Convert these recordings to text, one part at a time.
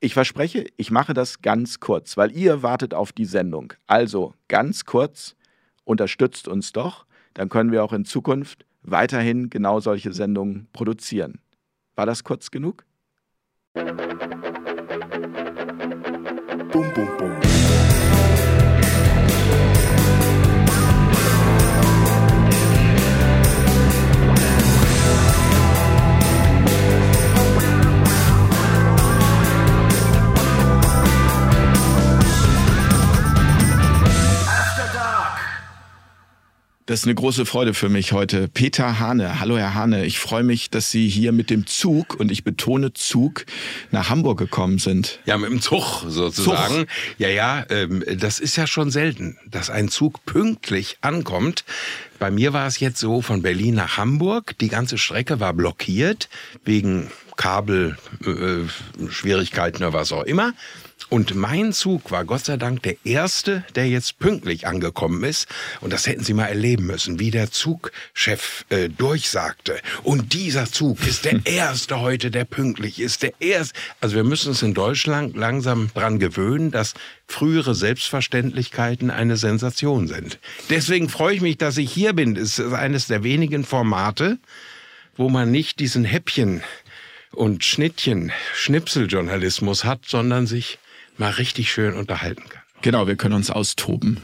Ich verspreche, ich mache das ganz kurz, weil ihr wartet auf die Sendung. Also ganz kurz, unterstützt uns doch, dann können wir auch in Zukunft weiterhin genau solche Sendungen produzieren. War das kurz genug? Bum, bum, bum. Das ist eine große Freude für mich heute. Peter Hane. Hallo, Herr Hane. Ich freue mich, dass Sie hier mit dem Zug, und ich betone Zug, nach Hamburg gekommen sind. Ja, mit dem Zug sozusagen. Zug. Ja, ja, ähm, das ist ja schon selten, dass ein Zug pünktlich ankommt. Bei mir war es jetzt so, von Berlin nach Hamburg. Die ganze Strecke war blockiert wegen Kabelschwierigkeiten äh, oder was auch immer. Und mein Zug war Gott sei Dank der erste, der jetzt pünktlich angekommen ist. Und das hätten Sie mal erleben müssen, wie der Zugchef äh, durchsagte. Und dieser Zug ist der erste heute, der pünktlich ist. Der erste. Also wir müssen uns in Deutschland langsam dran gewöhnen, dass frühere Selbstverständlichkeiten eine Sensation sind. Deswegen freue ich mich, dass ich hier bin. Es ist eines der wenigen Formate, wo man nicht diesen Häppchen und Schnittchen, Schnipseljournalismus hat, sondern sich mal richtig schön unterhalten kann. Genau, wir können uns austoben.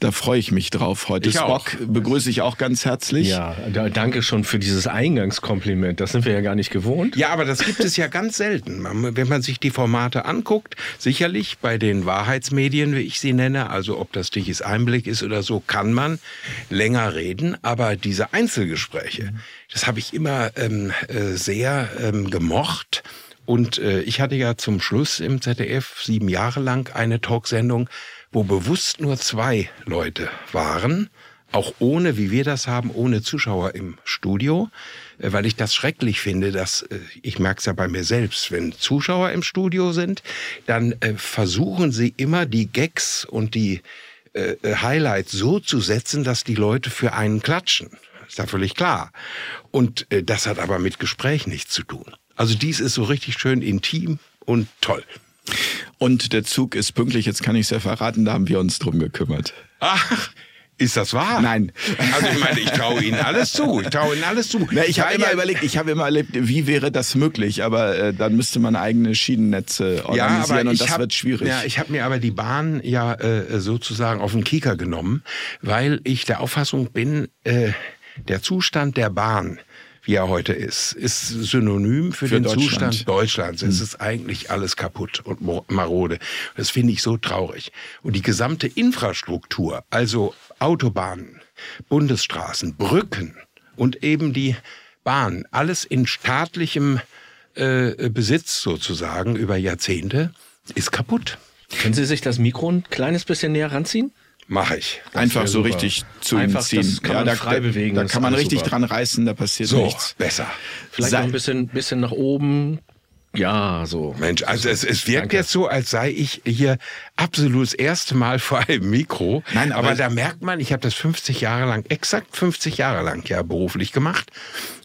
Da freue ich mich drauf heute. Ich Spock auch. begrüße ich auch ganz herzlich. Ja, danke schon für dieses Eingangskompliment. Das sind wir ja gar nicht gewohnt. Ja, aber das gibt es ja ganz selten. Wenn man sich die Formate anguckt, sicherlich bei den Wahrheitsmedien, wie ich sie nenne, also ob das Tichys Einblick ist oder so, kann man länger reden. Aber diese Einzelgespräche, das habe ich immer ähm, äh, sehr ähm, gemocht und äh, ich hatte ja zum Schluss im ZDF sieben Jahre lang eine Talksendung, wo bewusst nur zwei Leute waren, auch ohne, wie wir das haben, ohne Zuschauer im Studio, äh, weil ich das schrecklich finde, dass, äh, ich merke es ja bei mir selbst, wenn Zuschauer im Studio sind, dann äh, versuchen sie immer die Gags und die äh, äh, Highlights so zu setzen, dass die Leute für einen klatschen. Ist ja völlig klar. Und äh, das hat aber mit Gespräch nichts zu tun. Also dies ist so richtig schön intim und toll. Und der Zug ist pünktlich, jetzt kann ich es ja verraten, da haben wir uns drum gekümmert. Ach, ist das wahr? Nein. Also ich meine, ich traue Ihnen alles zu. Ich traue Ihnen alles zu. Na, ich habe immer überlegt, ich habe immer erlebt, wie wäre das möglich? Aber äh, dann müsste man eigene Schienennetze organisieren ja, und das hab, wird schwierig. Ja, ich habe mir aber die Bahn ja äh, sozusagen auf den Kieker genommen, weil ich der Auffassung bin, äh, der Zustand der Bahn wie er heute ist, ist synonym für, für den Zustand Deutschlands. Es hm. ist eigentlich alles kaputt und marode. Das finde ich so traurig. Und die gesamte Infrastruktur, also Autobahnen, Bundesstraßen, Brücken und eben die Bahn, alles in staatlichem äh, Besitz sozusagen über Jahrzehnte, ist kaputt. Können Sie sich das Mikro ein kleines bisschen näher ranziehen? Mache ich. Das Einfach so super. richtig zu Einfach, ihm ziehen. Das kann man ja, da, frei bewegen. Da kann man richtig super. dran reißen, da passiert so, nichts. besser. Vielleicht Sei noch ein bisschen, bisschen nach oben. Ja, so. Mensch, also es, es wirkt Danke. jetzt so, als sei ich hier absolut das erste Mal vor einem Mikro. Nein, aber, aber da merkt man, ich habe das 50 Jahre lang, exakt 50 Jahre lang ja beruflich gemacht.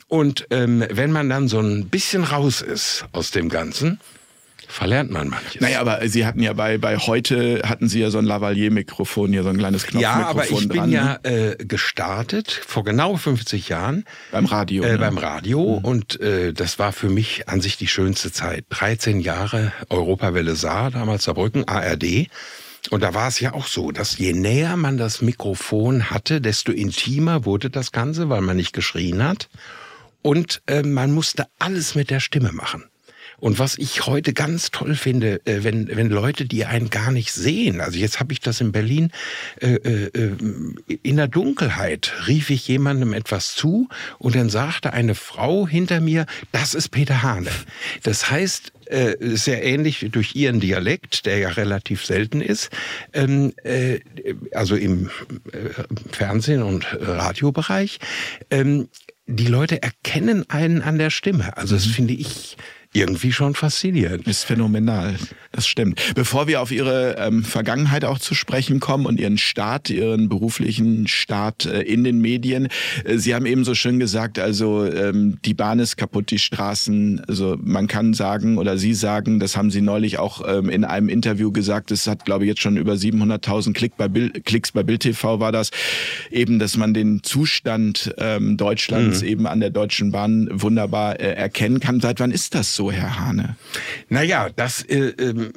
Und ähm, wenn man dann so ein bisschen raus ist aus dem Ganzen, verlernt man manches. Naja, aber Sie hatten ja bei, bei heute hatten Sie ja so ein Lavalier-Mikrofon hier, so ein kleines Knopfmikrofon Ja, aber ich bin dran, ja ne? äh, gestartet vor genau 50 Jahren. Beim Radio. Äh, ne? Beim Radio mhm. und äh, das war für mich an sich die schönste Zeit. 13 Jahre Europawelle Saar, damals Saarbrücken, ARD. Und da war es ja auch so, dass je näher man das Mikrofon hatte, desto intimer wurde das Ganze, weil man nicht geschrien hat. Und äh, man musste alles mit der Stimme machen. Und was ich heute ganz toll finde, äh, wenn, wenn Leute, die einen gar nicht sehen, also jetzt habe ich das in Berlin, äh, äh, in der Dunkelheit rief ich jemandem etwas zu und dann sagte eine Frau hinter mir, das ist Peter Hane. Das heißt, äh, sehr ähnlich durch ihren Dialekt, der ja relativ selten ist, ähm, äh, also im äh, Fernsehen- und Radiobereich. Ähm, die Leute erkennen einen an der Stimme. Also das mhm. finde ich irgendwie schon faszinierend. Ist phänomenal. Das stimmt. Bevor wir auf Ihre ähm, Vergangenheit auch zu sprechen kommen und Ihren Start, Ihren beruflichen Start äh, in den Medien. Äh, Sie haben eben so schön gesagt, also ähm, die Bahn ist kaputt, die Straßen. Also man kann sagen oder Sie sagen, das haben Sie neulich auch ähm, in einem Interview gesagt, es hat glaube ich jetzt schon über 700.000 Klick bei Bild, Klicks bei Bild TV war das, eben, dass man den Zustand ähm, Deutschlands mhm. eben an der Deutschen Bahn wunderbar äh, erkennen kann. Seit wann ist das so, Herr Hane? Naja, das äh, ähm,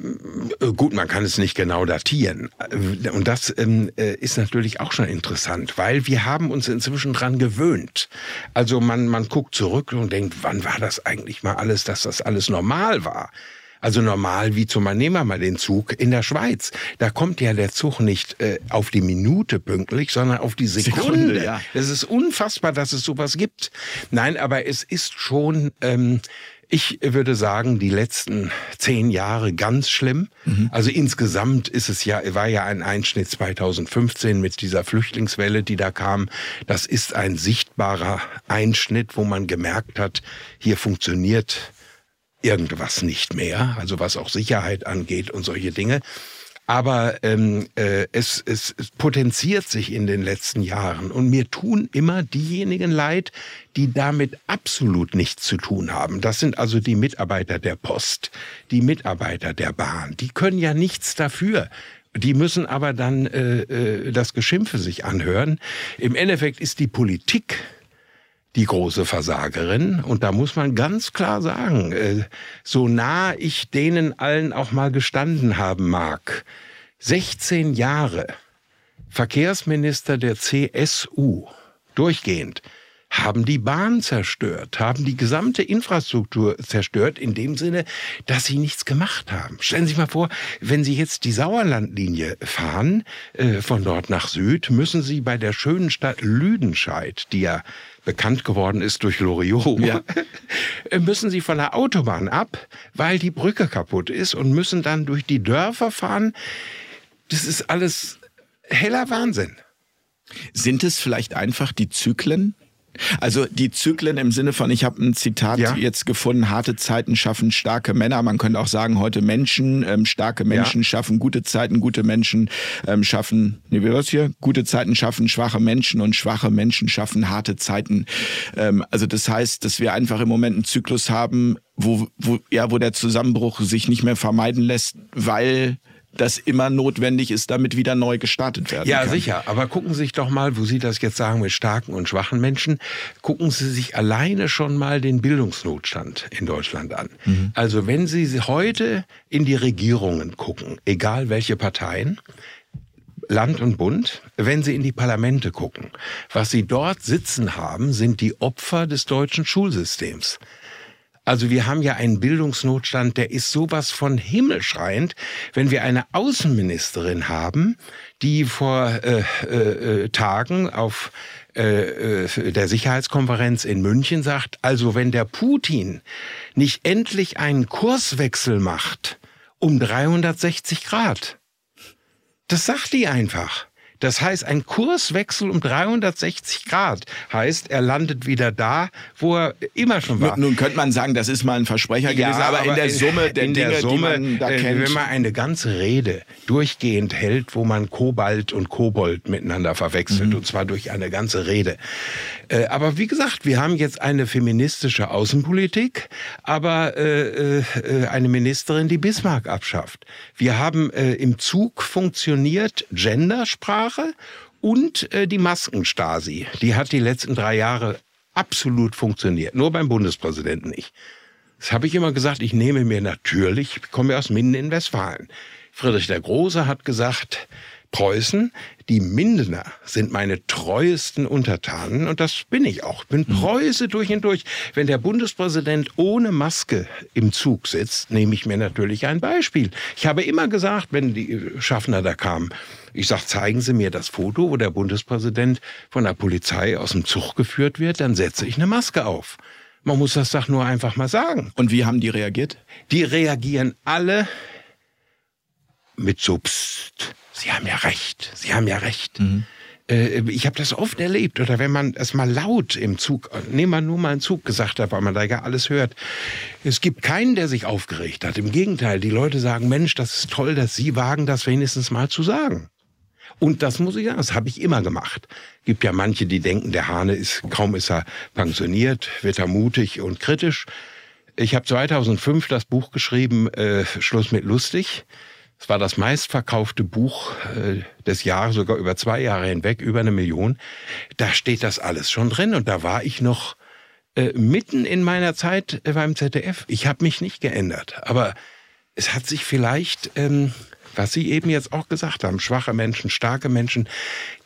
äh, gut, man kann es nicht genau datieren. Äh, und das ähm, äh, ist natürlich auch schon interessant, weil wir haben uns inzwischen dran gewöhnt. Also man, man guckt zurück und denkt, wann war das eigentlich mal alles, dass das alles normal war? Also normal wie zum nehmen wir mal den Zug in der Schweiz. Da kommt ja der Zug nicht äh, auf die Minute pünktlich, sondern auf die Sekunde. Sekunde ja. Es ist unfassbar, dass es sowas gibt. Nein, aber es ist schon ähm, ich würde sagen, die letzten zehn Jahre ganz schlimm. Mhm. Also insgesamt ist es ja, war ja ein Einschnitt 2015 mit dieser Flüchtlingswelle, die da kam. Das ist ein sichtbarer Einschnitt, wo man gemerkt hat, hier funktioniert irgendwas nicht mehr, also was auch Sicherheit angeht und solche Dinge. Aber ähm, äh, es, es, es potenziert sich in den letzten Jahren. Und mir tun immer diejenigen leid, die damit absolut nichts zu tun haben. Das sind also die Mitarbeiter der Post, die Mitarbeiter der Bahn. Die können ja nichts dafür. Die müssen aber dann äh, äh, das Geschimpfe sich anhören. Im Endeffekt ist die Politik die große Versagerin. Und da muss man ganz klar sagen, äh, so nah ich denen allen auch mal gestanden haben mag, 16 Jahre Verkehrsminister der CSU, durchgehend, haben die Bahn zerstört, haben die gesamte Infrastruktur zerstört, in dem Sinne, dass sie nichts gemacht haben. Stellen Sie sich mal vor, wenn Sie jetzt die Sauerlandlinie fahren, äh, von dort nach Süd, müssen Sie bei der schönen Stadt Lüdenscheid, die ja bekannt geworden ist durch Loriot, ja. müssen sie von der Autobahn ab, weil die Brücke kaputt ist und müssen dann durch die Dörfer fahren. Das ist alles heller Wahnsinn. Sind es vielleicht einfach die Zyklen, also die Zyklen im Sinne von, ich habe ein Zitat ja. jetzt gefunden, harte Zeiten schaffen starke Männer. Man könnte auch sagen, heute Menschen, ähm, starke Menschen ja. schaffen gute Zeiten, gute Menschen ähm, schaffen, nee, wie war das hier? Gute Zeiten schaffen schwache Menschen und schwache Menschen schaffen harte Zeiten. Ähm, also das heißt, dass wir einfach im Moment einen Zyklus haben, wo, wo, ja, wo der Zusammenbruch sich nicht mehr vermeiden lässt, weil das immer notwendig ist, damit wieder neu gestartet werden ja, kann. Ja, sicher. Aber gucken Sie sich doch mal, wo Sie das jetzt sagen mit starken und schwachen Menschen, gucken Sie sich alleine schon mal den Bildungsnotstand in Deutschland an. Mhm. Also wenn Sie heute in die Regierungen gucken, egal welche Parteien, Land und Bund, wenn Sie in die Parlamente gucken, was Sie dort sitzen haben, sind die Opfer des deutschen Schulsystems. Also wir haben ja einen Bildungsnotstand, der ist sowas von himmelschreiend, wenn wir eine Außenministerin haben, die vor äh, äh, Tagen auf äh, äh der Sicherheitskonferenz in München sagt, also wenn der Putin nicht endlich einen Kurswechsel macht um 360 Grad, das sagt die einfach. Das heißt, ein Kurswechsel um 360 Grad heißt, er landet wieder da, wo er immer schon war. Nun, könnte man sagen, das ist mal ein Versprecher ja, gewesen, aber, aber, in der Summe der in Dinge, der Summe, die man da äh, kennt. Wenn man eine ganze Rede durchgehend hält, wo man Kobalt und Kobold miteinander verwechselt, mhm. und zwar durch eine ganze Rede. Äh, aber wie gesagt, wir haben jetzt eine feministische Außenpolitik, aber äh, eine Ministerin, die Bismarck abschafft. Wir haben im Zug funktioniert Gendersprache Sache. Und äh, die Maskenstasi, die hat die letzten drei Jahre absolut funktioniert. Nur beim Bundespräsidenten nicht. Das habe ich immer gesagt, ich nehme mir natürlich, ich komme aus Minden in Westfalen. Friedrich der Große hat gesagt, Preußen, die Mindener sind meine treuesten Untertanen und das bin ich auch. Ich bin mhm. Preuße durch und durch. Wenn der Bundespräsident ohne Maske im Zug sitzt, nehme ich mir natürlich ein Beispiel. Ich habe immer gesagt, wenn die Schaffner da kamen, ich sage, zeigen Sie mir das Foto, wo der Bundespräsident von der Polizei aus dem Zug geführt wird, dann setze ich eine Maske auf. Man muss das doch nur einfach mal sagen. Und wie haben die reagiert? Die reagieren alle mit so, Psst, Sie haben ja recht, Sie haben ja recht. Mhm. Äh, ich habe das oft erlebt. Oder wenn man es mal laut im Zug, nehmen wir nur mal einen Zug gesagt hat, weil man da ja alles hört. Es gibt keinen, der sich aufgeregt hat. Im Gegenteil, die Leute sagen, Mensch, das ist toll, dass Sie wagen, das wenigstens mal zu sagen. Und das muss ich sagen, das habe ich immer gemacht. Gibt ja manche, die denken, der Hane ist, kaum ist er pensioniert, wird er mutig und kritisch. Ich habe 2005 das Buch geschrieben, äh, Schluss mit lustig. Es war das meistverkaufte Buch äh, des Jahres, sogar über zwei Jahre hinweg, über eine Million. Da steht das alles schon drin und da war ich noch äh, mitten in meiner Zeit beim ZDF. Ich habe mich nicht geändert, aber es hat sich vielleicht ähm, was Sie eben jetzt auch gesagt haben, schwache Menschen, starke Menschen,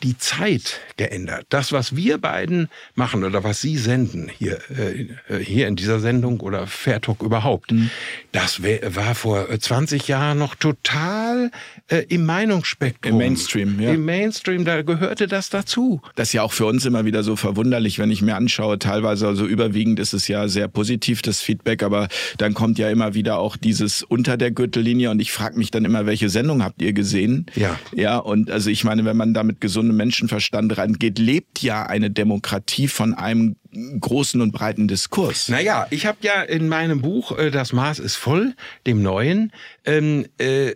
die Zeit geändert. Das, was wir beiden machen oder was Sie senden hier, äh, hier in dieser Sendung oder Fairtalk überhaupt, mhm. das war vor 20 Jahren noch total äh, im Meinungsspektrum. Im Mainstream, ja. Im Mainstream, da gehörte das dazu. Das ist ja auch für uns immer wieder so verwunderlich, wenn ich mir anschaue, teilweise, also überwiegend ist es ja sehr positiv, das Feedback, aber dann kommt ja immer wieder auch dieses unter der Gürtellinie und ich frage mich dann immer, welche Sendung habt ihr gesehen? Ja. Ja, und also ich meine, wenn man da mit gesundem Menschenverstand reingeht, lebt ja eine Demokratie von einem großen und breiten Diskurs. Naja, ich habe ja in meinem Buch äh, Das Maß ist voll, dem neuen, ähm, äh,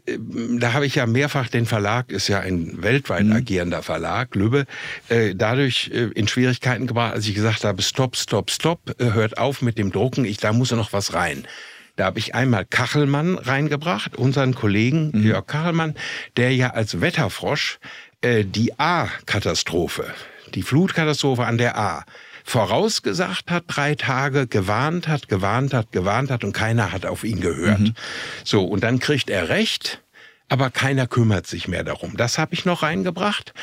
da habe ich ja mehrfach den Verlag, ist ja ein weltweit mhm. agierender Verlag, Lübbe, äh, dadurch äh, in Schwierigkeiten gebracht, als ich gesagt habe, stopp, stopp, stopp, äh, hört auf mit dem Drucken, ich, da muss ja noch was rein. Da habe ich einmal Kachelmann reingebracht, unseren Kollegen mhm. Jörg Kachelmann, der ja als Wetterfrosch äh, die A-Katastrophe, die Flutkatastrophe an der A, vorausgesagt hat, drei Tage, gewarnt hat, gewarnt hat, gewarnt hat und keiner hat auf ihn gehört. Mhm. So, und dann kriegt er recht, aber keiner kümmert sich mehr darum. Das habe ich noch reingebracht.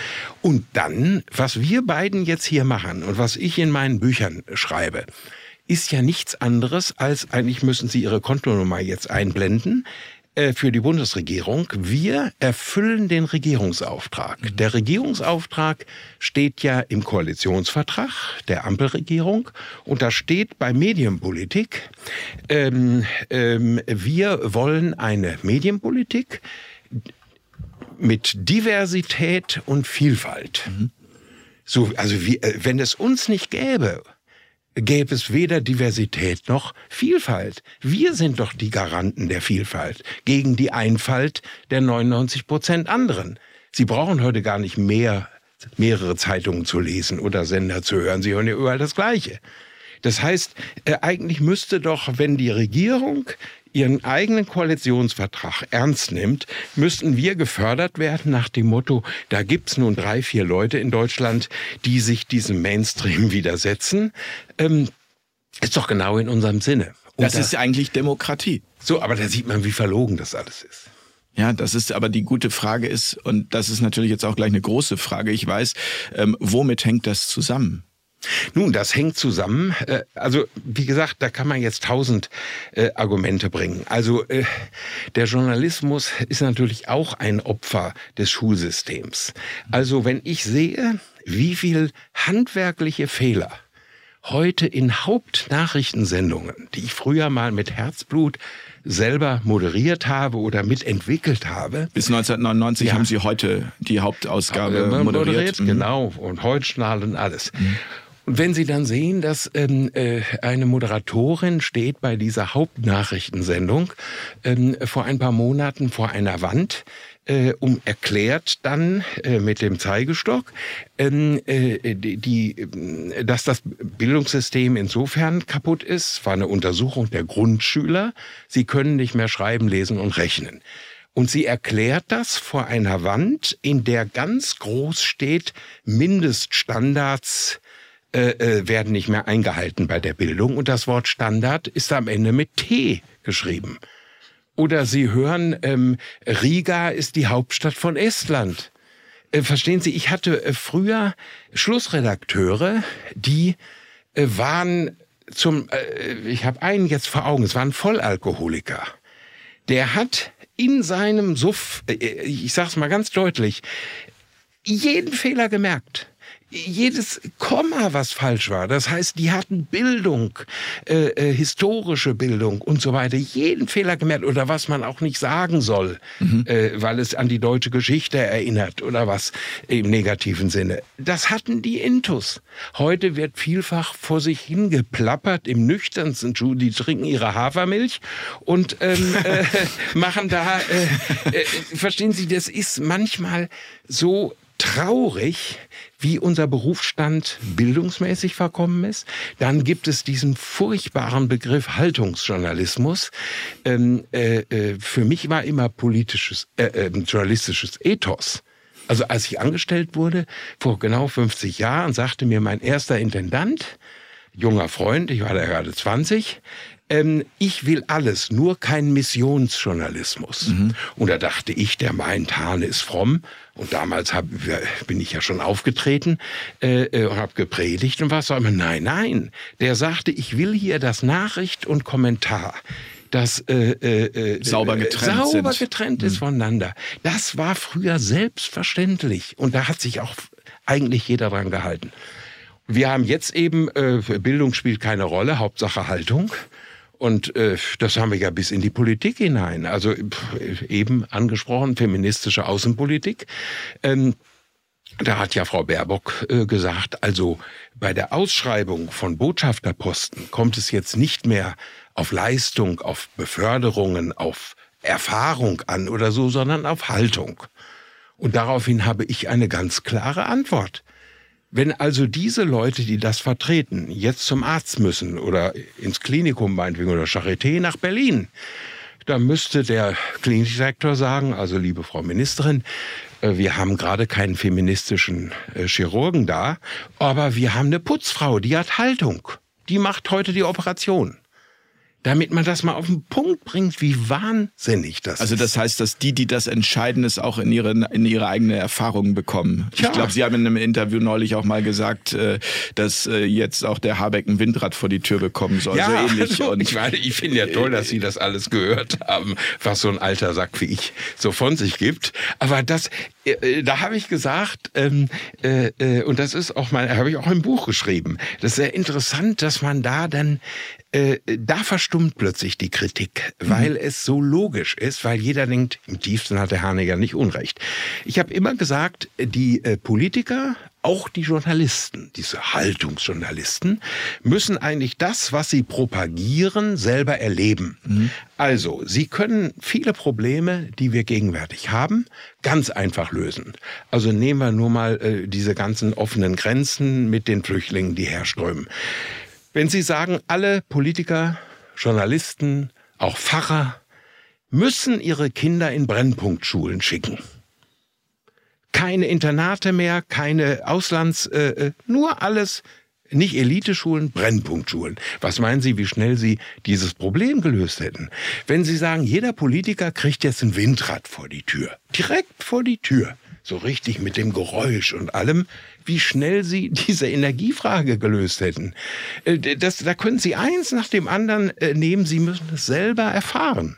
Und dann, was wir beiden jetzt hier machen und was ich in meinen Büchern schreibe, ist ja nichts anderes als, eigentlich müssen Sie Ihre Kontonummer jetzt einblenden äh, für die Bundesregierung. Wir erfüllen den Regierungsauftrag. Mhm. Der Regierungsauftrag steht ja im Koalitionsvertrag der Ampelregierung und da steht bei Medienpolitik, ähm, ähm, wir wollen eine Medienpolitik mit Diversität und Vielfalt. Mhm. So, also wie, äh, wenn es uns nicht gäbe, gäbe es weder Diversität noch Vielfalt. Wir sind doch die Garanten der Vielfalt gegen die Einfalt der 99 Prozent anderen. Sie brauchen heute gar nicht mehr, mehrere Zeitungen zu lesen oder Sender zu hören. Sie hören ja überall das Gleiche. Das heißt, äh, eigentlich müsste doch, wenn die Regierung ihren eigenen Koalitionsvertrag ernst nimmt, müssten wir gefördert werden nach dem Motto, da gibt's nun drei, vier Leute in Deutschland, die sich diesem Mainstream widersetzen. Ähm, ist doch genau in unserem Sinne. Und das ist eigentlich Demokratie. So, aber da sieht man, wie verlogen das alles ist. Ja, das ist aber die gute Frage ist, und das ist natürlich jetzt auch gleich eine große Frage, ich weiß, ähm, womit hängt das zusammen? Nun, das hängt zusammen. Äh, also, wie gesagt, da kann man jetzt tausend äh, Argumente bringen. Also, äh, der Journalismus ist natürlich auch ein Opfer des Schulsystems. Also, wenn ich sehe, wie viel handwerkliche Fehler heute in Hauptnachrichtensendungen, die ich früher mal mit Herzblut selber moderiert habe oder mitentwickelt habe. Bis 1999 ja. haben Sie heute die Hauptausgabe moderiert. moderiert. Mhm. Genau, und Holzschnall und alles. Mhm. Und wenn Sie dann sehen, dass ähm, äh, eine Moderatorin steht bei dieser Hauptnachrichtensendung ähm, vor ein paar Monaten vor einer Wand, äh, um erklärt dann äh, mit dem Zeigestock, ähm, äh, die, äh, dass das Bildungssystem insofern kaputt ist, war eine Untersuchung der Grundschüler. Sie können nicht mehr schreiben, lesen und rechnen. Und sie erklärt das vor einer Wand, in der ganz groß steht Mindeststandards äh, äh, werden nicht mehr eingehalten bei der Bildung und das Wort Standard ist am Ende mit T geschrieben. Oder Sie hören, ähm, Riga ist die Hauptstadt von Estland. Äh, verstehen Sie, ich hatte äh, früher Schlussredakteure, die äh, waren zum, äh, ich habe einen jetzt vor Augen, es war ein Vollalkoholiker. Der hat in seinem Suff, äh, ich sag's mal ganz deutlich, jeden Fehler gemerkt jedes Komma, was falsch war. Das heißt, die hatten Bildung, äh, äh, historische Bildung und so weiter, jeden Fehler gemerkt oder was man auch nicht sagen soll, mhm. äh, weil es an die deutsche Geschichte erinnert oder was im negativen Sinne. Das hatten die Intus. Heute wird vielfach vor sich hingeplappert im nüchternsten Schuh. Die trinken ihre Hafermilch und ähm, äh, machen da, äh, äh, verstehen Sie, das ist manchmal so traurig, wie unser Berufsstand bildungsmäßig verkommen ist. Dann gibt es diesen furchtbaren Begriff Haltungsjournalismus. Ähm, äh, äh, für mich war immer politisches, äh, äh, journalistisches Ethos. Also als ich angestellt wurde, vor genau 50 Jahren, sagte mir mein erster Intendant, junger Freund, ich war da gerade 20, ähm, ich will alles, nur kein Missionsjournalismus. Mhm. Und da dachte ich, der meint, Hane ist fromm. Und damals hab, bin ich ja schon aufgetreten äh, äh und habe gepredigt und was auch immer. Nein, nein, der sagte, ich will hier das Nachricht und Kommentar das äh, äh, äh sauber getrennt, sauber getrennt ist mhm. voneinander. Das war früher selbstverständlich und da hat sich auch eigentlich jeder dran gehalten. Wir haben jetzt eben, äh, Bildung spielt keine Rolle, Hauptsache Haltung. Und äh, das haben wir ja bis in die Politik hinein. Also eben angesprochen, feministische Außenpolitik. Ähm, da hat ja Frau Baerbock äh, gesagt, also bei der Ausschreibung von Botschafterposten kommt es jetzt nicht mehr auf Leistung, auf Beförderungen, auf Erfahrung an oder so, sondern auf Haltung. Und daraufhin habe ich eine ganz klare Antwort. Wenn also diese Leute, die das vertreten, jetzt zum Arzt müssen oder ins Klinikum meinetwegen oder Charité nach Berlin, dann müsste der Klinikdirektor sagen, also liebe Frau Ministerin, äh, wir haben gerade keinen feministischen äh, Chirurgen da, aber wir haben eine Putzfrau, die hat Haltung. Die macht heute die Operation damit man das mal auf den Punkt bringt, wie wahnsinnig das also ist. Also das heißt, dass die, die das entscheiden, es auch in ihre, in ihre eigene Erfahrung bekommen. Ja. Ich glaube, Sie haben in einem Interview neulich auch mal gesagt, äh, dass äh, jetzt auch der Habeck ein Windrad vor die Tür bekommen soll. Ja, so ähnlich. Also, Und ich meine, ich finde ja toll, dass Sie das alles gehört haben, was so ein alter Sack wie ich so von sich gibt. Aber das, äh, da habe ich gesagt, ähm, äh, äh, und das ist auch mal, habe ich auch im Buch geschrieben. Das ist sehr interessant, dass man da dann äh, da verstummt plötzlich die Kritik, weil mhm. es so logisch ist, weil jeder denkt, im tiefsten hat der Haneger nicht Unrecht. Ich habe immer gesagt, die äh, Politiker, auch die Journalisten, diese Haltungsjournalisten, müssen eigentlich das, was sie propagieren, selber erleben. Mhm. Also, sie können viele Probleme, die wir gegenwärtig haben, ganz einfach lösen. Also nehmen wir nur mal äh, diese ganzen offenen Grenzen mit den Flüchtlingen, die herströmen. Wenn Sie sagen, alle Politiker, Journalisten, auch Pfarrer müssen ihre Kinder in Brennpunktschulen schicken. Keine Internate mehr, keine Auslands, äh, äh, nur alles, nicht Eliteschulen, Brennpunktschulen. Was meinen Sie, wie schnell Sie dieses Problem gelöst hätten? Wenn Sie sagen, jeder Politiker kriegt jetzt ein Windrad vor die Tür, direkt vor die Tür, so richtig mit dem Geräusch und allem, wie schnell Sie diese Energiefrage gelöst hätten. Äh, das, da können Sie eins nach dem anderen äh, nehmen. Sie müssen es selber erfahren.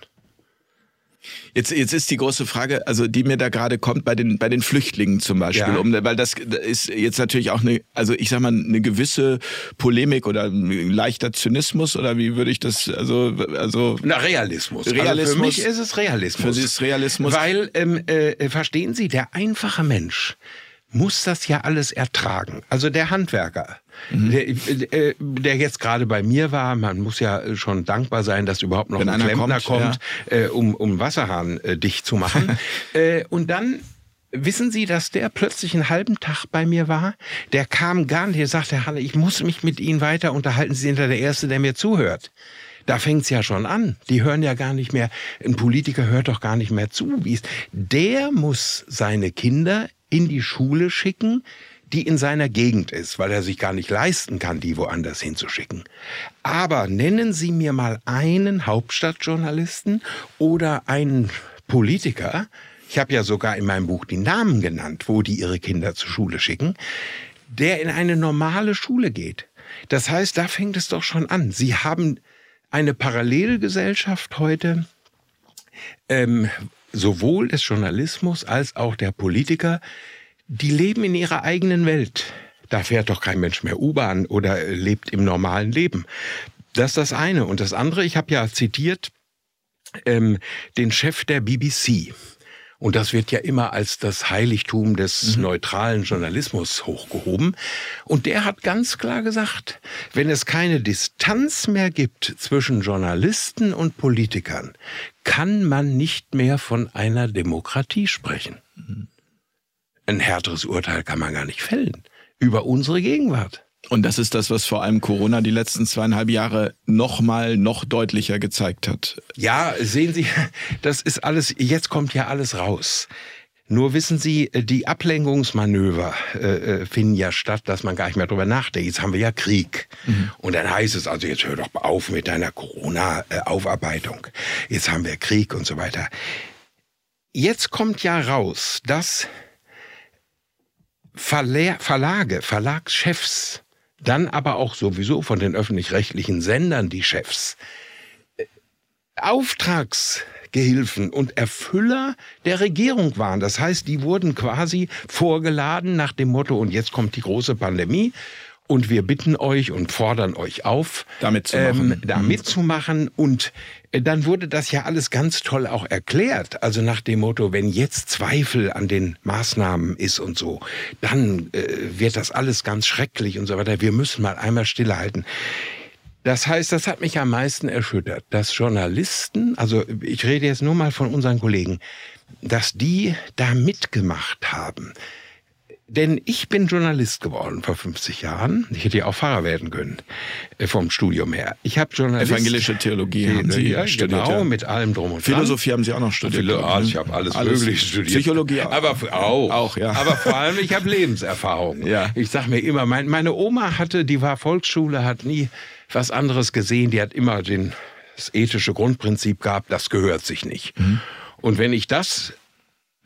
Jetzt, jetzt ist die große Frage, also die mir da gerade kommt bei den, bei den Flüchtlingen zum Beispiel, ja. um, weil das ist jetzt natürlich auch eine, also ich sag mal, eine gewisse Polemik oder ein leichter Zynismus oder wie würde ich das, also, also. Na, Realismus. Realismus. Also für mich ist es Realismus. Für Sie ist Realismus. Weil, ähm, äh, verstehen Sie, der einfache Mensch, muss das ja alles ertragen. Also der Handwerker, mhm. der, äh, der, jetzt gerade bei mir war, man muss ja schon dankbar sein, dass überhaupt noch Wenn ein Klempner kommt, kommt ja. äh, um, um Wasserhahn äh, dicht zu machen. und dann Wissen Sie, dass der plötzlich einen halben Tag bei mir war? Der kam gar nicht, der sagte, Halle, ich muss mich mit Ihnen weiter unterhalten. Sie sind ja der Erste, der mir zuhört. Da fängt's ja schon an. Die hören ja gar nicht mehr, ein Politiker hört doch gar nicht mehr zu. Es, der muss seine Kinder in die Schule schicken, die in seiner Gegend ist, weil er sich gar nicht leisten kann, die woanders hinzuschicken. Aber nennen Sie mir mal einen Hauptstadtjournalisten oder einen Politiker, ich habe ja sogar in meinem Buch die Namen genannt, wo die ihre Kinder zur Schule schicken, der in eine normale Schule geht. Das heißt, da fängt es doch schon an. Sie haben eine Parallelgesellschaft heute, ähm, sowohl des Journalismus als auch der Politiker, die leben in ihrer eigenen Welt. Da fährt doch kein Mensch mehr U-Bahn oder lebt im normalen Leben. Das ist das eine. Und das andere, ich habe ja zitiert ähm, den Chef der BBC. Und das wird ja immer als das Heiligtum des mhm. neutralen Journalismus hochgehoben. Und der hat ganz klar gesagt, wenn es keine Distanz mehr gibt zwischen Journalisten und Politikern, kann man nicht mehr von einer Demokratie sprechen. Mhm. Ein härteres Urteil kann man gar nicht fällen über unsere Gegenwart. Und das ist das, was vor allem Corona die letzten zweieinhalb Jahre noch mal noch deutlicher gezeigt hat. Ja, sehen Sie, das ist alles, jetzt kommt ja alles raus. Nur wissen Sie, die Ablenkungsmanöver äh, äh, finden ja statt, dass man gar nicht mehr drüber nachdenkt. Jetzt haben wir ja Krieg. Mhm. Und dann heißt es also, jetzt hör doch auf mit deiner Corona-Aufarbeitung. Jetzt haben wir Krieg und so weiter. Jetzt kommt ja raus, dass Verle Verlage, Verlagschefs, dann aber auch sowieso von den öffentlich-rechtlichen Sendern die Chefs, Auftragsgehilfen und Erfüller der Regierung waren. Das heißt, die wurden quasi vorgeladen nach dem Motto, und jetzt kommt die große Pandemie und wir bitten euch und fordern euch auf, damit zu machen. Ähm, da mhm. mitzumachen. Und äh, dann wurde das ja alles ganz toll auch erklärt. Also nach dem Motto, wenn jetzt Zweifel an den Maßnahmen ist und so, dann äh, wird das alles ganz schrecklich und so weiter. Wir müssen mal einmal stillhalten. Das heißt, das hat mich am meisten erschüttert, dass Journalisten, also ich rede jetzt nur mal von unseren Kollegen, dass die da mitgemacht haben. Denn ich bin Journalist geworden vor 50 Jahren. Ich hätte ja auch Pfarrer werden können äh, vom Studium her. Ich habe Journalist evangelische Theologie haben Sie ja, studiert, genau ja. mit allem drum und dran. Philosophie haben Sie auch noch studiert. Philo also ich habe alles, alles Mögliche studiert. Psychologie auch. Aber auch, auch ja. Aber vor allem ich habe Lebenserfahrung. Ja. Ich sage mir immer, mein, meine Oma hatte, die war Volksschule, hat nie was anderes gesehen. Die hat immer den, das ethische Grundprinzip gehabt, das gehört sich nicht. Mhm. Und wenn ich das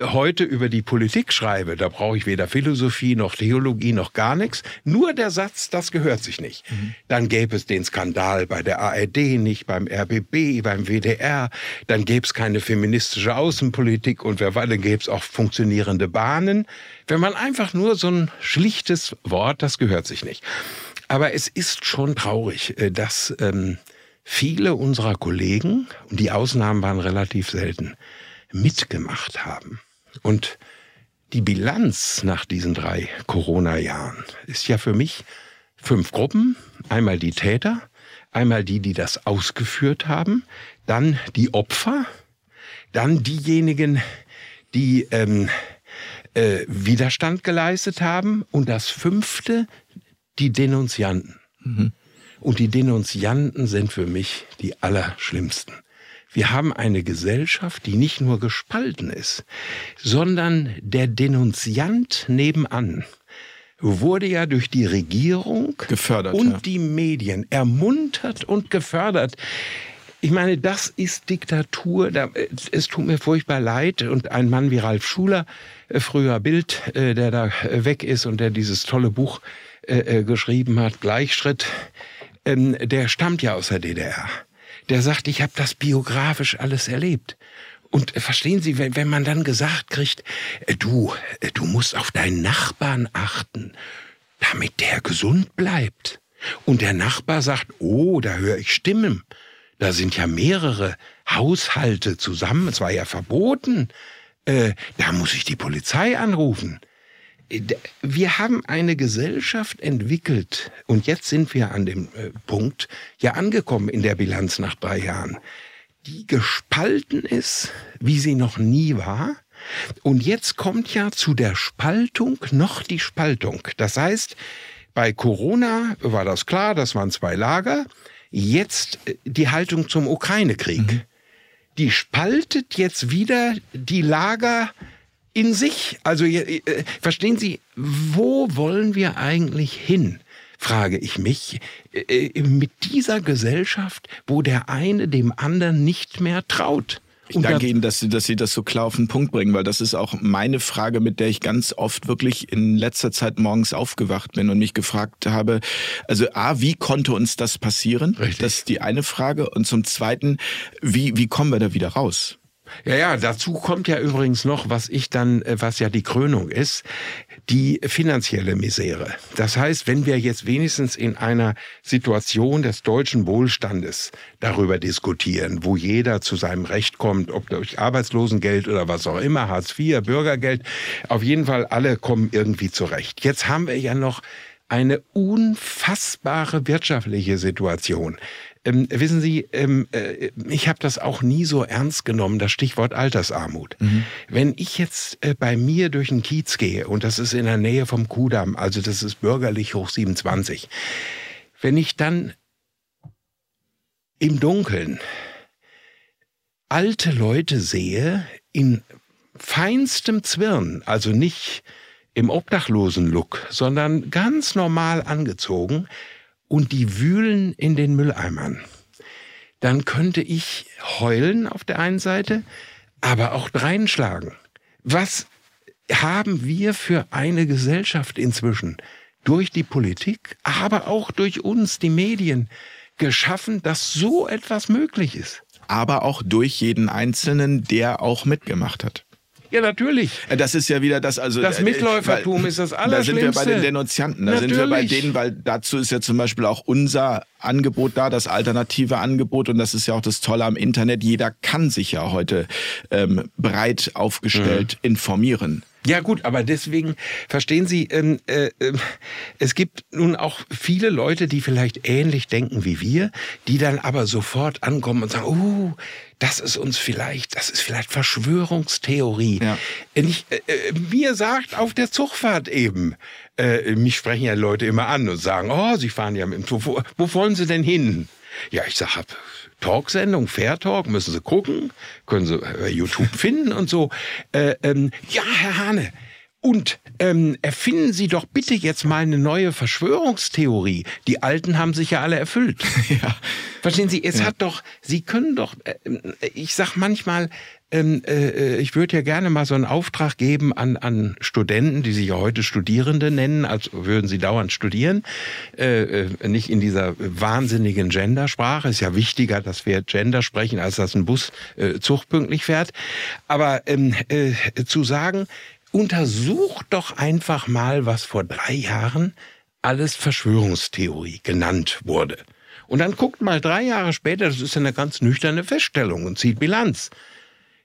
heute über die Politik schreibe, da brauche ich weder Philosophie noch Theologie noch gar nichts. Nur der Satz, das gehört sich nicht. Mhm. Dann gäbe es den Skandal bei der ARD nicht, beim RBB, beim WDR. Dann gäbe es keine feministische Außenpolitik und wer weiß, dann gäbe es auch funktionierende Bahnen. Wenn man einfach nur so ein schlichtes Wort, das gehört sich nicht. Aber es ist schon traurig, äh, dass ähm, viele unserer Kollegen, und die Ausnahmen waren relativ selten, mitgemacht haben. Und die Bilanz nach diesen drei Corona-Jahren ist ja für mich fünf Gruppen. Einmal die Täter, einmal die, die das ausgeführt haben, dann die Opfer, dann diejenigen, die ähm, äh, Widerstand geleistet haben und das fünfte, die Denunzianten. Mhm. Und die Denunzianten sind für mich die allerschlimmsten. Wir haben eine Gesellschaft, die nicht nur gespalten ist, sondern der Denunziant nebenan wurde ja durch die Regierung gefördert und ja. die Medien ermuntert und gefördert. Ich meine, das ist Diktatur. Es tut mir furchtbar leid. Und ein Mann wie Ralf Schuler, äh, früher Bild, äh, der da äh, weg ist und der dieses tolle Buch geschrieben hat, Gleichschritt, ähm, der stammt ja aus der DDR der sagt, ich habe das biografisch alles erlebt. Und äh, verstehen Sie, wenn, wenn man dann gesagt kriegt, äh, du, äh, du musst auf deinen Nachbarn achten, damit der gesund bleibt. Und der Nachbar sagt, oh, da höre ich Stimmen. Da sind ja mehrere Haushalte zusammen, es war ja verboten. Äh, da muss ich die Polizei anrufen wir haben eine Gesellschaft entwickelt und jetzt sind wir an dem äh, Punkt ja angekommen in der Bilanz nach drei Jahren, die gespalten ist, wie sie noch nie war. Und jetzt kommt ja zu der Spaltung noch die Spaltung. Das heißt, bei Corona war das klar, das waren zwei Lager. Jetzt äh, die Haltung zum Ukraine-Krieg. Mhm. Die spaltet jetzt wieder die Lager in sich. Also äh, verstehen Sie, wo wollen wir eigentlich hin? frage ich mich, äh, äh, mit dieser Gesellschaft, wo der eine dem anderen nicht mehr traut. Ich danke Ihnen, dass Sie, dass Sie das so klar auf den Punkt bringen, weil das ist auch meine Frage, mit der ich ganz oft wirklich in letzter Zeit morgens aufgewacht bin und mich gefragt habe, also A, wie konnte uns das passieren? Richtig. Das ist die eine Frage. Und zum Zweiten, wie, wie kommen wir da wieder raus? Ja, ja, dazu kommt ja übrigens noch, was ich dann, äh, was ja die Krönung ist, die finanzielle Misere. Das heißt, wenn wir jetzt wenigstens in einer Situation des deutschen Wohlstandes darüber diskutieren, wo jeder zu seinem Recht kommt, ob durch Arbeitslosengeld oder was auch immer, Hartz IV, Bürgergeld, auf jeden Fall alle kommen irgendwie zurecht. Jetzt haben wir ja noch eine unfassbare wirtschaftliche Situation. Ähm, wissen Sie, ähm, äh, ich habe das auch nie so ernst genommen, das Stichwort Altersarmut. Mhm. Wenn ich jetzt äh, bei mir durch den Kiez gehe, und das ist in der Nähe vom Kudamm, also das ist bürgerlich hoch 27, wenn ich dann im Dunkeln alte Leute sehe in feinstem Zwirn, also nicht im Obdachlosen-Look, sondern ganz normal angezogen, und die wühlen in den Mülleimern, dann könnte ich heulen auf der einen Seite, aber auch dreinschlagen. Was haben wir für eine Gesellschaft inzwischen durch die Politik, aber auch durch uns, die Medien, geschaffen, dass so etwas möglich ist? Aber auch durch jeden Einzelnen, der auch mitgemacht hat. Ja, natürlich. Äh, das ist ja wieder das, also. Das äh, Mitläufertum weil, ist das Allerschlimmste. Da sind wir bei den Denunzianten. Da natürlich. sind wir bei denen, weil dazu ist ja zum Beispiel auch unser Angebot da, das alternative Angebot. Und das ist ja auch das Tolle am Internet. Jeder kann sich ja heute ähm, breit aufgestellt mhm. informieren. Ja gut, aber deswegen verstehen Sie, ähm, äh, äh, es gibt nun auch viele Leute, die vielleicht ähnlich denken wie wir, die dann aber sofort ankommen und sagen, oh, das ist uns vielleicht, das ist vielleicht Verschwörungstheorie. Ja. Ich, äh, äh, mir sagt auf der Zugfahrt eben, äh, mich sprechen ja Leute immer an und sagen, oh, Sie fahren ja mit dem Zug, wo, wo wollen Sie denn hin? Ja, ich sage, Talksendung, Fair Talk, müssen Sie gucken, können Sie bei YouTube finden und so. Äh, ähm, ja, Herr Hane, und ähm, erfinden Sie doch bitte jetzt mal eine neue Verschwörungstheorie. Die alten haben sich ja alle erfüllt. ja. Verstehen Sie, es ja. hat doch, Sie können doch, äh, ich sag manchmal, ähm, äh, ich würde ja gerne mal so einen Auftrag geben an, an Studenten, die sich ja heute Studierende nennen, als würden sie dauernd studieren. Äh, äh, nicht in dieser wahnsinnigen Gendersprache. Ist ja wichtiger, dass wir Gender sprechen, als dass ein Bus äh, zugpünktlich fährt. Aber ähm, äh, zu sagen, untersucht doch einfach mal, was vor drei Jahren alles Verschwörungstheorie genannt wurde. Und dann guckt mal drei Jahre später, das ist eine ganz nüchterne Feststellung und zieht Bilanz.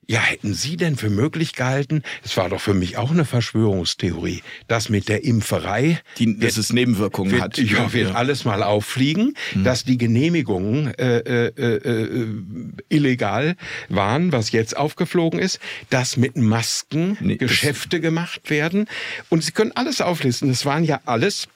Ja, hätten Sie denn für möglich gehalten, es war doch für mich auch eine Verschwörungstheorie, dass mit der Impferei, die, dass es Nebenwirkungen wird, hat. Ja, wird ja. alles mal auffliegen, mhm. dass die Genehmigungen äh, äh, äh, illegal waren, was jetzt aufgeflogen ist, dass mit Masken nee, Geschäfte gemacht werden. Und Sie können alles auflisten. Das waren ja alles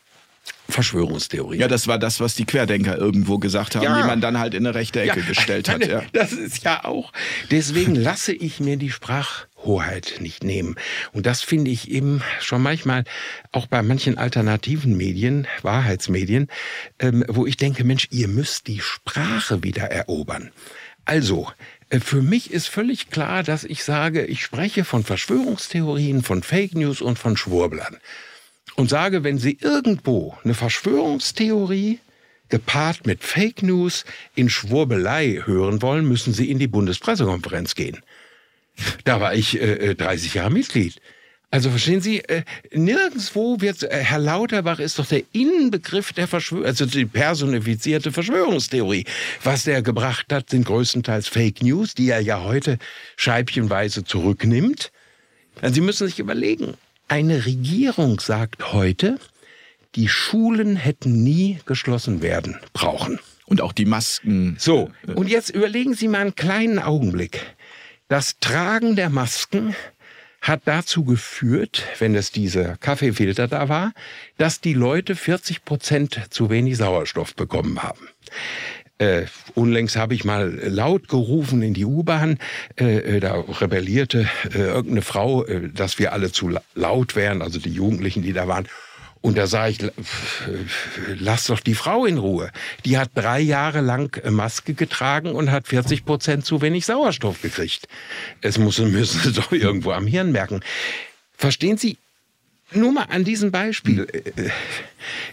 Verschwörungstheorie. Ja, das war das, was die Querdenker irgendwo gesagt haben, ja. die man dann halt in eine rechte Ecke ja. gestellt hat. Ja. Das ist ja auch. Deswegen lasse ich mir die Sprachhoheit nicht nehmen. Und das finde ich eben schon manchmal auch bei manchen alternativen Medien, Wahrheitsmedien, ähm, wo ich denke, Mensch, ihr müsst die Sprache wieder erobern. Also, äh, für mich ist völlig klar, dass ich sage, ich spreche von Verschwörungstheorien, von Fake News und von Schwurblern und sage, wenn Sie irgendwo eine Verschwörungstheorie gepaart mit Fake News in Schwurbelei hören wollen, müssen Sie in die Bundespressekonferenz gehen. Da war ich äh, 30 äh, Jahre Mitglied. Also verstehen Sie, äh, nirgendwo wird, äh, Herr Lauterbach ist doch der Inbegriff der Verschwörung, also die personifizierte Verschwörungstheorie. Was der gebracht hat, sind größtenteils Fake News, die er ja heute scheibchenweise zurücknimmt. Sie müssen sich überlegen, eine Regierung sagt heute, die Schulen hätten nie geschlossen werden brauchen. Und auch die Masken. So, und jetzt überlegen Sie mal einen kleinen Augenblick. Das Tragen der Masken hat dazu geführt, wenn es dieser Kaffeefilter da war, dass die Leute 40 Prozent zu wenig Sauerstoff bekommen haben. Äh, unlängst habe ich mal laut gerufen in die U-Bahn. Äh, äh, da rebellierte äh, irgendeine Frau, äh, dass wir alle zu laut wären, also die Jugendlichen, die da waren. Und da sage ich, äh, lass doch die Frau in Ruhe. Die hat drei Jahre lang Maske getragen und hat 40 Prozent zu wenig Sauerstoff gekriegt. Es muss, müssen Sie doch irgendwo am Hirn merken. Verstehen Sie, nur mal an diesem Beispiel. Hm.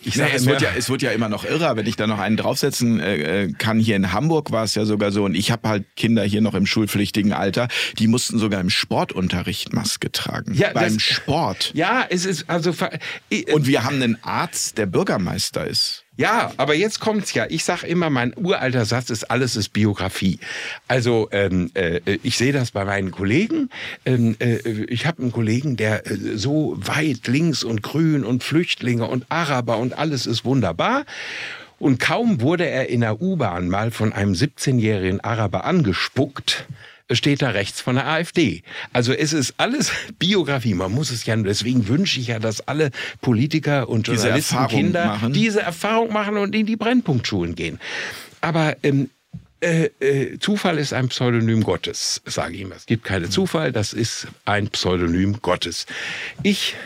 Ich sage, es, wird ja, es wird ja immer noch irrer, wenn ich da noch einen draufsetzen äh, kann. Hier in Hamburg war es ja sogar so, und ich habe halt Kinder hier noch im schulpflichtigen Alter, die mussten sogar im Sportunterricht Maske tragen. Ja, beim das, Sport. Ja, es ist also. Und wir haben einen Arzt, der Bürgermeister ist. Ja, aber jetzt kommt's ja. Ich sage immer, mein uralter Satz ist, alles ist Biografie. Also ähm, äh, ich sehe das bei meinen Kollegen. Ähm, äh, ich habe einen Kollegen, der äh, so weit links und grün und Flüchtlinge und Araber und alles ist wunderbar. Und kaum wurde er in der U-Bahn mal von einem 17-jährigen Araber angespuckt, steht da rechts von der AfD. Also es ist alles Biografie. Man muss es ja, deswegen wünsche ich ja, dass alle Politiker und Journalisten, Kinder machen. diese Erfahrung machen und in die Brennpunktschulen gehen. Aber ähm, äh, äh, Zufall ist ein Pseudonym Gottes, sage ich immer. Es gibt keine Zufall, das ist ein Pseudonym Gottes. Ich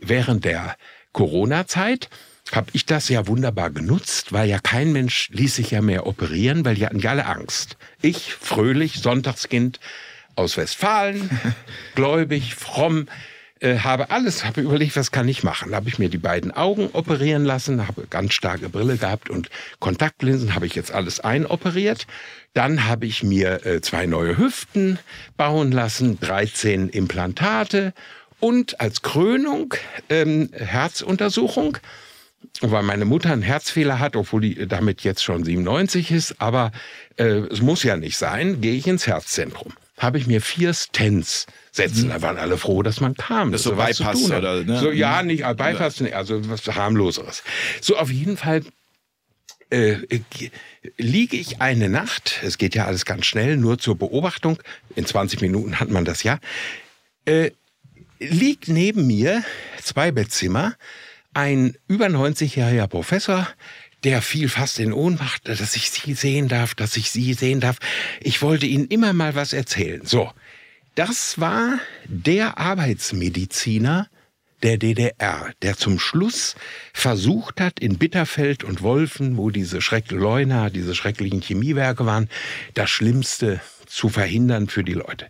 während der Corona-Zeit habe ich das ja wunderbar genutzt, weil ja kein Mensch ließ sich ja mehr operieren, weil die hatten ja alle Angst. Ich, fröhlich, Sonntagskind aus Westfalen, gläubig, fromm, äh, habe alles, habe überlegt, was kann ich machen. Habe ich mir die beiden Augen operieren lassen, habe ganz starke Brille gehabt und Kontaktlinsen habe ich jetzt alles einoperiert. Dann habe ich mir äh, zwei neue Hüften bauen lassen, 13 Implantate und als Krönung ähm, Herzuntersuchung weil meine Mutter einen Herzfehler hat, obwohl die damit jetzt schon 97 ist, aber äh, es muss ja nicht sein, gehe ich ins Herzzentrum. Habe ich mir vier Stents setzen. Mhm. Da waren alle froh, dass man kam. Das, das so Bypass oder ne? so ja nicht äh, Bypass, ja. also was harmloseres. So auf jeden Fall äh, liege ich eine Nacht. Es geht ja alles ganz schnell, nur zur Beobachtung. In 20 Minuten hat man das ja. Äh, liegt neben mir zwei Bettzimmer ein über 90-jähriger Professor, der fiel fast in Ohnmacht, dass ich Sie sehen darf, dass ich Sie sehen darf. Ich wollte Ihnen immer mal was erzählen. So, das war der Arbeitsmediziner der DDR, der zum Schluss versucht hat, in Bitterfeld und Wolfen, wo diese Schreck Leuna, diese schrecklichen Chemiewerke waren, das Schlimmste zu verhindern für die Leute.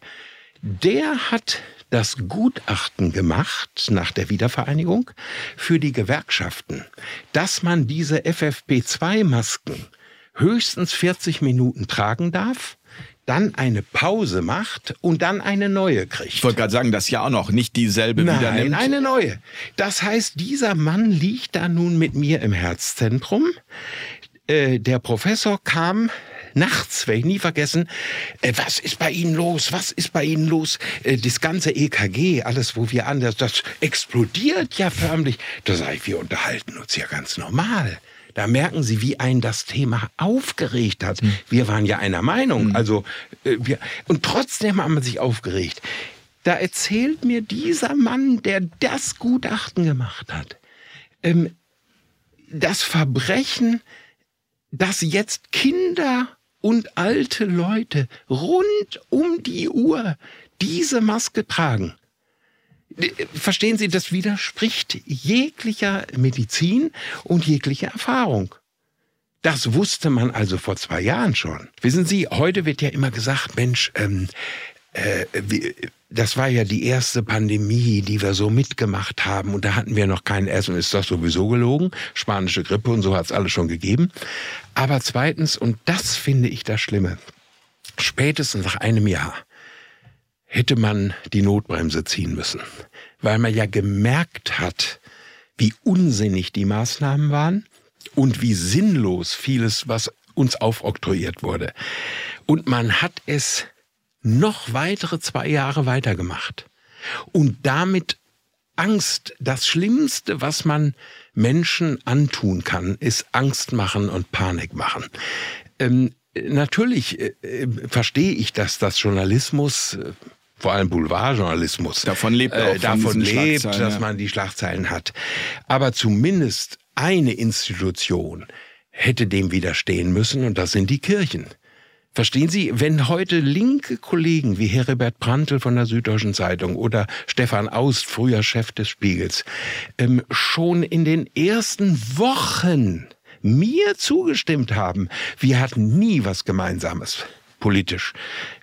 Der hat das Gutachten gemacht nach der Wiedervereinigung für die Gewerkschaften, dass man diese FFP2-Masken höchstens 40 Minuten tragen darf, dann eine Pause macht und dann eine neue kriegt. Ich wollte gerade sagen, das ja auch noch nicht dieselbe Nein, wieder nimmt. eine neue. Das heißt, dieser Mann liegt da nun mit mir im Herzzentrum. Äh, der Professor kam nachts, werde ich nie vergessen, äh, was ist bei Ihnen los, was ist bei Ihnen los? Äh, das ganze EKG, alles, wo wir anders, das explodiert ja förmlich. Da sage ich, wir unterhalten uns ja ganz normal. Da merken Sie, wie einen das Thema aufgeregt hat. Mhm. Wir waren ja einer Meinung. Mhm. Also, äh, wir, und trotzdem haben wir sich aufgeregt. Da erzählt mir dieser Mann, der das Gutachten gemacht hat, ähm, das Verbrechen, dass jetzt Kinder und alte Leute rund um die Uhr diese Maske tragen. Verstehen Sie, das widerspricht jeglicher Medizin und jeglicher Erfahrung. Das wusste man also vor zwei Jahren schon. Wissen Sie, heute wird ja immer gesagt, Mensch, ähm, äh, das war ja die erste Pandemie, die wir so mitgemacht haben. Und da hatten wir noch keinen Essen. Ist das sowieso gelogen? Spanische Grippe und so hat es alles schon gegeben. Aber zweitens, und das finde ich das Schlimme, spätestens nach einem Jahr hätte man die Notbremse ziehen müssen. Weil man ja gemerkt hat, wie unsinnig die Maßnahmen waren und wie sinnlos vieles, was uns aufoktroyiert wurde. Und man hat es noch weitere zwei Jahre weitergemacht. Und damit Angst, das Schlimmste, was man Menschen antun kann, ist Angst machen und Panik machen. Ähm, natürlich äh, äh verstehe ich, dass das Journalismus, äh, vor allem Boulevardjournalismus, davon lebt, äh, davon lebt dass ja. man die Schlagzeilen hat. Aber zumindest eine Institution hätte dem widerstehen müssen, und das sind die Kirchen. Verstehen Sie, wenn heute linke Kollegen wie Heribert Prantl von der Süddeutschen Zeitung oder Stefan Aust, früher Chef des Spiegels, ähm, schon in den ersten Wochen mir zugestimmt haben, wir hatten nie was Gemeinsames politisch.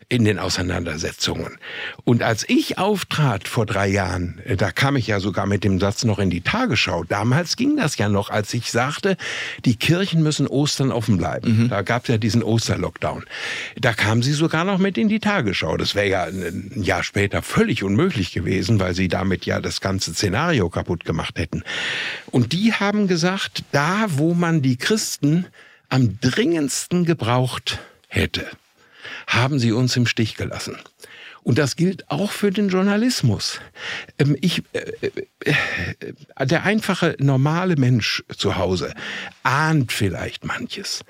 In den Auseinandersetzungen. Und als ich auftrat vor drei Jahren, äh, da kam ich ja sogar mit dem Satz noch in die Tagesschau. Damals ging das ja noch, als ich sagte, die Kirchen müssen Ostern offen bleiben. Mhm. Da gab es ja diesen Osterlockdown. Da kam sie sogar noch mit in die Tagesschau. Das wäre ja ein Jahr später völlig unmöglich gewesen, weil sie damit ja das ganze Szenario kaputt gemacht hätten. Und die haben gesagt, da wo man die Christen am dringendsten gebraucht hätte, haben sie uns im Stich gelassen. Und das gilt auch für den Journalismus. Ähm, ich, äh, äh, äh, der einfache, normale Mensch zu Hause ahnt vielleicht manches.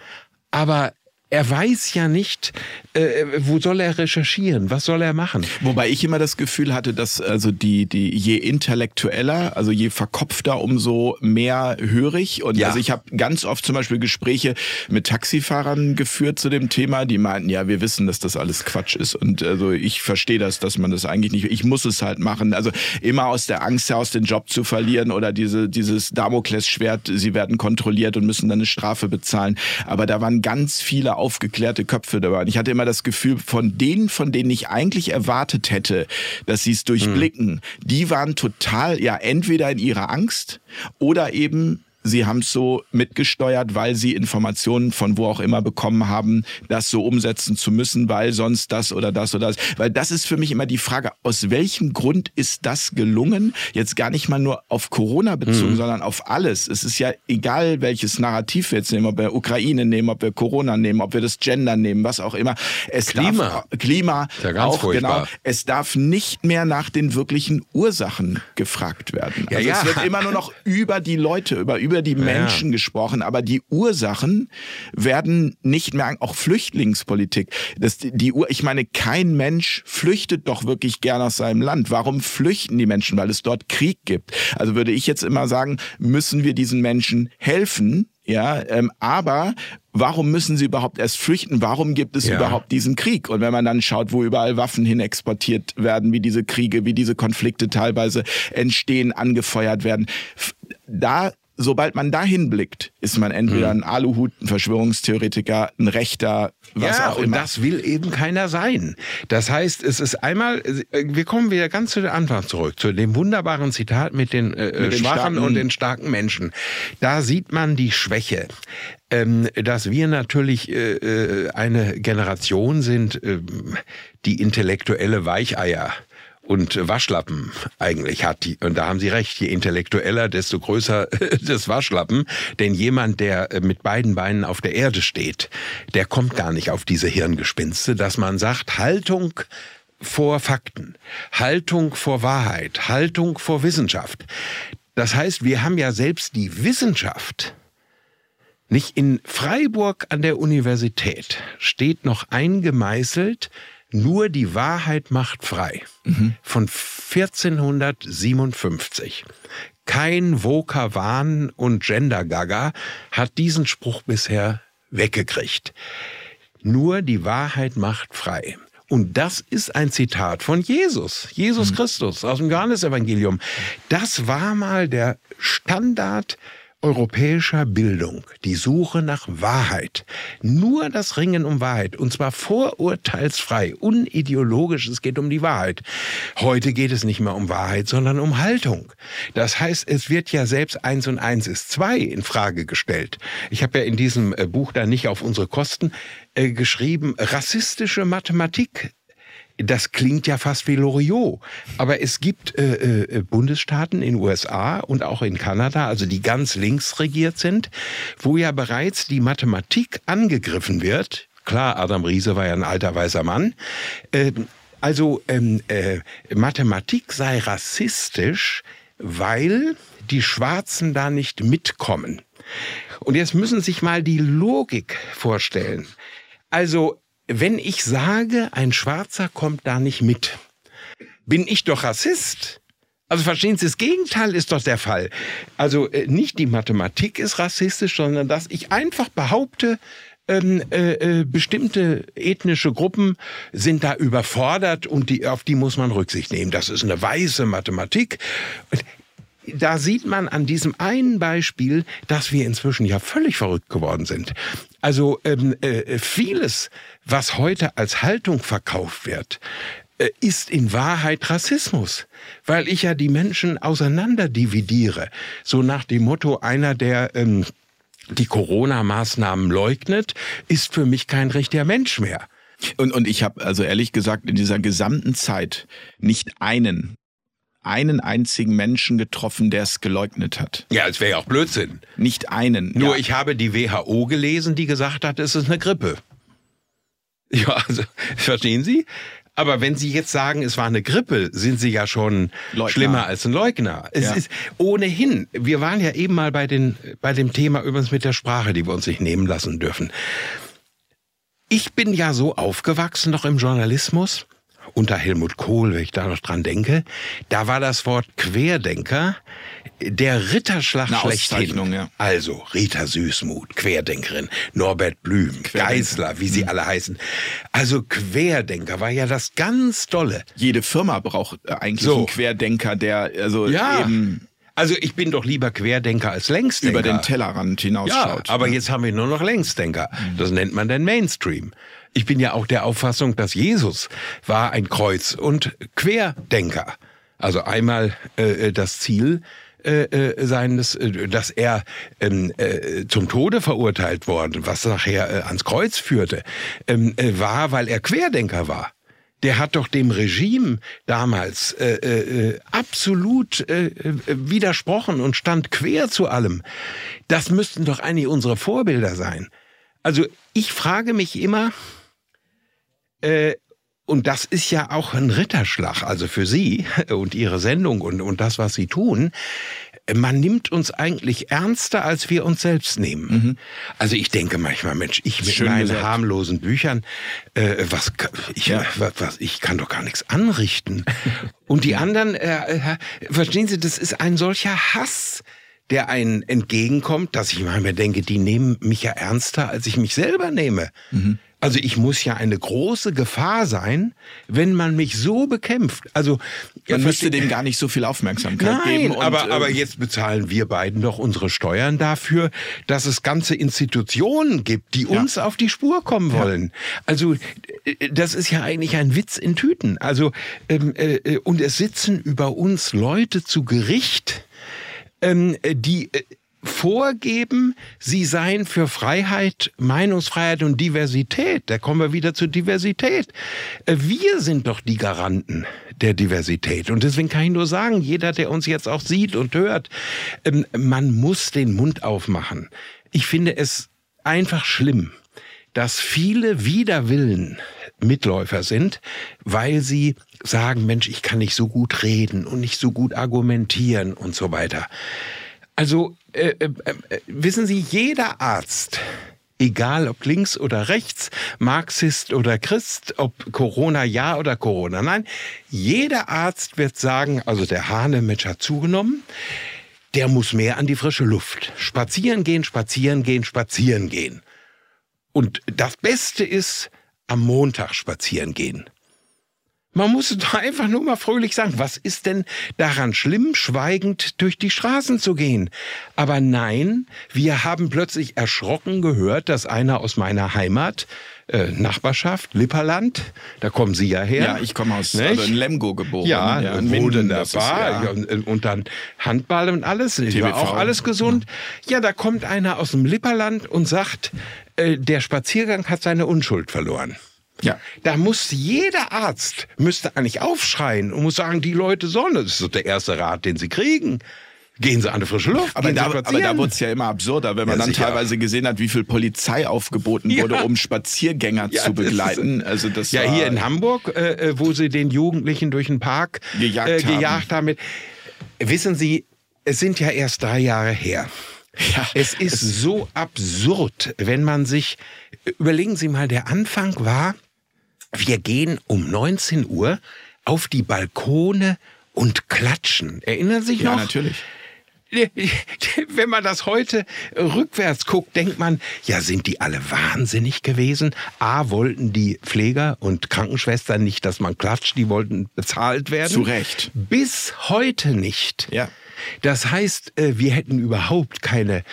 Aber er weiß ja nicht, äh, wo soll er recherchieren, was soll er machen. Wobei ich immer das Gefühl hatte, dass also die, die je intellektueller, also je verkopfter, umso mehr höre ich. Und ja. also ich habe ganz oft zum Beispiel Gespräche mit Taxifahrern geführt zu dem Thema, die meinten, ja, wir wissen, dass das alles Quatsch ist. Und also ich verstehe das, dass man das eigentlich nicht, ich muss es halt machen. Also immer aus der Angst heraus, den Job zu verlieren oder diese, dieses Damoklesschwert, sie werden kontrolliert und müssen dann eine Strafe bezahlen. Aber da waren ganz viele aufgeklärte Köpfe dabei. Und ich hatte immer das Gefühl, von denen, von denen ich eigentlich erwartet hätte, dass sie es durchblicken, mhm. die waren total, ja, entweder in ihrer Angst oder eben sie haben es so mitgesteuert, weil sie Informationen von wo auch immer bekommen haben, das so umsetzen zu müssen, weil sonst das oder das oder das. Weil das ist für mich immer die Frage, aus welchem Grund ist das gelungen? Jetzt gar nicht mal nur auf Corona bezogen, mhm. sondern auf alles. Es ist ja egal, welches Narrativ wir jetzt nehmen, ob wir Ukraine nehmen, ob wir Corona nehmen, ob wir das Gender nehmen, was auch immer. Es Klima. Darf, Klima. Ja auch, furchtbar. genau. Es darf nicht mehr nach den wirklichen Ursachen gefragt werden. Also ja, ja. es wird immer nur noch über die Leute, über, über über die Menschen ja. gesprochen, aber die Ursachen werden nicht mehr, auch Flüchtlingspolitik. Das, die Ur, ich meine, kein Mensch flüchtet doch wirklich gern aus seinem Land. Warum flüchten die Menschen? Weil es dort Krieg gibt. Also würde ich jetzt immer sagen, müssen wir diesen Menschen helfen, ja, ähm, aber warum müssen sie überhaupt erst flüchten? Warum gibt es ja. überhaupt diesen Krieg? Und wenn man dann schaut, wo überall Waffen hin exportiert werden, wie diese Kriege, wie diese Konflikte teilweise entstehen, angefeuert werden, da sobald man dahin blickt, ist man entweder mhm. ein Aluhut, ein Verschwörungstheoretiker, ein Rechter, was ja, auch immer. und das will eben keiner sein. Das heißt, es ist einmal, wir kommen wieder ganz zu der Anfang zurück, zu dem wunderbaren Zitat mit den, äh, mit den schwachen starken, und den starken Menschen. Da sieht man die Schwäche. Ähm, dass wir natürlich äh, äh eine Generation sind, äh, die intellektuelle Weicheier und Waschlappen eigentlich hat. Die, und da haben Sie recht, je intellektueller, desto größer das Waschlappen. Denn jemand, der äh, mit beiden Beinen auf der Erde steht, der kommt gar nicht auf diese Hirngespinste, dass man sagt, Haltung vor Fakten, Haltung vor Wahrheit, Haltung vor Wissenschaft. Das heißt, wir haben ja selbst die Wissenschaft, nicht in Freiburg an der Universität steht noch eingemeißelt, nur die Wahrheit macht frei. Mhm. Von 1457. Kein Vokawan und Gendergaga hat diesen Spruch bisher weggekriegt. Nur die Wahrheit macht frei. Und das ist ein Zitat von Jesus, Jesus mhm. Christus aus dem Johannesevangelium. Das war mal der Standard europäischer Bildung, die Suche nach Wahrheit, nur das Ringen um Wahrheit, und zwar vorurteilsfrei, unideologisch, es geht um die Wahrheit. Heute geht es nicht mehr um Wahrheit, sondern um Haltung. Das heißt, es wird ja selbst eins und eins ist zwei in Frage gestellt. Ich habe ja in diesem äh, Buch da nicht auf unsere Kosten äh, geschrieben, rassistische Mathematik das klingt ja fast wie Loriot. Aber es gibt äh, äh, Bundesstaaten in USA und auch in Kanada, also die ganz links regiert sind, wo ja bereits die Mathematik angegriffen wird. Klar, Adam Riese war ja ein alter weißer Mann. Äh, also ähm, äh, Mathematik sei rassistisch, weil die Schwarzen da nicht mitkommen. Und jetzt müssen Sie sich mal die Logik vorstellen. Also wenn ich sage, ein Schwarzer kommt da nicht mit, bin ich doch Rassist. Also verstehen Sie, das Gegenteil ist doch der Fall. Also äh, nicht die Mathematik ist rassistisch, sondern dass ich einfach behaupte, ähm, äh, äh, bestimmte ethnische Gruppen sind da überfordert und die, auf die muss man Rücksicht nehmen. Das ist eine weiße Mathematik. Und da sieht man an diesem einen Beispiel, dass wir inzwischen ja völlig verrückt geworden sind. Also ähm, äh, vieles, was heute als Haltung verkauft wird, äh, ist in Wahrheit Rassismus, weil ich ja die Menschen auseinander dividiere. So nach dem Motto, einer, der ähm, die Corona-Maßnahmen leugnet, ist für mich kein richtiger Mensch mehr. Und, und ich habe also ehrlich gesagt in dieser gesamten Zeit nicht einen, einen einzigen Menschen getroffen, der es geleugnet hat. Ja, es wäre ja auch Blödsinn. Nicht einen. Nur ja. ich habe die WHO gelesen, die gesagt hat, es ist eine Grippe. Ja, also, verstehen Sie? Aber wenn Sie jetzt sagen, es war eine Grippe, sind Sie ja schon Leugner. schlimmer als ein Leugner. Es Ja. ist ohnehin, wir waren ja eben mal bei, den, bei dem Thema übrigens mit der Sprache, die wir uns nicht nehmen lassen dürfen. Ich bin ja so aufgewachsen noch im Journalismus, unter Helmut Kohl, wenn ich da noch dran denke, da war das Wort Querdenker der Ritterschlag Eine schlechthin. Ja. Also Rita Süßmuth, Querdenkerin, Norbert Blüm, Geisler, wie sie Mhm. alle heißen. Also Querdenker war ja das ganz Dolle. Jede Firma braucht äh, eigentlich So. einen Querdenker, der also Ja. eben Also ich bin doch lieber Querdenker als Längsdenker. über den Tellerrand Ja, hinausschaut. aber jetzt haben wir nur noch Längsdenker. Das nennt man den Mainstream. Ich bin ja auch der Auffassung, dass Jesus war ein Kreuz- und Querdenker. Also einmal äh, das Ziel äh, äh, seines, äh, dass er ähm, äh, zum Tode verurteilt worden, was nachher äh, ans Kreuz führte, ähm, äh, war, weil er Querdenker war. Der hat doch dem Regime damals äh, äh, absolut äh, äh, widersprochen und stand quer zu allem. Das müssten doch eigentlich unsere Vorbilder sein. Also ich frage mich immer, äh, und das ist ja auch ein Ritterschlag, also für Sie und Ihre Sendung und, und das, was Sie tun. Man nimmt uns eigentlich ernster, als wir uns selbst nehmen. Also ich denke manchmal, Mensch, ich mit Schön meinen gesagt. harmlosen Büchern, äh, was, ich, Ja. was, was, ich kann doch gar nichts anrichten. Und die anderen, äh, äh, verstehen Sie, das ist ein solcher Hass, der einen entgegenkommt, dass ich manchmal denke, die nehmen mich ja ernster, als ich mich selber nehme. Mhm. Also ich muss ja eine große Gefahr sein, wenn man mich so bekämpft. Also Man ja, müsste dem gar nicht so viel Aufmerksamkeit Nein, geben. und, aber, äh, aber jetzt bezahlen wir beiden doch unsere Steuern dafür, dass es ganze Institutionen gibt, die uns auf die Spur kommen wollen. Also äh, das ist ja eigentlich ein Witz in Tüten. Also ähm, äh, äh, und es sitzen über uns Leute zu Gericht, ähm, äh, die vorgeben, sie seien für Freiheit, Meinungsfreiheit und Diversität. Da kommen wir wieder zur Diversität. Äh, Wir sind doch die Garanten der Diversität. Und deswegen kann ich nur sagen, jeder, der uns jetzt auch sieht und hört, ähm, man muss den Mund aufmachen. Ich finde es einfach schlimm, dass viele wider Willen Mitläufer sind, weil sie sagen, Mensch, ich kann nicht so gut reden und nicht so gut argumentieren und so weiter. Also, äh, äh, äh, wissen Sie, jeder Arzt, egal ob links oder rechts, Marxist oder Christ, ob Corona ja oder Corona nein, jeder Arzt wird sagen, also der Hahnemensch hat zugenommen, der muss mehr an die frische Luft. Spazieren gehen, spazieren gehen, spazieren gehen. Und das Beste ist, am Montag spazieren gehen. Man muss doch einfach nur mal fröhlich sagen, was ist denn daran schlimm, schweigend durch die Straßen zu gehen? Aber nein, wir haben plötzlich erschrocken gehört, dass einer aus meiner Heimat, äh, Nachbarschaft, Lipperland, da kommen Sie ja her. ja, ich komme aus Nicht? also in Lemgo geboren. Ja, in Minden, wunderbar. ja. ja. und, und dann Handball und alles. TBV. War auch alles gesund. Ja, da kommt einer aus dem Lipperland und sagt, äh, der Spaziergang hat seine Unschuld verloren. Ja. Da muss jeder Arzt müsste eigentlich aufschreien und muss sagen, die Leute sollen, das ist so der erste Rat, den sie kriegen. Gehen Sie an die frische Luft. Aber da, aber da wurde es ja immer absurder, wenn man Ja, dann sicher. teilweise gesehen hat, wie viel Polizei aufgeboten Ja. wurde, um Spaziergänger Ja, zu das begleiten. also das ja, hier in Hamburg, äh, äh, wo sie den Jugendlichen durch den Park Gejagt äh, gejagt haben. Wissen Sie, es sind ja erst drei Jahre her. Ja, es ist so absurd, wenn man sich, überlegen Sie mal, der Anfang war, wir gehen um 19 Uhr auf die Balkone und klatschen. Erinnern Sie sich ja, noch? natürlich. wenn man das heute rückwärts guckt, denkt man, ja, sind die alle wahnsinnig gewesen? A, wollten die Pfleger und Krankenschwestern nicht, dass man klatscht, die wollten bezahlt werden. Zu Recht. Bis heute nicht. Ja. Das heißt, äh, wir hätten überhaupt keine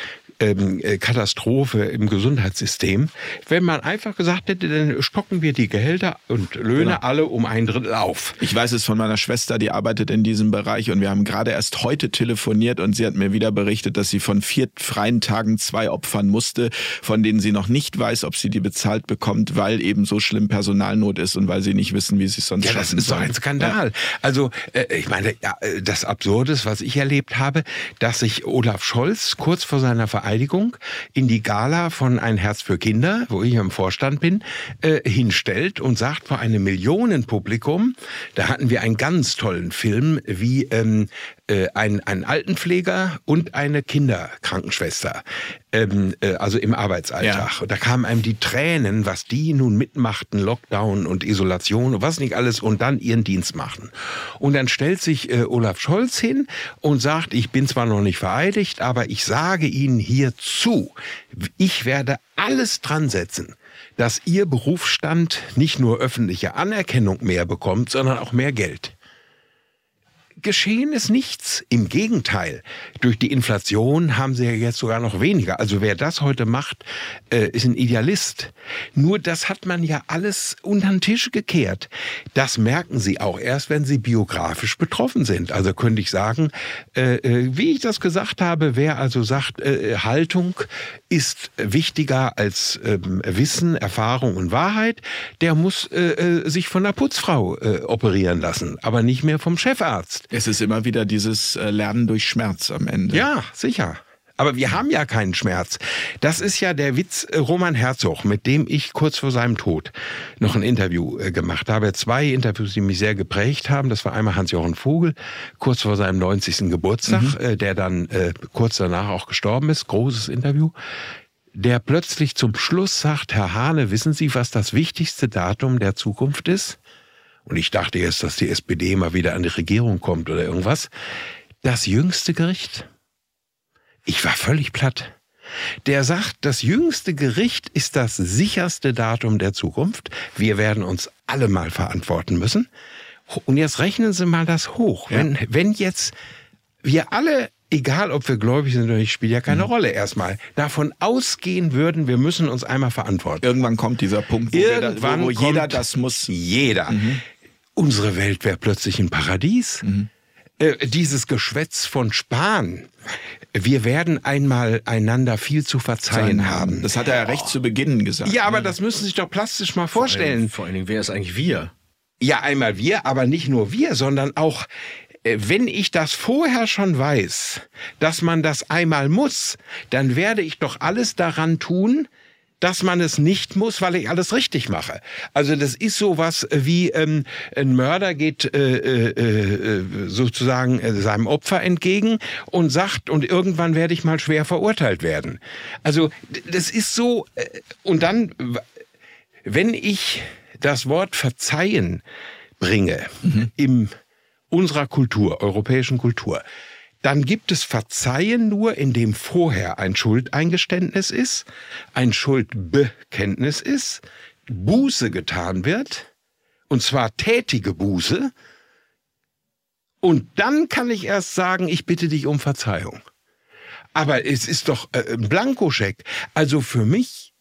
ähm, äh, Katastrophe im Gesundheitssystem, wenn man einfach gesagt hätte, dann stocken wir die Gehälter und Löhne genau. alle um ein Drittel auf. Ich weiß es von meiner Schwester, die arbeitet in diesem Bereich und wir haben gerade erst heute telefoniert und sie hat mir wieder berichtet, dass sie von vier freien Tagen zwei opfern musste, von denen sie noch nicht weiß, ob sie die bezahlt bekommt, weil eben so schlimm Personalnot ist und weil sie nicht wissen, wie sie es sonst ja, schaffen das ist doch ein Skandal. Ja. Also äh, ich meine, ja, das Absurde, was ich erlebt habe, dass sich Olaf Scholz kurz vor seiner Vereidigung Vereidigung in die Gala von Ein Herz für Kinder, wo ich im Vorstand bin, äh, hinstellt und sagt vor einem Millionenpublikum, da hatten wir einen ganz tollen Film, wie ähm, äh, ein, ein Altenpfleger und eine Kinderkrankenschwester, ähm, äh, also im Arbeitsalltag. Ja. Da kamen einem die Tränen, was die nun mitmachten, Lockdown und Isolation und was nicht alles und dann ihren Dienst machen. Und dann stellt sich äh, Olaf Scholz hin und sagt, ich bin zwar noch nicht vereidigt, aber ich sage Ihnen hier zu, ich werde alles dran setzen, dass Ihr Berufsstand nicht nur öffentliche Anerkennung mehr bekommt, sondern auch mehr Geld geschehen ist nichts. Im Gegenteil, durch die Inflation haben sie ja jetzt sogar noch weniger. Also wer das heute macht, äh, ist ein Idealist. Nur das hat man ja alles unter den Tisch gekehrt. Das merken sie auch erst, wenn sie biografisch betroffen sind. Also könnte ich sagen, äh, äh wie ich das gesagt habe, wer also sagt, äh, Haltung ist wichtiger als ähm, Wissen, Erfahrung und Wahrheit, der muss äh, äh, sich von der Putzfrau operieren lassen, aber nicht mehr vom Chefarzt. Es ist immer wieder dieses äh, Lernen durch Schmerz am Ende. Ja, sicher. Aber wir haben ja keinen Schmerz. Das ist ja der Witz äh, Roman Herzog, mit dem ich kurz vor seinem Tod noch ein Interview äh, gemacht habe. Zwei Interviews, die mich sehr geprägt haben. Das war einmal Hans-Jochen Vogel, kurz vor seinem 90. Geburtstag, mhm. der dann kurz danach auch gestorben ist. Großes Interview. Der plötzlich zum Schluss sagt, Herr Hahne, wissen Sie, was das wichtigste Datum der Zukunft ist? Und ich dachte jetzt, dass die SPD mal wieder an die Regierung kommt oder irgendwas, das jüngste Gericht. Ich war völlig platt. Der sagt, das jüngste Gericht ist das sicherste Datum der Zukunft. Wir werden uns alle mal verantworten müssen. Und jetzt rechnen Sie mal das hoch. Ja. Wenn, wenn jetzt wir alle, egal ob wir gläubig sind oder nicht, spielt ja keine mhm. Rolle erstmal, davon ausgehen würden, wir müssen uns einmal verantworten. Irgendwann kommt dieser Punkt, wo, Irgendwann da, wo jeder das muss. Jeder. Mhm unsere Welt wäre plötzlich ein Paradies. Mhm. Äh, dieses Geschwätz von Spahn, wir werden einmal einander viel zu verzeihen haben. Das hat er ja recht oh. zu Beginn gesagt. Ja, aber ne? das müssen Sie sich doch plastisch mal vorstellen. Vor allen Dingen, wer ist eigentlich wir? Ja, einmal wir, aber nicht nur wir, sondern auch äh, wenn ich das vorher schon weiß, dass man das einmal muss, dann werde ich doch alles daran tun, dass man es nicht muss, weil ich alles richtig mache. Also das ist sowas wie ähm, ein Mörder geht äh, äh, äh, sozusagen äh, seinem Opfer entgegen und sagt, und irgendwann werde ich mal schwer verurteilt werden. Also das ist so, äh, und dann, wenn ich das Wort verzeihen bringe mhm. in unserer Kultur, europäischen Kultur, dann gibt es Verzeihen nur, indem vorher ein Schuldeingeständnis ist, ein Schuldbekenntnis ist, Buße getan wird, und zwar tätige Buße, und dann kann ich erst sagen, ich bitte dich um Verzeihung. Aber es ist doch äh, ein Blankoscheck. Also für mich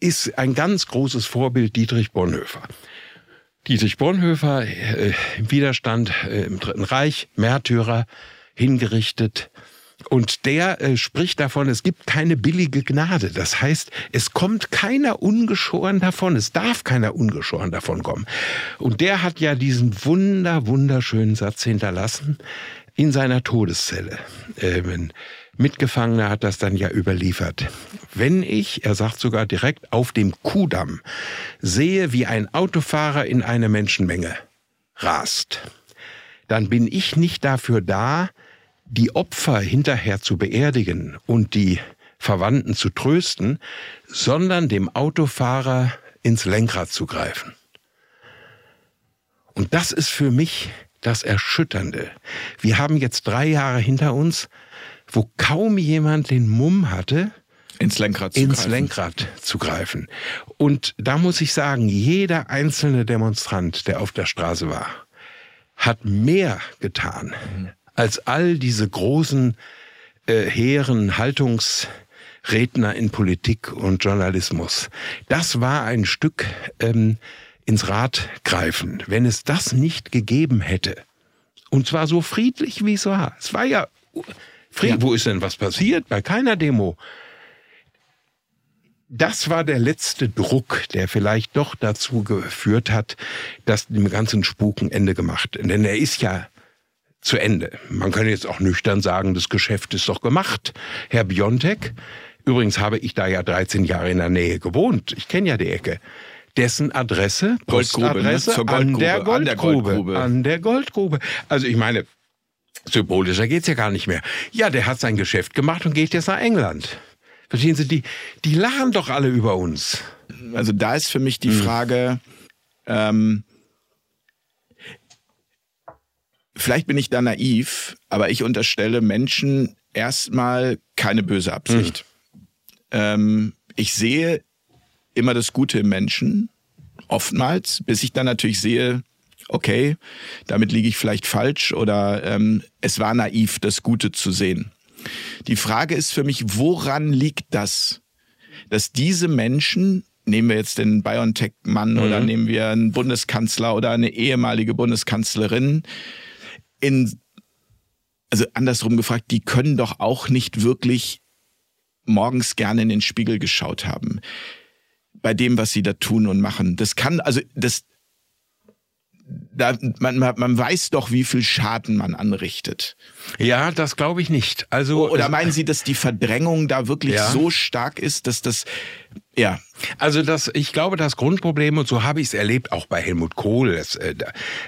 ist ein ganz großes Vorbild Dietrich Bonhoeffer. Dietrich Bonhoeffer, äh, Widerstand äh, im Dritten Reich, Märtyrer, hingerichtet. Und der äh, spricht davon, es gibt keine billige Gnade. Das heißt, es kommt keiner ungeschoren davon. Es darf keiner ungeschoren davon kommen. Und der hat ja diesen wunder, wunderschönen Satz hinterlassen in seiner Todeszelle. Äh, ein Mitgefangener hat das dann ja überliefert. Wenn ich, er sagt sogar direkt, auf dem Kudamm sehe, wie ein Autofahrer in eine Menschenmenge rast, dann bin ich nicht dafür da, die Opfer hinterher zu beerdigen und die Verwandten zu trösten, sondern dem Autofahrer ins Lenkrad zu greifen. Und das ist für mich das Erschütternde. Wir haben jetzt drei Jahre hinter uns, wo kaum jemand den Mumm hatte, ins Lenkrad zu ins greifen. Lenkrad zu greifen. Und da muss ich sagen, jeder einzelne Demonstrant, der auf der Straße war, hat mehr getan mhm. als all diese großen äh, hehren Haltungsredner in Politik und Journalismus. Das war ein Stück ähm, ins Rad greifen. Wenn es das nicht gegeben hätte, und zwar so friedlich, wie es war, es war ja friedlich. Ja. Wo ist denn was passiert? Bei keiner Demo das war der letzte Druck, der vielleicht doch dazu geführt hat, dass dem ganzen Spuken Ende gemacht. Denn er ist ja zu Ende. Man kann jetzt auch nüchtern sagen, das Geschäft ist doch gemacht. Herr Biontek, übrigens habe ich da ja 13 Jahre in der Nähe gewohnt. Ich kenne ja die Ecke. Dessen Adresse, Goldgrube, ne? Postadresse ne? an, der Goldgrube, an der Goldgrube. An der Goldgrube. Also ich meine, symbolischer geht's ja gar nicht mehr. Ja, der hat sein Geschäft gemacht und geht jetzt nach England. Verstehen Sie, die, die lachen doch alle über uns. Also da ist für mich die hm. Frage, ähm, vielleicht bin ich da naiv, aber ich unterstelle Menschen erstmal keine böse Absicht. Hm. Ähm, ich sehe immer das Gute im Menschen, oftmals, bis ich dann natürlich sehe, okay, damit liege ich vielleicht falsch oder ähm, es war naiv, das Gute zu sehen. Die Frage ist für mich, woran liegt das, dass diese Menschen nehmen wir jetzt den BioNTech-Mann mhm. oder nehmen wir einen Bundeskanzler oder eine ehemalige Bundeskanzlerin, in, also andersrum gefragt, die können doch auch nicht wirklich morgens gerne in den Spiegel geschaut haben. Bei dem, was sie da tun und machen. Das kann, also das, da, man, man weiß doch, wie viel Schaden man anrichtet. Ja, das glaube ich nicht. Also oder meinen Sie, dass die Verdrängung da wirklich ja. so stark ist, dass das ja. Also das, ich glaube, das Grundproblem, und so habe ich es erlebt, auch bei Helmut Kohl das, äh,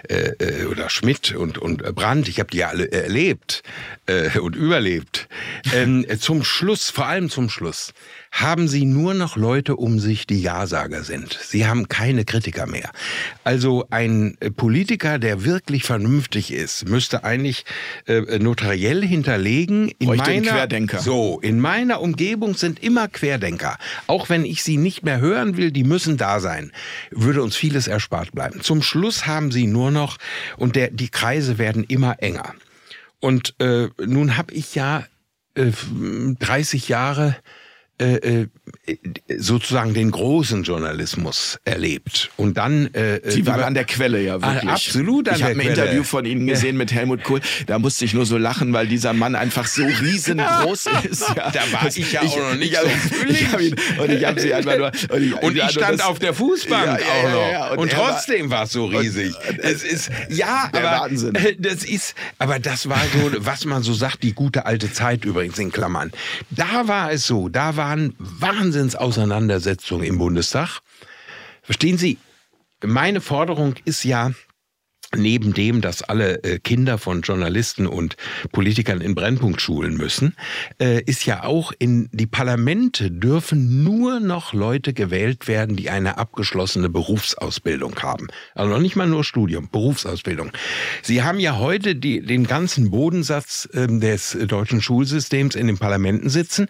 äh, oder Schmidt und, und Brandt, ich habe die ja alle erlebt äh, und überlebt. Ähm, zum Schluss, vor allem zum Schluss, haben sie nur noch Leute um sich, die Ja-Sager sind. Sie haben keine Kritiker mehr. Also ein Politiker, der wirklich vernünftig ist, müsste eigentlich äh, notariell hinterlegen. In meiner, Querdenker. So, in meiner Umgebung sind immer Querdenker. Auch wenn ich sie nicht mehr hören will, die müssen da sein. Würde uns vieles erspart bleiben. Zum Schluss haben sie nur noch, und der, die Kreise werden immer enger. Und äh, nun habe ich ja äh, 30 Jahre äh, äh, sozusagen den großen Journalismus erlebt. Und dann äh, Sie waren an der Quelle ja ah, wirklich. absolut an ich habe ein Interview von Ihnen gesehen mit Helmut Kohl. Da musste ich nur so lachen weil dieser Mann einfach so riesengroß ist ja. da war ich ja auch noch nicht ich, so ich hab ihn, und ich habe sie einfach nur und ich, und ich stand das, auf der Fußbank ja, auch noch. ja, und, und trotzdem war es so riesig. und, es ist ja aber Wahnsinn. das ist aber das war so was man so sagt die gute alte Zeit übrigens in Klammern. Da war es so da war waren Wahnsinnsauseinandersetzungen im Bundestag. Verstehen Sie, meine Forderung ist ja, neben dem, dass alle äh, Kinder von Journalisten und Politikern in Brennpunkt schulen müssen, äh, ist ja auch in die Parlamente dürfen nur noch Leute gewählt werden, die eine abgeschlossene Berufsausbildung haben. Also noch nicht mal nur Studium, Berufsausbildung. Sie haben ja heute die, den ganzen Bodensatz äh, des deutschen Schulsystems in den Parlamenten sitzen.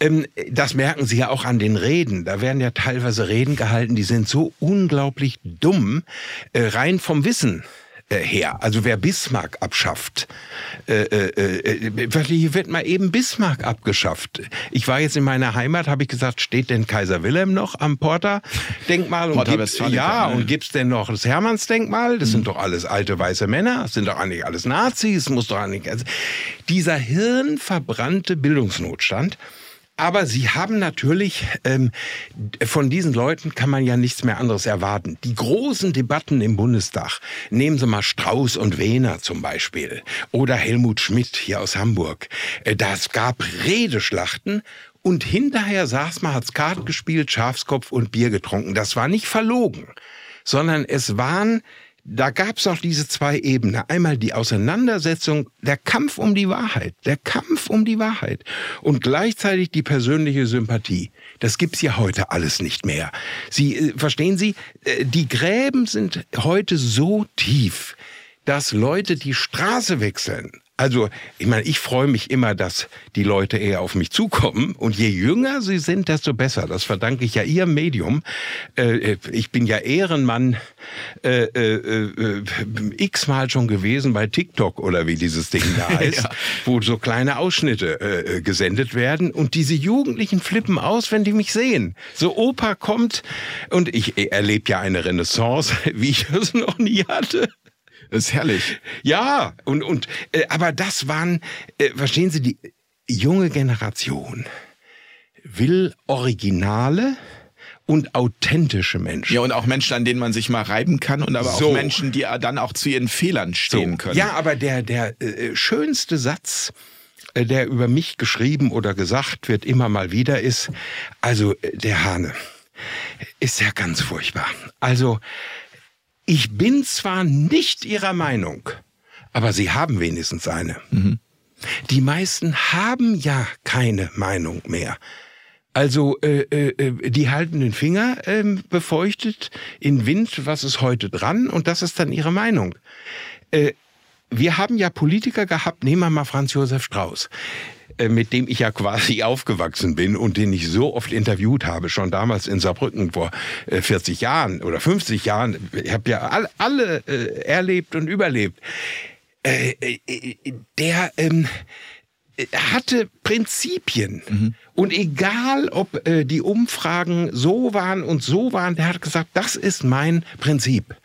Ähm, das merken Sie ja auch an den Reden. Da werden ja teilweise Reden gehalten, die sind so unglaublich dumm, äh, rein vom Wissen äh, her. Also wer Bismarck abschafft, äh, äh, äh, hier wird mal eben Bismarck abgeschafft. Ich war jetzt in meiner Heimat, habe ich gesagt, steht denn Kaiser Wilhelm noch am Porta-Denkmal? Und gibt's, ja, und gibt's denn noch das Hermannsdenkmal? Das mhm. sind doch alles alte weiße Männer, das sind doch eigentlich alles Nazis, muss doch eigentlich... Also, dieser hirnverbrannte Bildungsnotstand, aber sie haben natürlich, ähm, von diesen Leuten kann man ja nichts mehr anderes erwarten. Die großen Debatten im Bundestag, nehmen Sie mal Strauß und Wehner zum Beispiel oder Helmut Schmidt hier aus Hamburg. Äh, das gab Redeschlachten und hinterher saß man, hat Skat gespielt, Schafskopf und Bier getrunken. Das war nicht verlogen, sondern es waren da gab es auch diese zwei Ebenen. Einmal die Auseinandersetzung, der Kampf um die Wahrheit, der Kampf um die Wahrheit und gleichzeitig die persönliche Sympathie. Das gibt's ja heute alles nicht mehr. Sie äh, verstehen Sie, äh, die Gräben sind heute so tief, dass Leute die Straße wechseln Also, ich meine, ich freue mich immer, dass die Leute eher auf mich zukommen. Und je jünger sie sind, desto besser. Das verdanke ich ja ihrem Medium. Äh, ich bin ja Ehrenmann äh, äh, äh, x-mal schon gewesen bei TikTok oder wie dieses Ding da heißt, ja. wo so kleine Ausschnitte äh, gesendet werden. Und diese Jugendlichen flippen aus, wenn die mich sehen. So Opa kommt und ich erlebe ja eine Renaissance, wie ich es noch nie hatte. Das ist herrlich. Ja, und, und äh, aber das waren, äh, verstehen Sie, die junge Generation will Originale und authentische Menschen. Ja, und auch Menschen, an denen man sich mal reiben kann und aber so. auch Menschen, die dann auch zu ihren Fehlern stehen so. können. Ja, aber der, der äh, schönste Satz, äh, der über mich geschrieben oder gesagt wird, immer mal wieder ist, also äh, der Hane ist ja ganz furchtbar. Also ich bin zwar nicht Ihrer Meinung, aber Sie haben wenigstens eine. Mhm. Die meisten haben ja keine Meinung mehr. Also äh, äh, die halten den Finger äh, befeuchtet in Wind, was ist heute dran, und das ist dann ihre Meinung. Äh, wir haben ja Politiker gehabt, nehmen wir mal Franz Josef Strauß. Äh, mit dem ich ja quasi aufgewachsen bin und den ich so oft interviewt habe, schon damals in Saarbrücken vor 40 äh, Jahren oder 50 Jahren. Ich habe ja alle, alle äh, erlebt und überlebt. Der ähm, hatte Prinzipien. Mhm. Und egal, ob äh, die Umfragen so waren und so waren, der hat gesagt, das ist mein Prinzip.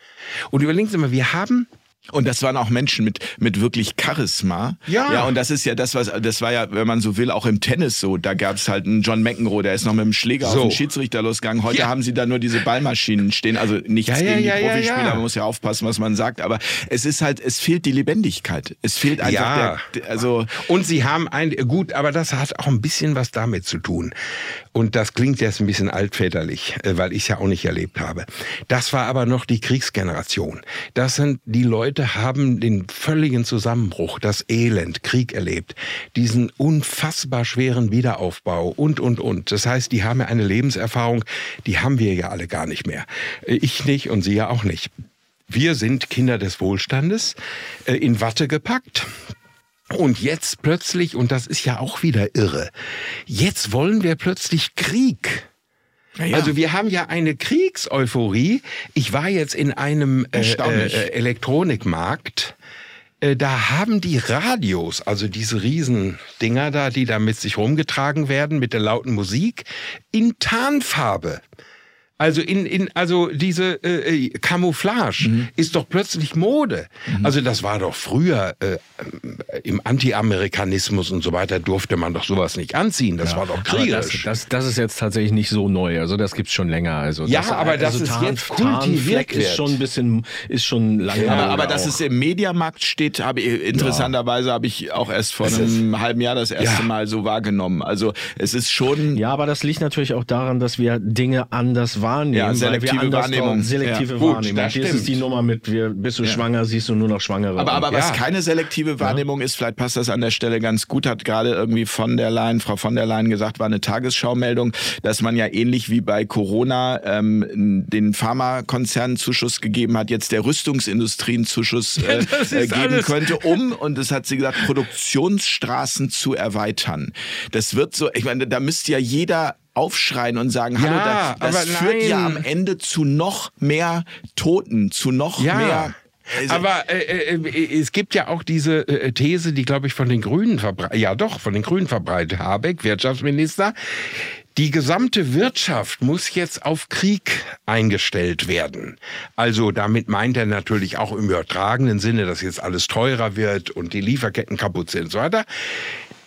Und überlegen Sie mal, wir haben und das waren auch Menschen mit, mit wirklich Charisma. Ja. Ja, und das ist ja das, was, das war ja, wenn man so will, auch im Tennis so. Da gab es halt einen John McEnroe, der ist noch mit dem Schläger so. auf den Schiedsrichter losgegangen. Heute ja. haben sie da nur diese Ballmaschinen stehen. Also nichts ja, gegen die Profispieler, man muss ja aufpassen, was man sagt. Aber es ist halt, es fehlt die Lebendigkeit. Es fehlt einfach ja. der, also. Und sie haben ein, gut, aber das hat auch ein bisschen was damit zu tun. Und das klingt jetzt ein bisschen altväterlich, äh, weil ich es ja auch nicht erlebt habe. Das war aber noch die Kriegsgeneration. Das sind die Leute haben den völligen Zusammenbruch, das Elend, Krieg erlebt, diesen unfassbar schweren Wiederaufbau und und und. Das heißt, die haben ja eine Lebenserfahrung, die haben wir ja alle gar nicht mehr. Äh, ich nicht und Sie ja auch nicht. Wir sind Kinder des Wohlstandes, äh, in Watte gepackt. Und jetzt plötzlich, und das ist ja auch wieder irre, jetzt wollen wir plötzlich Krieg. Ja. Also wir haben ja eine Kriegseuphorie. Ich war jetzt in einem äh, äh, Elektronikmarkt. Äh, da haben die Radios, also diese Riesendinger da, die da mit sich rumgetragen werden, mit der lauten Musik, in Tarnfarbe. Also in, in also diese äh, äh, Camouflage mhm. ist doch plötzlich Mode. Mhm. Also das war doch früher äh, im Anti-Amerikanismus und so weiter durfte man doch sowas nicht anziehen. Das ja. war doch kriegerisch. Das, das, das, ist jetzt tatsächlich nicht so neu. Also das gibt's schon länger. Also ja, das, aber das also ist Tarn, jetzt kultiviert ist schon ein bisschen ist schon lange. Ja, aber, aber dass es im Mediamarkt steht, habe ich interessanterweise ja. habe ich auch erst vor es einem halben Jahr das erste Mal so wahrgenommen. Also es ist schon. Ja, aber das liegt natürlich auch daran, dass wir Dinge anders wahrnehmen wahrnehmen. Ja, selektive Wahrnehmung. Selektive ja. Wahrnehmung. Gut, Hier ist es die Nummer mit, wir, bist du ja. schwanger, siehst du nur noch Schwangere. Aber, aber was keine selektive Wahrnehmung ist, vielleicht passt das an der Stelle ganz gut, hat gerade irgendwie von der Leyen, Frau von der Leyen gesagt, war eine Tagesschau-Meldung, dass man ja ähnlich wie bei Corona ähm, den Pharmakonzernen Zuschuss gegeben hat, jetzt der Rüstungsindustrie Zuschuss äh, äh, geben alles. könnte, um, und das hat sie gesagt, Produktionsstraßen zu erweitern. Das wird so, ich meine, da müsste ja jeder aufschreien und sagen, hallo, ja, das, das führt ja am Ende zu noch mehr Toten, zu noch ja. mehr also aber äh, äh, es gibt ja auch diese äh, These, die, glaube ich, von den Grünen verbreitet, ja doch, von den Grünen verbreitet, Habeck, Wirtschaftsminister. Die gesamte Wirtschaft muss jetzt auf Krieg eingestellt werden. Also damit meint er natürlich auch im übertragenen Sinne, dass jetzt alles teurer wird und die Lieferketten kaputt sind und so weiter.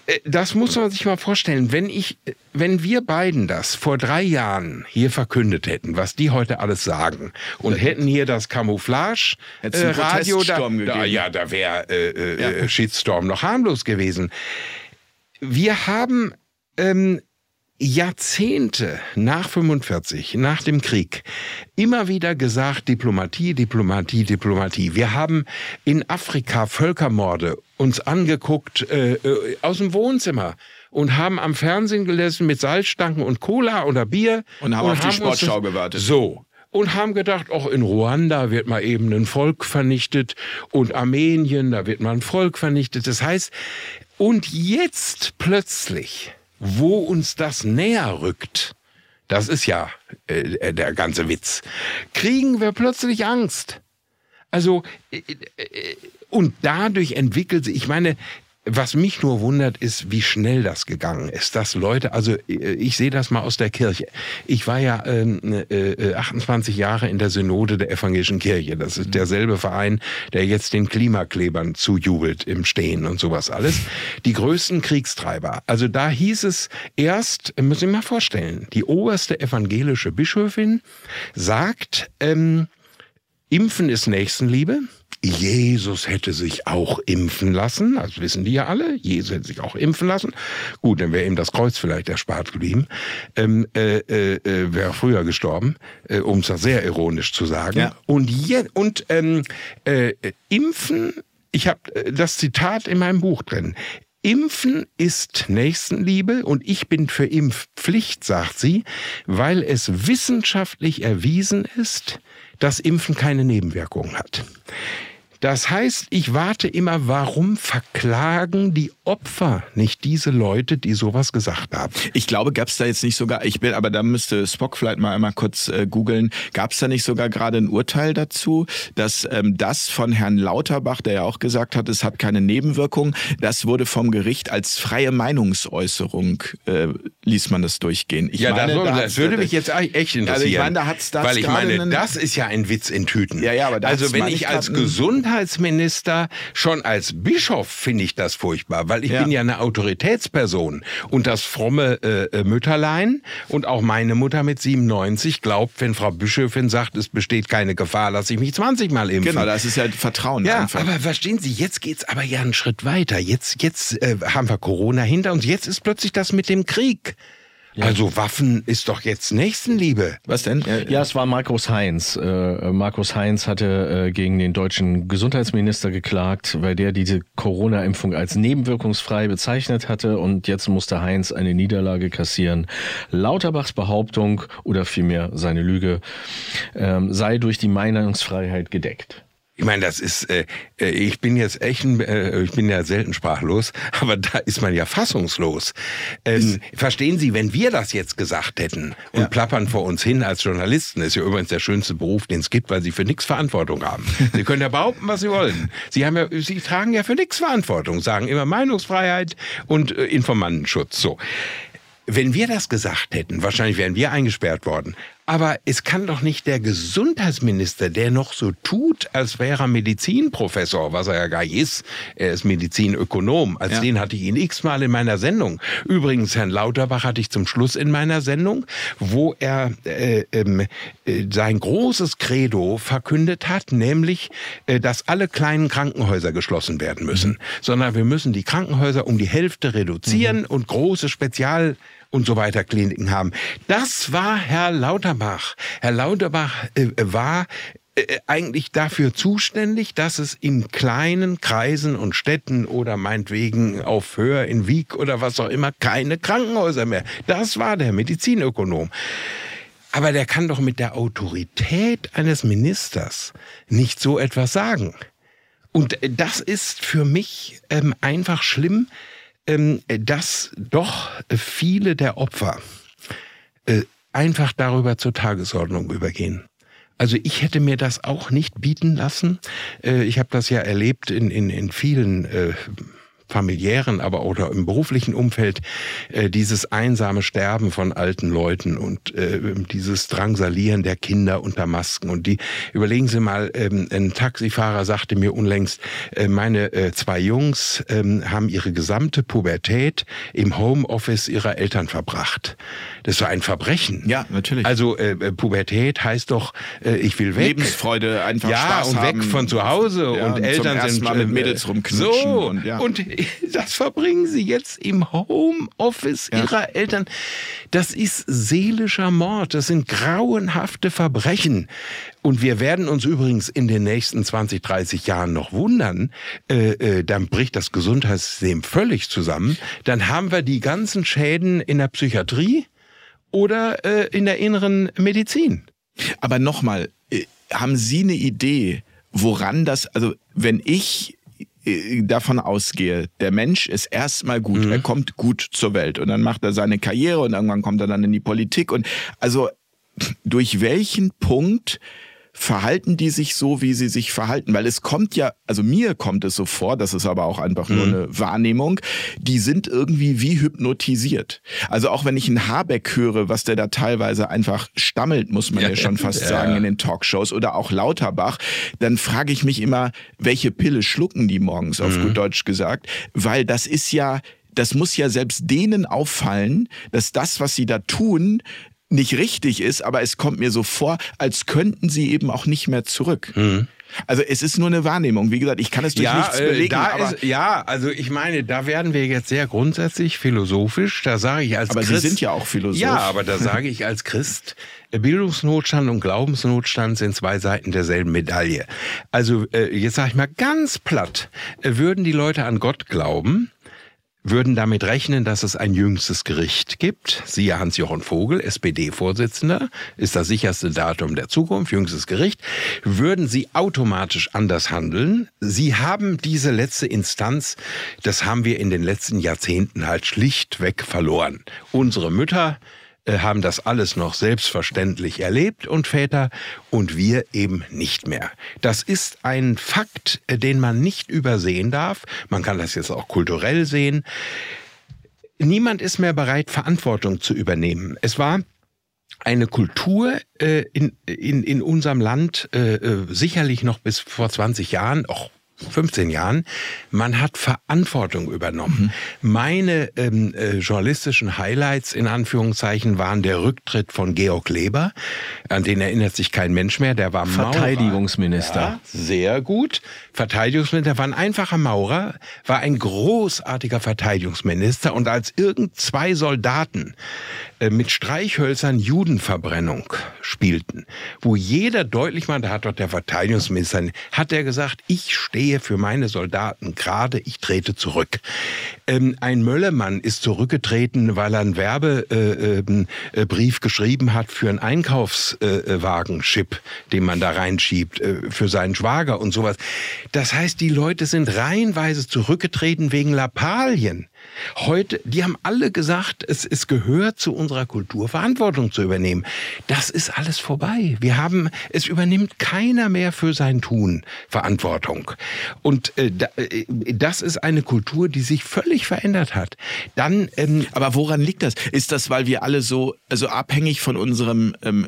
Äh, das muss man sich mal vorstellen. Wenn ich, wenn wir beiden das vor drei Jahren hier verkündet hätten, was die heute alles sagen, und hätten hier das Camouflage äh, Radio, da, da, ja, da wäre äh, äh, ja. Shitstorm noch harmlos gewesen. Wir haben ähm, Jahrzehnte nach 45, nach dem Krieg, immer wieder gesagt, Diplomatie, Diplomatie, Diplomatie. Wir haben in Afrika Völkermorde uns angeguckt äh, äh, aus dem Wohnzimmer und haben am Fernsehen gelesen mit Salzstangen und Cola oder Bier. Und haben und auf haben die Sportschau gewartet. So. und haben gedacht, auch in Ruanda wird mal eben ein Volk vernichtet und Armenien, da wird mal ein Volk vernichtet. Das heißt, und jetzt plötzlich, wo uns das näher rückt, das ist ja äh, der ganze Witz, kriegen wir plötzlich Angst. Also, äh, äh, und dadurch entwickelt sich, ich meine, was mich nur wundert, ist, wie schnell das gegangen ist. Dass Leute, also äh, ich sehe das mal aus der Kirche. Ich war ja ähm, äh, 28 Jahre in der Synode der evangelischen Kirche. Das ist derselbe Verein, der jetzt den Klimaklebern zujubelt im Stehen und sowas alles. Die größten Kriegstreiber. Also da hieß es erst, müssen Sie mal vorstellen, die oberste evangelische Bischöfin sagt, ähm, Impfen ist Nächstenliebe. Jesus hätte sich auch impfen lassen, das wissen die ja alle. Jesus hätte sich auch impfen lassen. Gut, dann wäre ihm das Kreuz vielleicht erspart geblieben. Ähm, äh, äh, äh wäre früher gestorben, äh, um es sehr ironisch zu sagen. Ja. Und, je, und ähm, äh, Impfen, ich habe äh, das Zitat in meinem Buch drin. Impfen ist Nächstenliebe und ich bin für Impfpflicht, sagt sie, weil es wissenschaftlich erwiesen ist, dass Impfen keine Nebenwirkungen hat. Das heißt, ich warte immer, warum verklagen die Opfer nicht diese Leute, die sowas gesagt haben? Ich glaube, gab es da jetzt nicht sogar, ich bin, aber da müsste Spock vielleicht mal einmal kurz äh, googeln, gab es da nicht sogar gerade ein Urteil dazu, dass ähm, das von Herrn Lauterbach, der ja auch gesagt hat, es hat keine Nebenwirkung, das wurde vom Gericht als freie Meinungsäußerung, äh, ließ man das durchgehen. Ich ja, meine, das, da das würde mich jetzt echt interessieren. Also ich meine, da hat's das Weil ich meine, das ist ja ein Witz in Tüten. Ja, ja, aber also wenn ich als Gesundheit Gesundheitsminister, schon als Bischof finde ich das furchtbar, weil ich ja. bin ja eine Autoritätsperson und das fromme äh, äh Mütterlein und auch meine Mutter mit 97 glaubt, wenn Frau Bischöfin sagt, es besteht keine Gefahr, lass ich mich 20 Mal impfen. Genau, das ist ja Vertrauen. Ja, einfach. aber verstehen Sie, jetzt geht's aber ja einen Schritt weiter. Jetzt, jetzt äh, haben wir Corona hinter uns. Jetzt ist plötzlich das mit dem Krieg. Ja. Also Waffen ist doch jetzt Nächstenliebe. Was denn? Ja, es war Markus Heinz. Äh, Markus Heinz hatte äh, gegen den deutschen Gesundheitsminister geklagt, weil der diese Corona-Impfung als nebenwirkungsfrei bezeichnet hatte und jetzt musste Heinz eine Niederlage kassieren. Lauterbachs Behauptung oder vielmehr seine Lüge ähm, sei durch die Meinungsfreiheit gedeckt. Ich meine, das ist, äh, äh, ich bin jetzt echt, äh, ich bin ja selten sprachlos, aber da ist man ja fassungslos. Ähm, verstehen Sie, wenn wir das jetzt gesagt hätten und ja. plappern vor uns hin als Journalisten, ist ja übrigens der schönste Beruf, den es gibt, weil Sie für nichts Verantwortung haben. Sie können ja behaupten, was Sie wollen. Sie haben ja, Sie tragen ja für nichts Verantwortung, sagen immer Meinungsfreiheit und äh, Informantenschutz. So. Wenn wir das gesagt hätten, wahrscheinlich wären wir eingesperrt worden. Aber es kann doch nicht der Gesundheitsminister, der noch so tut, als wäre er Medizinprofessor, was er ja gar nicht ist. Er ist Medizinökonom. Als ja. den hatte ich ihn x-mal in meiner Sendung. Übrigens, Herrn Lauterbach hatte ich zum Schluss in meiner Sendung, wo er äh, äh, sein großes Credo verkündet hat, nämlich, äh, dass alle kleinen Krankenhäuser geschlossen werden müssen. Mhm. Sondern wir müssen die Krankenhäuser um die Hälfte reduzieren mhm. und große Spezial und so weiter Kliniken haben. Das war Herr Lauterbach. Herr Lauterbach äh, war äh, eigentlich dafür zuständig, dass es in kleinen Kreisen und Städten oder meinetwegen auf Höhe in Wieg oder was auch immer keine Krankenhäuser mehr. Das war der Medizinökonom. Aber der kann doch mit der Autorität eines Ministers nicht so etwas sagen. Und das ist für mich ähm, einfach schlimm, dass doch viele der Opfer äh, einfach darüber zur Tagesordnung übergehen. Also ich hätte mir das auch nicht bieten lassen. Äh, ich habe das ja erlebt in, in, in vielen äh, familiären, aber auch im beruflichen Umfeld äh, dieses einsame Sterben von alten Leuten und äh, dieses Drangsalieren der Kinder unter Masken. Und die, überlegen Sie mal, ähm, ein Taxifahrer sagte mir unlängst, äh, meine äh, zwei Jungs ähm, haben ihre gesamte Pubertät im Homeoffice ihrer Eltern verbracht. Das war ein Verbrechen. Ja, natürlich. Also äh, äh, Pubertät heißt doch, äh, ich will weg. Lebensfreude, einfach ja, Spaß und haben. weg von zu Hause ja, und, und Eltern sind Mal mit Mädels rumknutschen. So und, ja. und das verbringen sie jetzt im Homeoffice ja. ihrer Eltern. Das ist seelischer Mord. Das sind grauenhafte Verbrechen. Und wir werden uns übrigens in den nächsten 20, 30 Jahren noch wundern, äh, äh, dann bricht das Gesundheitssystem völlig zusammen. Dann haben wir die ganzen Schäden in der Psychiatrie oder äh, in der inneren Medizin. Aber nochmal, äh, haben Sie eine Idee, woran das, also wenn ich davon ausgehe, der Mensch ist erstmal gut, mhm. er kommt gut zur Welt und dann macht er seine Karriere und irgendwann kommt er dann in die Politik und also durch welchen Punkt verhalten die sich so, wie sie sich verhalten? Weil es kommt ja, also mir kommt es so vor, das ist aber auch einfach mhm. nur eine Wahrnehmung, die sind irgendwie wie hypnotisiert. Also auch wenn ich einen Habeck höre, was der da teilweise einfach stammelt, muss man ja, ja schon fast ja. sagen in den Talkshows oder auch Lauterbach, dann frage ich mich immer, welche Pille schlucken die morgens, auf mhm. gut Deutsch gesagt, weil das ist ja das muss ja selbst denen auffallen, dass das, was sie da tun, nicht richtig ist, aber es kommt mir so vor, als könnten sie eben auch nicht mehr zurück. Mhm. Also es ist nur eine Wahrnehmung. Wie gesagt, ich kann es durch ja, nichts äh, belegen. Äh, ist, ja, also ich meine, da werden wir jetzt sehr grundsätzlich philosophisch. Da sage ich als aber Christ. Aber Sie sind ja auch Philosoph. Ja, aber da sage ich als Christ, Bildungsnotstand und Glaubensnotstand sind zwei Seiten derselben Medaille. Also äh, jetzt sage ich mal ganz platt, würden die Leute an Gott glauben, würden damit rechnen, dass es ein jüngstes Gericht gibt. Siehe Hans-Jochen Vogel, SPD-Vorsitzender, ist das sicherste Datum der Zukunft, jüngstes Gericht. Würden sie automatisch anders handeln? Sie haben diese letzte Instanz, das haben wir in den letzten Jahrzehnten halt schlichtweg verloren. Unsere Mütter, äh, haben das alles noch selbstverständlich erlebt und Väter und wir eben nicht mehr. Das ist ein Fakt, äh, den man nicht übersehen darf. Man kann das jetzt auch kulturell sehen. Niemand ist mehr bereit, Verantwortung zu übernehmen. Es war eine Kultur äh, in, in, in unserem Land äh, äh sicherlich noch bis vor 20 Jahren, auch 15 Jahren, man hat Verantwortung übernommen. Mhm. Meine ähm, äh, journalistischen Highlights in Anführungszeichen waren der Rücktritt von Georg Leber, an den erinnert sich kein Mensch mehr, der war Verteidigungsminister. Ja, sehr gut. Verteidigungsminister war ein einfacher Maurer, war ein großartiger Verteidigungsminister und als irgend zwei Soldaten äh, mit Streichhölzern Judenverbrennung spielten, wo jeder deutlich macht, da hat dort der Verteidigungsminister, hat er gesagt, ich stehe für meine Soldaten gerade, ich trete zurück. Ähm, ein Möllemann ist zurückgetreten, weil er einen Werbebrief äh, äh, geschrieben hat für einen Einkaufswagenchip, den man da reinschiebt, äh, für seinen Schwager und sowas. Das heißt, die Leute sind reihenweise zurückgetreten wegen Lappalien. Heute, die haben alle gesagt, es, es gehört zu unserer Kultur, Verantwortung zu übernehmen. Das ist alles vorbei. Wir haben, es übernimmt keiner mehr für sein Tun Verantwortung. Und äh, äh, das ist eine Kultur, die sich völlig verändert hat. Dann, ähm, aber woran liegt das? Ist das, weil wir alle so also abhängig von unserem ähm,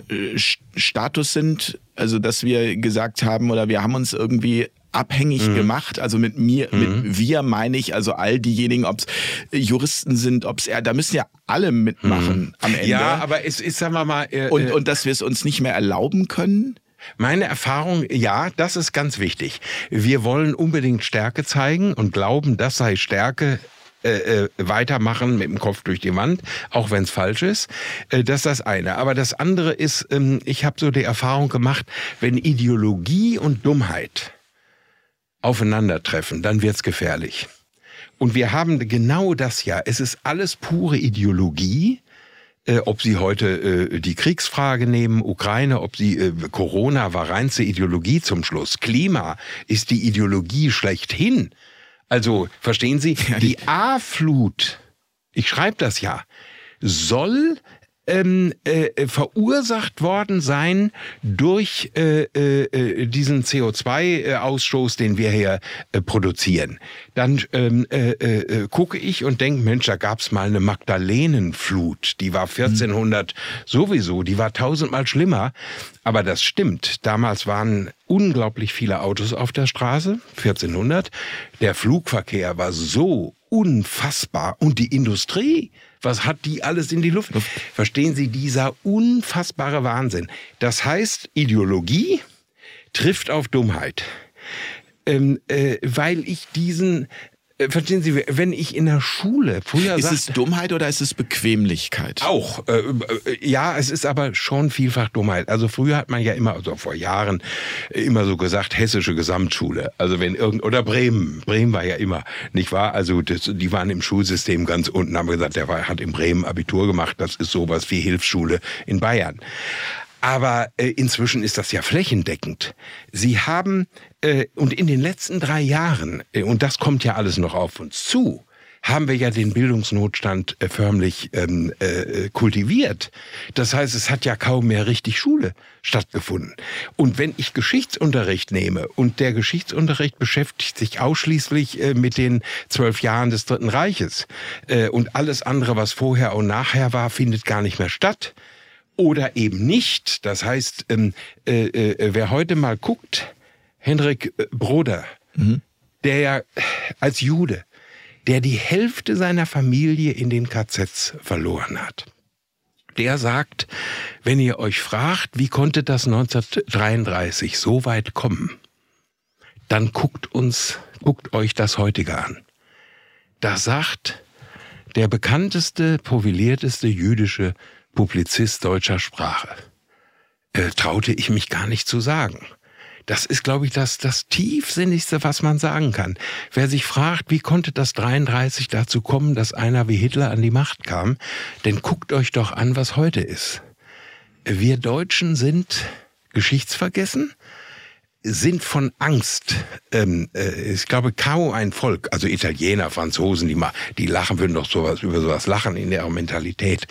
Status sind? Also, dass wir gesagt haben oder wir haben uns irgendwie abhängig mhm. gemacht. Also mit mir, mhm. mit wir meine ich also all diejenigen, ob es Juristen sind, ob es da müssen ja alle mitmachen mhm. am Ende. Ja, aber es ist, sagen wir mal, äh, und, äh, und dass wir es uns nicht mehr erlauben können. Meine Erfahrung, ja, das ist ganz wichtig. Wir wollen unbedingt Stärke zeigen und glauben, das sei Stärke, äh, äh, weitermachen mit dem Kopf durch die Wand, auch wenn es falsch ist. Äh, das ist das eine. Aber das andere ist, ähm, ich habe so die Erfahrung gemacht, wenn Ideologie und Dummheit aufeinandertreffen, dann wird's gefährlich. Und wir haben genau das ja. Es ist alles pure Ideologie. Äh, ob Sie heute äh, die Kriegsfrage nehmen, Ukraine, ob Sie äh, Corona war reinste Ideologie zum Schluss. Klima ist die Ideologie schlechthin. Also verstehen Sie, die A-Flut, ich schreibe das ja, soll ähm, äh, verursacht worden sein durch äh, äh, diesen CO2-Ausstoß, den wir hier äh, produzieren. Dann ähm, äh, äh, gucke ich und denke, Mensch, da gab's mal eine Magdalenenflut, die war 1400 mhm. sowieso, die war tausendmal schlimmer. Aber das stimmt. Damals waren unglaublich viele Autos auf der Straße, 1400. Der Flugverkehr war so unfassbar. Und die Industrie, was hat die alles in die Luft? Verstehen Sie, dieser unfassbare Wahnsinn. Das heißt, Ideologie trifft auf Dummheit. Ähm, äh, weil ich diesen Verstehen Sie, wenn ich in der Schule früher Ist sagte, es Dummheit oder ist es Bequemlichkeit? Auch. Äh, äh, ja, es ist aber schon vielfach Dummheit. Also früher hat man ja immer, also vor Jahren, äh, immer so gesagt, hessische Gesamtschule. Also wenn irgend, oder Bremen. Bremen war ja immer, nicht wahr? Also das, die waren im Schulsystem ganz unten, haben gesagt, der war, hat in Bremen Abitur gemacht. Das ist sowas wie Hilfsschule in Bayern. Aber äh, inzwischen ist das ja flächendeckend. Sie haben, äh, und in den letzten drei Jahren, äh, und das kommt ja alles noch auf uns zu, haben wir ja den Bildungsnotstand äh, förmlich ähm, äh, kultiviert. Das heißt, es hat ja kaum mehr richtig Schule stattgefunden. Und wenn ich Geschichtsunterricht nehme und der Geschichtsunterricht beschäftigt sich ausschließlich äh, mit den zwölf Jahren des Dritten Reiches äh, und alles andere, was vorher und nachher war, findet gar nicht mehr statt. Oder eben nicht. Das heißt, ähm, äh, äh, wer heute mal guckt, Henrik äh, Broder, mhm. der ja als Jude der die Hälfte seiner Familie in den KZs verloren hat. Der sagt, wenn ihr euch fragt, wie konnte das 1933 so weit kommen, dann guckt uns, guckt euch das heutige an. Da sagt der bekannteste, profilierteste jüdische Publizist deutscher Sprache, äh, traute ich mich gar nicht zu sagen. Das ist, glaube ich, das, das tiefsinnigste, was man sagen kann. Wer sich fragt, wie konnte das 33 dazu kommen, dass einer wie Hitler an die Macht kam, denn guckt euch doch an, was heute ist. Wir Deutschen sind geschichtsvergessen sind von Angst. Ähm, äh, ich glaube, kaum ein Volk, also Italiener, Franzosen, die, mal, die lachen, würden doch sowas über sowas lachen in ihrer Mentalität.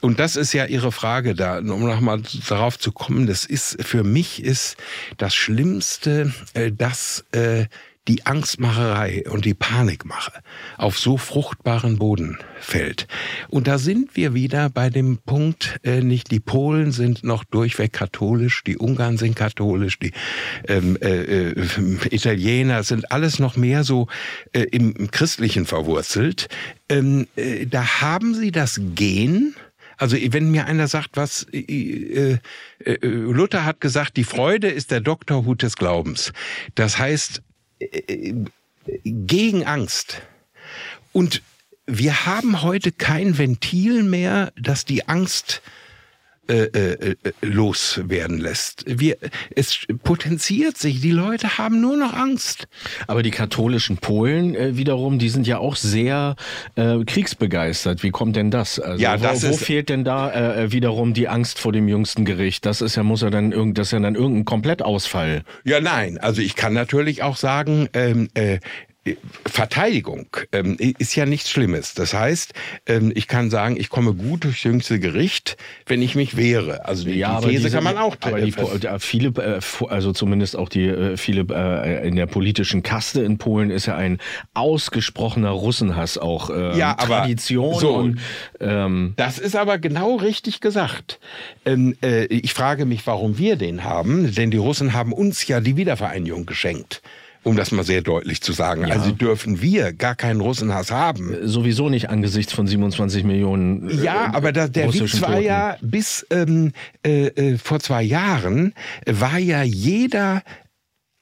Und das ist ja Ihre Frage da, um nochmal darauf zu kommen. Das ist für mich ist das Schlimmste, äh, dass äh, die Angstmacherei und die Panikmache auf so fruchtbaren Boden fällt. Und da sind wir wieder bei dem Punkt, äh, nicht die Polen sind noch durchweg katholisch, die Ungarn sind katholisch, die ähm, äh, äh, Italiener sind alles noch mehr so äh, im, im Christlichen verwurzelt. Ähm, äh, da haben sie das Gen, also wenn mir einer sagt, was äh, äh, äh, Luther hat gesagt, die Freude ist der Doktorhut des Glaubens. Das heißt, gegen Angst. Und wir haben heute kein Ventil mehr, das die Angst äh, äh, äh, loswerden lässt. Wir, es potenziert sich, die Leute haben nur noch Angst. Aber die katholischen Polen äh, wiederum, die sind ja auch sehr äh, kriegsbegeistert. Wie kommt denn das? Also, ja, das wo, wo fehlt denn da äh, wiederum die Angst vor dem jüngsten Gericht? Das ist ja, muss ja dann irgend, das ist ja dann irgendein Komplettausfall. Ja, nein. Also ich kann natürlich auch sagen, ähm, äh, Verteidigung ähm, ist ja nichts Schlimmes. Das heißt, ähm, ich kann sagen, ich komme gut durchs jüngste Gericht, wenn ich mich wehre. Also die, ja, die These diese, kann man auch aber die, viele, äh, also zumindest auch die äh, viele äh, in der politischen Kaste in Polen ist ja ein ausgesprochener Russenhass auch äh, ja, aber Tradition. So, und, ähm, das ist aber genau richtig gesagt. Ähm, äh, ich frage mich, warum wir den haben, denn die Russen haben uns ja die Wiedervereinigung geschenkt um das mal sehr deutlich zu sagen. Ja. Also dürfen wir gar keinen Russenhass haben. Sowieso nicht angesichts von 27 Millionen. Äh, ja, aber da, der Witz war Toten. ja bis ähm, äh, äh, vor zwei Jahren war ja jeder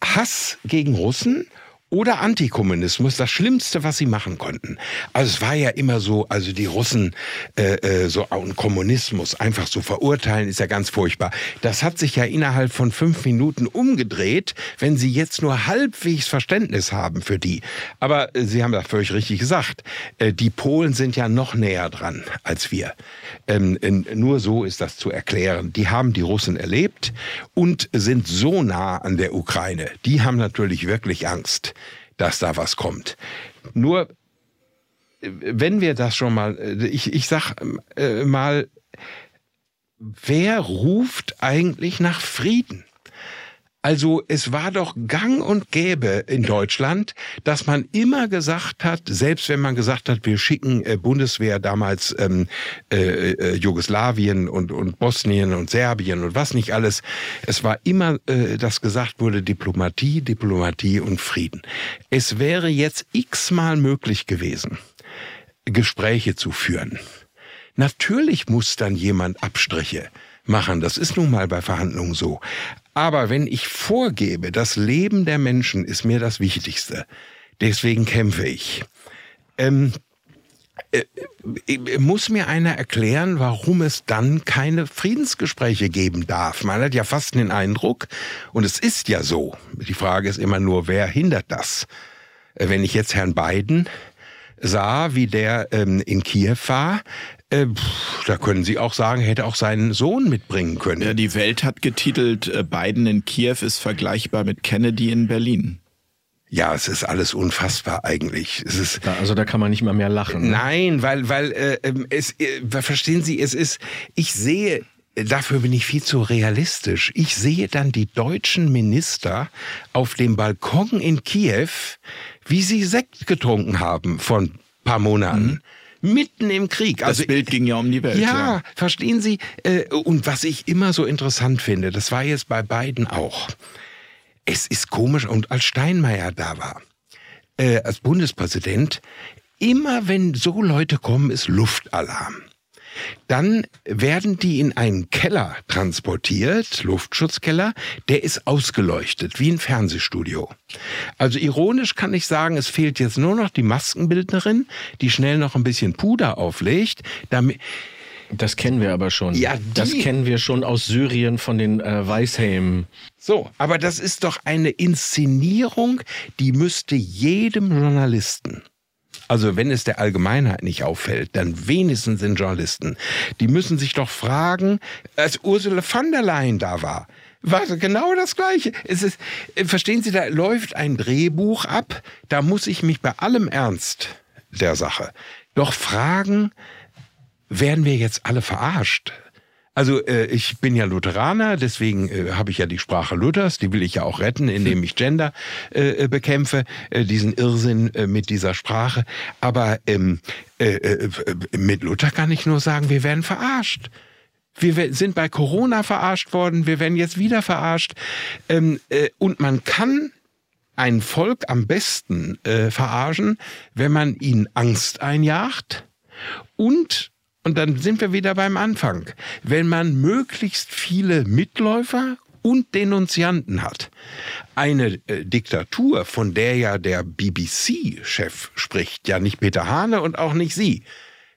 Hass gegen Russen oder Antikommunismus das Schlimmste, was sie machen konnten. Also es war ja immer so, also die Russen äh, äh, so und Kommunismus einfach so verurteilen, ist ja ganz furchtbar. Das hat sich ja innerhalb von fünf Minuten umgedreht, wenn sie jetzt nur halbwegs Verständnis haben für die. Aber äh, Sie haben das völlig richtig gesagt. Äh, die Polen sind ja noch näher dran als wir. Ähm, nur so ist das zu erklären. Die haben die Russen erlebt und sind so nah an der Ukraine. Die haben natürlich wirklich Angst dass da was kommt. Nur, wenn wir das schon mal, ich, ich sag äh, mal, wer ruft eigentlich nach Frieden? Also es war doch gang und gäbe in Deutschland, dass man immer gesagt hat, selbst wenn man gesagt hat, wir schicken äh, Bundeswehr damals ähm, äh, äh, Jugoslawien und, und Bosnien und Serbien und was nicht alles, es war immer, äh, dass gesagt wurde, Diplomatie, Diplomatie und Frieden. Es wäre jetzt x-mal möglich gewesen, Gespräche zu führen. Natürlich muss dann jemand Abstriche machen. Das ist nun mal bei Verhandlungen so. Aber wenn ich vorgebe, das Leben der Menschen ist mir das Wichtigste, deswegen kämpfe ich. Ähm, äh, äh, muss mir einer erklären, warum es dann keine Friedensgespräche geben darf? Man hat ja fast den Eindruck, und es ist ja so, die Frage ist immer nur, wer hindert das? Äh, wenn ich jetzt Herrn Biden sah, wie der ähm, in Kiew war, Äh, pff, da können Sie auch sagen, hätte auch seinen Sohn mitbringen können. Ja, die Welt hat getitelt, äh, Biden in Kiew ist vergleichbar mit Kennedy in Berlin. Ja, es ist alles unfassbar eigentlich. Es ist Da, also da kann man nicht mal mehr lachen. ne? Nein, weil, weil äh, ähm, es, äh, verstehen Sie, es ist, ich sehe, dafür bin ich viel zu realistisch. Ich sehe dann die deutschen Minister auf dem Balkon in Kiew, wie sie Sekt getrunken haben vor ein paar Monaten. Mitten im Krieg. Das Also Bild ging ja um die Welt. ja, verstehen Sie? Äh, Und was ich immer so interessant finde, das war jetzt bei beiden auch. Es ist komisch, und als Steinmeier da war, äh, als Bundespräsident, immer wenn so Leute kommen, ist Luftalarm. Dann werden die in einen Keller transportiert, Luftschutzkeller, der ist ausgeleuchtet, wie ein Fernsehstudio. Also ironisch kann ich sagen, es fehlt jetzt nur noch die Maskenbildnerin, die schnell noch ein bisschen Puder auflegt, damit, Das kennen wir aber schon. Ja, das die- kennen wir schon aus Syrien von den äh, Weisheim. So, aber das ist doch eine Inszenierung, die müsste jedem Journalisten, also wenn es der Allgemeinheit nicht auffällt, dann wenigstens den Journalisten, die müssen sich doch fragen, als Ursula von der Leyen da war, war genau das Gleiche. Es ist, äh, verstehen Sie, da läuft ein Drehbuch ab, da muss ich mich bei allem Ernst der Sache doch fragen, werden wir jetzt alle verarscht? Also äh, ich bin ja Lutheraner, deswegen äh, habe ich ja die Sprache Luthers, die will ich ja auch retten, indem ich Gender äh, äh, bekämpfe, äh, diesen Irrsinn äh, mit dieser Sprache. Aber ähm, äh, äh, mit Luther kann ich nur sagen, wir werden verarscht. Wir sind bei Corona verarscht worden, wir werden jetzt wieder verarscht. Ähm, äh, und man kann ein Volk am besten äh, verarschen, wenn man ihnen Angst einjagt und, und dann sind wir wieder beim Anfang, wenn man möglichst viele Mitläufer und Denunzianten hat. Eine äh, Diktatur, von der ja der BBC-Chef spricht, ja nicht Peter Hane und auch nicht Sie.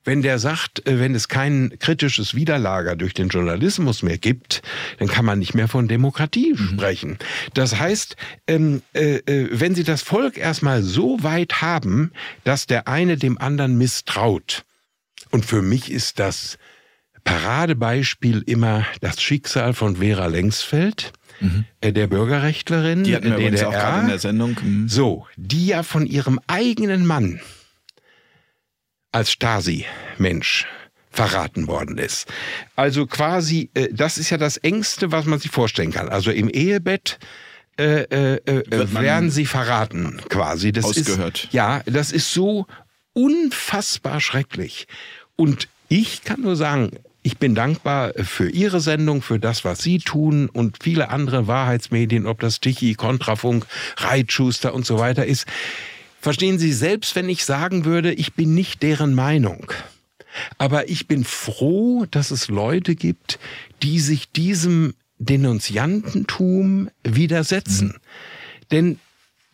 Wenn der sagt, äh, wenn es kein kritisches Widerlager durch den Journalismus mehr gibt, dann kann man nicht mehr von Demokratie sprechen. Das heißt, ähm, äh, äh, wenn Sie das Volk erstmal so weit haben, dass der eine dem anderen misstraut, und für mich ist das Paradebeispiel immer das Schicksal von Vera Lengsfeld, äh, der Bürgerrechtlerin Mhm. Die hatten wir der übrigens auch gerade in der Sendung. Mhm. so, die ja von ihrem eigenen Mann als Stasi-Mensch verraten worden ist. Also quasi, äh, das ist ja das Engste, was man sich vorstellen kann. Also im Ehebett äh, äh, äh, werden sie verraten, quasi. Das ausgehört. Ist, ja, das ist so unfassbar schrecklich. Und ich kann nur sagen, ich bin dankbar für Ihre Sendung, für das, was Sie tun und viele andere Wahrheitsmedien, ob das Tichy, Kontrafunk, Reitschuster und so weiter ist. Verstehen Sie, selbst wenn ich sagen würde, ich bin nicht deren Meinung, aber ich bin froh, dass es Leute gibt, die sich diesem Denunziantentum widersetzen. Denn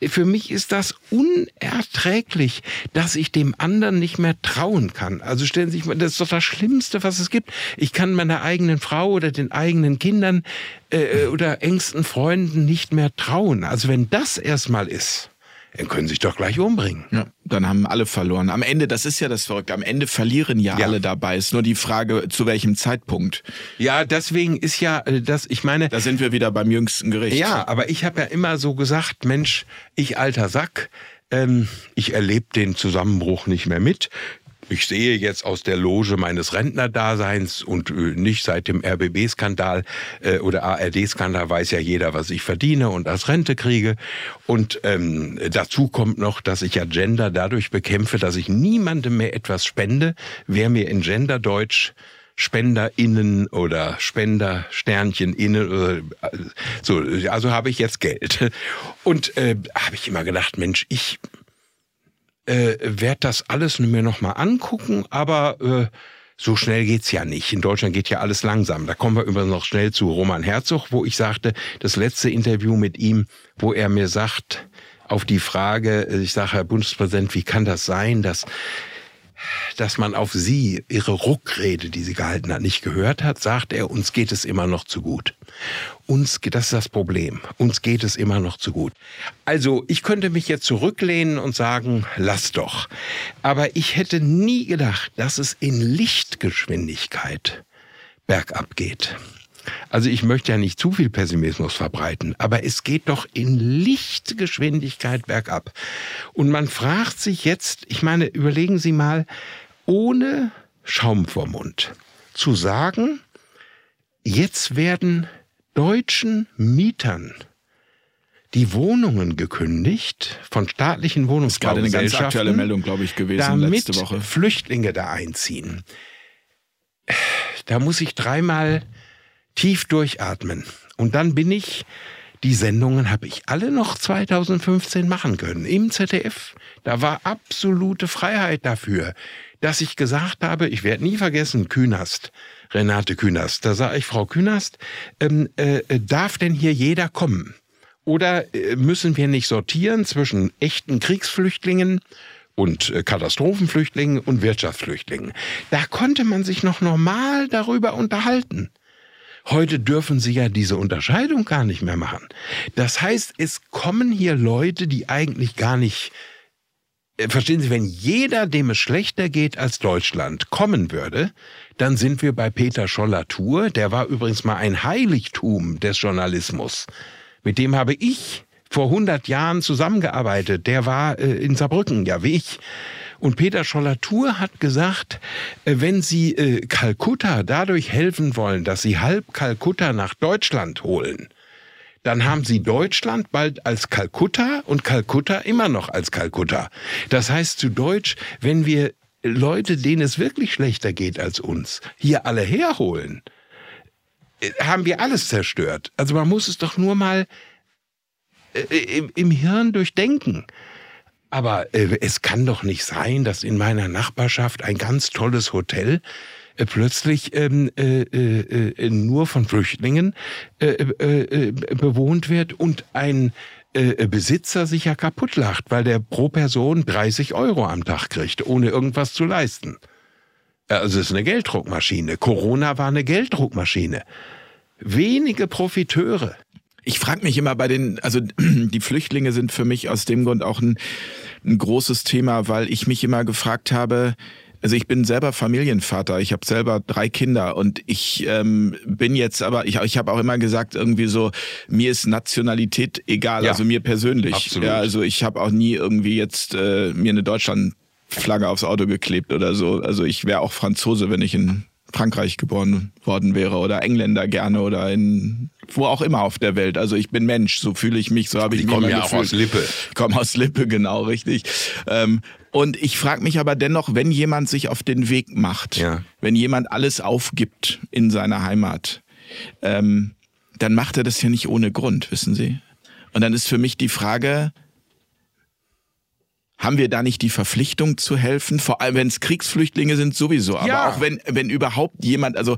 für mich ist das unerträglich, dass ich dem anderen nicht mehr trauen kann. Also stellen Sie sich mal, das ist doch das Schlimmste, was es gibt. Ich kann meiner eigenen Frau oder den eigenen Kindern äh, oder engsten Freunden nicht mehr trauen. Also wenn das erstmal ist, dann können Sie sich doch gleich umbringen. Ja, dann haben alle verloren. Am Ende, das ist ja das Verrückte, am Ende verlieren ja, Ja. alle dabei. Ist nur die Frage, zu welchem Zeitpunkt. Ja, deswegen ist ja äh, das, ich meine, Da sind wir wieder beim jüngsten Gericht. Ja, aber ich habe ja immer so gesagt, Mensch, ich alter Sack, ähm, ich erlebe den Zusammenbruch nicht mehr mit. Ich sehe jetzt aus der Loge meines Rentnerdaseins und äh, nicht seit dem RBB-Skandal äh, oder ARD-Skandal weiß ja jeder, was ich verdiene und als Rente kriege. Und ähm, dazu kommt noch, dass ich ja Gender dadurch bekämpfe, dass ich niemandem mehr etwas spende. Wer mir in Genderdeutsch SpenderInnen oder Spender Sternchen innen oder äh, so also habe ich jetzt Geld und äh, habe ich immer gedacht Mensch ich äh, werde das alles mir noch mal angucken aber äh, so schnell geht's ja nicht. In Deutschland geht ja alles langsam. Da kommen wir übrigens noch schnell zu Roman Herzog, wo ich sagte, das letzte Interview mit ihm, wo er mir sagt, auf die Frage, ich sage, Herr Bundespräsident, wie kann das sein, dass dass man auf sie, ihre Ruckrede, die sie gehalten hat, nicht gehört hat, sagt er, uns geht es immer noch zu gut. Uns, das ist das Problem. Uns geht es immer noch zu gut. Also, ich könnte mich jetzt zurücklehnen und sagen, lass doch. Aber ich hätte nie gedacht, dass es in Lichtgeschwindigkeit bergab geht. Also ich möchte ja nicht zu viel Pessimismus verbreiten, aber es geht doch in Lichtgeschwindigkeit bergab. Und man fragt sich jetzt, ich meine, überlegen Sie mal, ohne Schaum vor Mund zu sagen, jetzt werden deutschen Mietern die Wohnungen gekündigt von staatlichen Wohnungsbaugesellschaften. Das ist gerade eine ganz aktuelle Meldung, glaube ich, gewesen damit letzte Woche. Flüchtlinge da einziehen. Da muss ich dreimal tief durchatmen. Und dann bin ich, die Sendungen habe ich alle noch 2015 machen können im ZDF. Da war absolute Freiheit dafür, dass ich gesagt habe, ich werde nie vergessen, Künast, Renate Künast. Da sah ich, Frau Künast, ähm, äh, darf denn hier jeder kommen? Oder äh, müssen wir nicht sortieren zwischen echten Kriegsflüchtlingen und äh, Katastrophenflüchtlingen und Wirtschaftsflüchtlingen? Da konnte man sich noch normal darüber unterhalten. Heute dürfen sie ja diese Unterscheidung gar nicht mehr machen. Das heißt, es kommen hier Leute, die eigentlich gar nicht äh, Verstehen Sie, wenn jeder, dem es schlechter geht als Deutschland, kommen würde, dann sind wir bei Peter Scholler-Tour. Der war übrigens mal ein Heiligtum des Journalismus. Mit dem habe ich vor 100 Jahren zusammengearbeitet. Der war äh, in Saarbrücken, ja, wie ich. Und Peter Scholler-Tour hat gesagt, äh, wenn Sie äh, Kalkutta dadurch helfen wollen, dass Sie halb Kalkutta nach Deutschland holen, dann haben Sie Deutschland bald als Kalkutta und Kalkutta immer noch als Kalkutta. Das heißt zu Deutsch, wenn wir Leute, denen es wirklich schlechter geht als uns, hier alle herholen, äh, haben wir alles zerstört. Also man muss es doch nur mal im, im Hirn durchdenken. Aber äh, es kann doch nicht sein, dass in meiner Nachbarschaft ein ganz tolles Hotel äh, plötzlich ähm, äh, äh, äh nur von Flüchtlingen äh, äh, bewohnt wird und ein äh, Besitzer sich ja kaputt lacht, weil der pro Person 30 Euro am Tag kriegt, ohne irgendwas zu leisten. Also es ist eine Gelddruckmaschine. Corona war eine Gelddruckmaschine. Wenige Profiteure. Ich frage mich immer bei den, also die Flüchtlinge sind für mich aus dem Grund auch ein, ein großes Thema, weil ich mich immer gefragt habe, also ich bin selber Familienvater, ich habe selber drei Kinder und ich ähm, bin jetzt aber, ich, ich habe auch immer gesagt, irgendwie so, mir ist Nationalität egal, ja, also mir persönlich. Absolut. Ja, also ich habe auch nie irgendwie jetzt äh, mir eine Deutschlandflagge aufs Auto geklebt oder so. Also ich wäre auch Franzose, wenn ich in Frankreich geboren worden wäre oder Engländer gerne oder in wo auch immer auf der Welt. Also ich bin Mensch, so fühle ich mich, so habe ich mich komme ja auch aus Lippe. Ich komme aus Lippe, genau, richtig. Ähm, und ich frage mich aber dennoch, wenn jemand sich auf den Weg macht, ja. wenn jemand alles aufgibt in seiner Heimat, ähm, dann macht er das ja nicht ohne Grund, wissen Sie? Und dann ist für mich die Frage, haben wir da nicht die Verpflichtung zu helfen? Vor allem, wenn es Kriegsflüchtlinge sind, sowieso. Aber ja. auch wenn, wenn überhaupt jemand, also,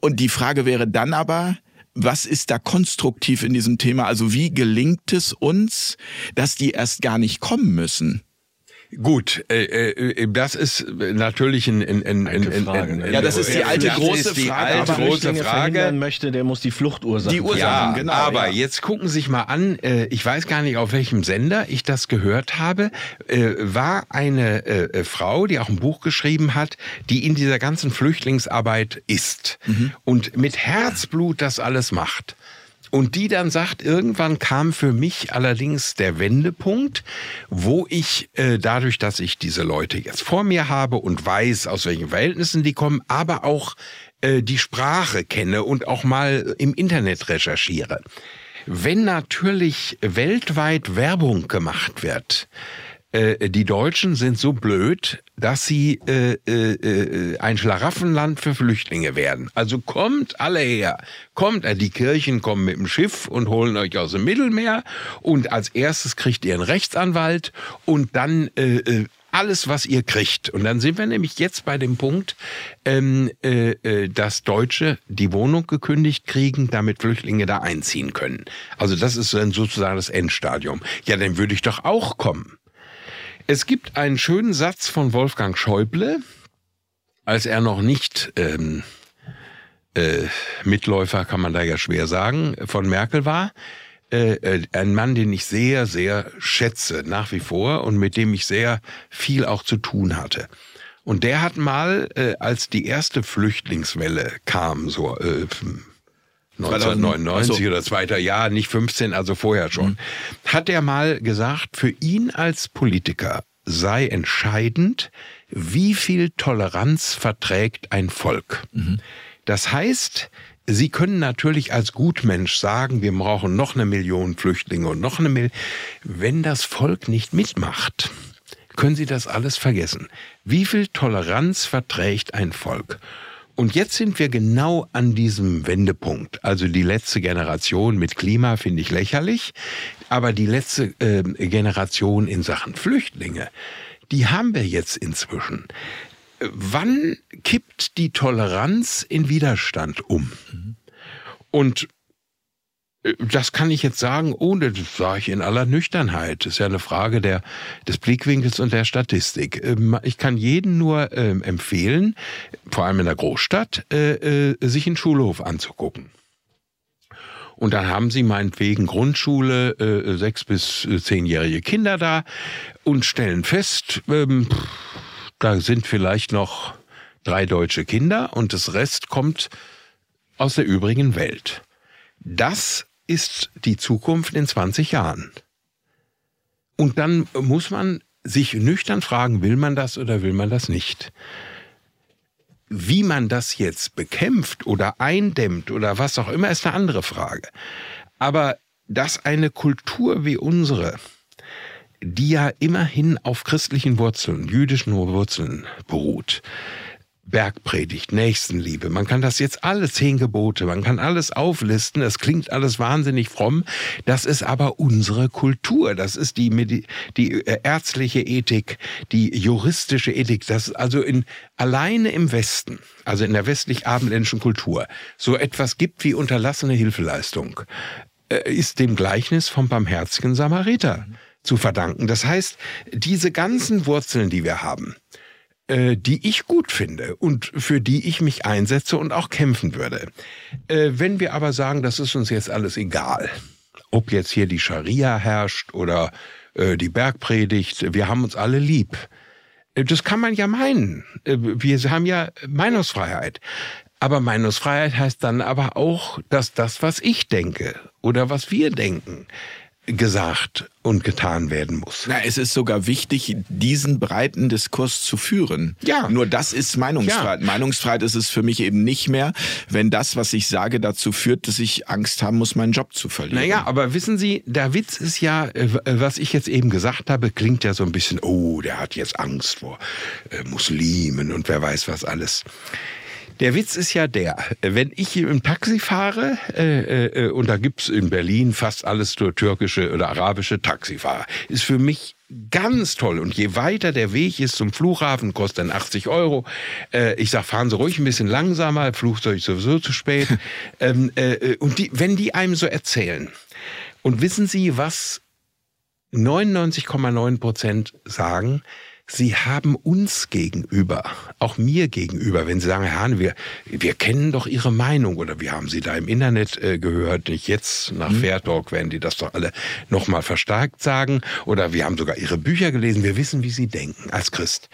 und die Frage wäre dann aber, was ist da konstruktiv in diesem Thema? Also wie gelingt es uns, dass die erst gar nicht kommen müssen? Gut, äh, äh, das ist natürlich ein, ein, ein, ein, ein, ein Ja, das ist die alte große die Frage. Alte große Frage. möchte, der muss die Fluchtursachen. Die Ursachen, ja, genau. Aber ja. jetzt gucken Sie sich mal an. Äh, ich weiß gar nicht, auf welchem Sender ich das gehört habe. Äh, war eine äh, Frau, die auch ein Buch geschrieben hat, die in dieser ganzen Flüchtlingsarbeit ist mhm. und mit Herzblut das alles macht. Und die dann sagt, irgendwann kam für mich allerdings der Wendepunkt, wo ich äh, dadurch, dass ich diese Leute jetzt vor mir habe und weiß, aus welchen Verhältnissen die kommen, aber auch äh, die Sprache kenne und auch mal im Internet recherchiere. Wenn natürlich weltweit Werbung gemacht wird, äh, die Deutschen sind so blöd, dass sie äh, äh, äh, ein Schlaraffenland für Flüchtlinge werden. Also kommt alle her. Kommt, äh, die Kirchen kommen mit dem Schiff und holen euch aus dem Mittelmeer und als erstes kriegt ihr einen Rechtsanwalt und dann alles, was ihr kriegt. Und dann sind wir nämlich jetzt bei dem Punkt, ähm, äh, äh dass Deutsche die Wohnung gekündigt kriegen, damit Flüchtlinge da einziehen können. Also das ist dann sozusagen das Endstadium. Ja, dann würde ich doch auch kommen. Es gibt einen schönen Satz von Wolfgang Schäuble, als er noch nicht ähm, äh, Mitläufer, kann man da ja schwer sagen, von Merkel war. Äh, äh, ein Mann, den ich sehr, sehr schätze, nach wie vor und mit dem ich sehr viel auch zu tun hatte. Und der hat mal, äh, als die erste Flüchtlingswelle kam, so äh, 1999 oder zweiter Jahr, nicht 15, also vorher schon, mhm. hat er mal gesagt, für ihn als Politiker sei entscheidend, wie viel Toleranz verträgt ein Volk. Mhm. Das heißt, Sie können natürlich als Gutmensch sagen, wir brauchen noch eine Million Flüchtlinge und noch eine Million. Wenn das Volk nicht mitmacht, können Sie das alles vergessen. Wie viel Toleranz verträgt ein Volk? Und jetzt sind wir genau an diesem Wendepunkt. Also die letzte Generation mit Klima finde ich lächerlich, aber die letzte äh, Generation in Sachen Flüchtlinge, die haben wir jetzt inzwischen. Wann kippt die Toleranz in Widerstand um? Mhm. Und das kann ich jetzt sagen, ohne, das sage ich in aller Nüchternheit. Das ist ja eine Frage der, des Blickwinkels und der Statistik. Ähm, ich kann jeden nur ähm, empfehlen, vor allem in der Großstadt, äh, äh, sich einen Schulhof anzugucken. Und dann haben sie meinetwegen Grundschule, sechs bis zehnjährige Kinder da und stellen fest, ähm, da sind vielleicht noch drei deutsche Kinder und das Rest kommt aus der übrigen Welt. Das ist die Zukunft in 20 Jahren. Und dann muss man sich nüchtern fragen, will man das oder will man das nicht? Wie man das jetzt bekämpft oder eindämmt oder was auch immer, ist eine andere Frage. Aber dass eine Kultur wie unsere, die ja immerhin auf christlichen Wurzeln, jüdischen Wurzeln beruht, Bergpredigt, Nächstenliebe. Man kann das jetzt alle zehn Gebote, man kann alles auflisten. Es klingt alles wahnsinnig fromm. Das ist aber unsere Kultur. Das ist die, die äh, ärztliche Ethik, die juristische Ethik. Das ist also in, alleine im Westen, also in der westlich-abendländischen Kultur, so etwas gibt wie unterlassene Hilfeleistung, äh, ist dem Gleichnis vom barmherzigen Samariter zu verdanken. Das heißt, diese ganzen Wurzeln, die wir haben, die ich gut finde und für die ich mich einsetze und auch kämpfen würde. Äh, wenn wir aber sagen, das ist uns jetzt alles egal, ob jetzt hier die Scharia herrscht oder äh, die Bergpredigt, wir haben uns alle lieb. Äh, das kann man ja meinen. Äh, wir haben ja Meinungsfreiheit. Aber Meinungsfreiheit heißt dann aber auch, dass das, was ich denke oder was wir denken, gesagt und getan werden muss. Na, es ist sogar wichtig, diesen breiten Diskurs zu führen. Ja. Nur das ist Meinungsfreiheit. Ja. Meinungsfreiheit ist es für mich eben nicht mehr, wenn das, was ich sage, dazu führt, dass ich Angst haben muss, meinen Job zu verlieren. Naja, aber wissen Sie, der Witz ist ja, äh, äh, was ich jetzt eben gesagt habe, klingt ja so ein bisschen, oh, der hat jetzt Angst vor äh, Muslimen und wer weiß was alles. Der Witz ist ja der, wenn ich hier im Taxi fahre, äh, äh, und da gibt's in Berlin fast alles nur türkische oder arabische Taxifahrer, ist für mich ganz toll. Und je weiter der Weg ist zum Flughafen, kostet dann 80 Euro. Äh, ich sag, fahren Sie ruhig ein bisschen langsamer, Flugzeug sowieso zu spät. ähm, äh, und die, wenn die einem so erzählen, und wissen Sie, was 99,9 Prozent sagen, Sie haben uns gegenüber, auch mir gegenüber, wenn Sie sagen, Herr Hahn, wir, wir kennen doch Ihre Meinung oder wir haben Sie da im Internet äh, gehört, nicht jetzt nach mhm. Fair Talk werden die das doch alle nochmal verstärkt sagen oder wir haben sogar Ihre Bücher gelesen, wir wissen, wie Sie denken als Christ.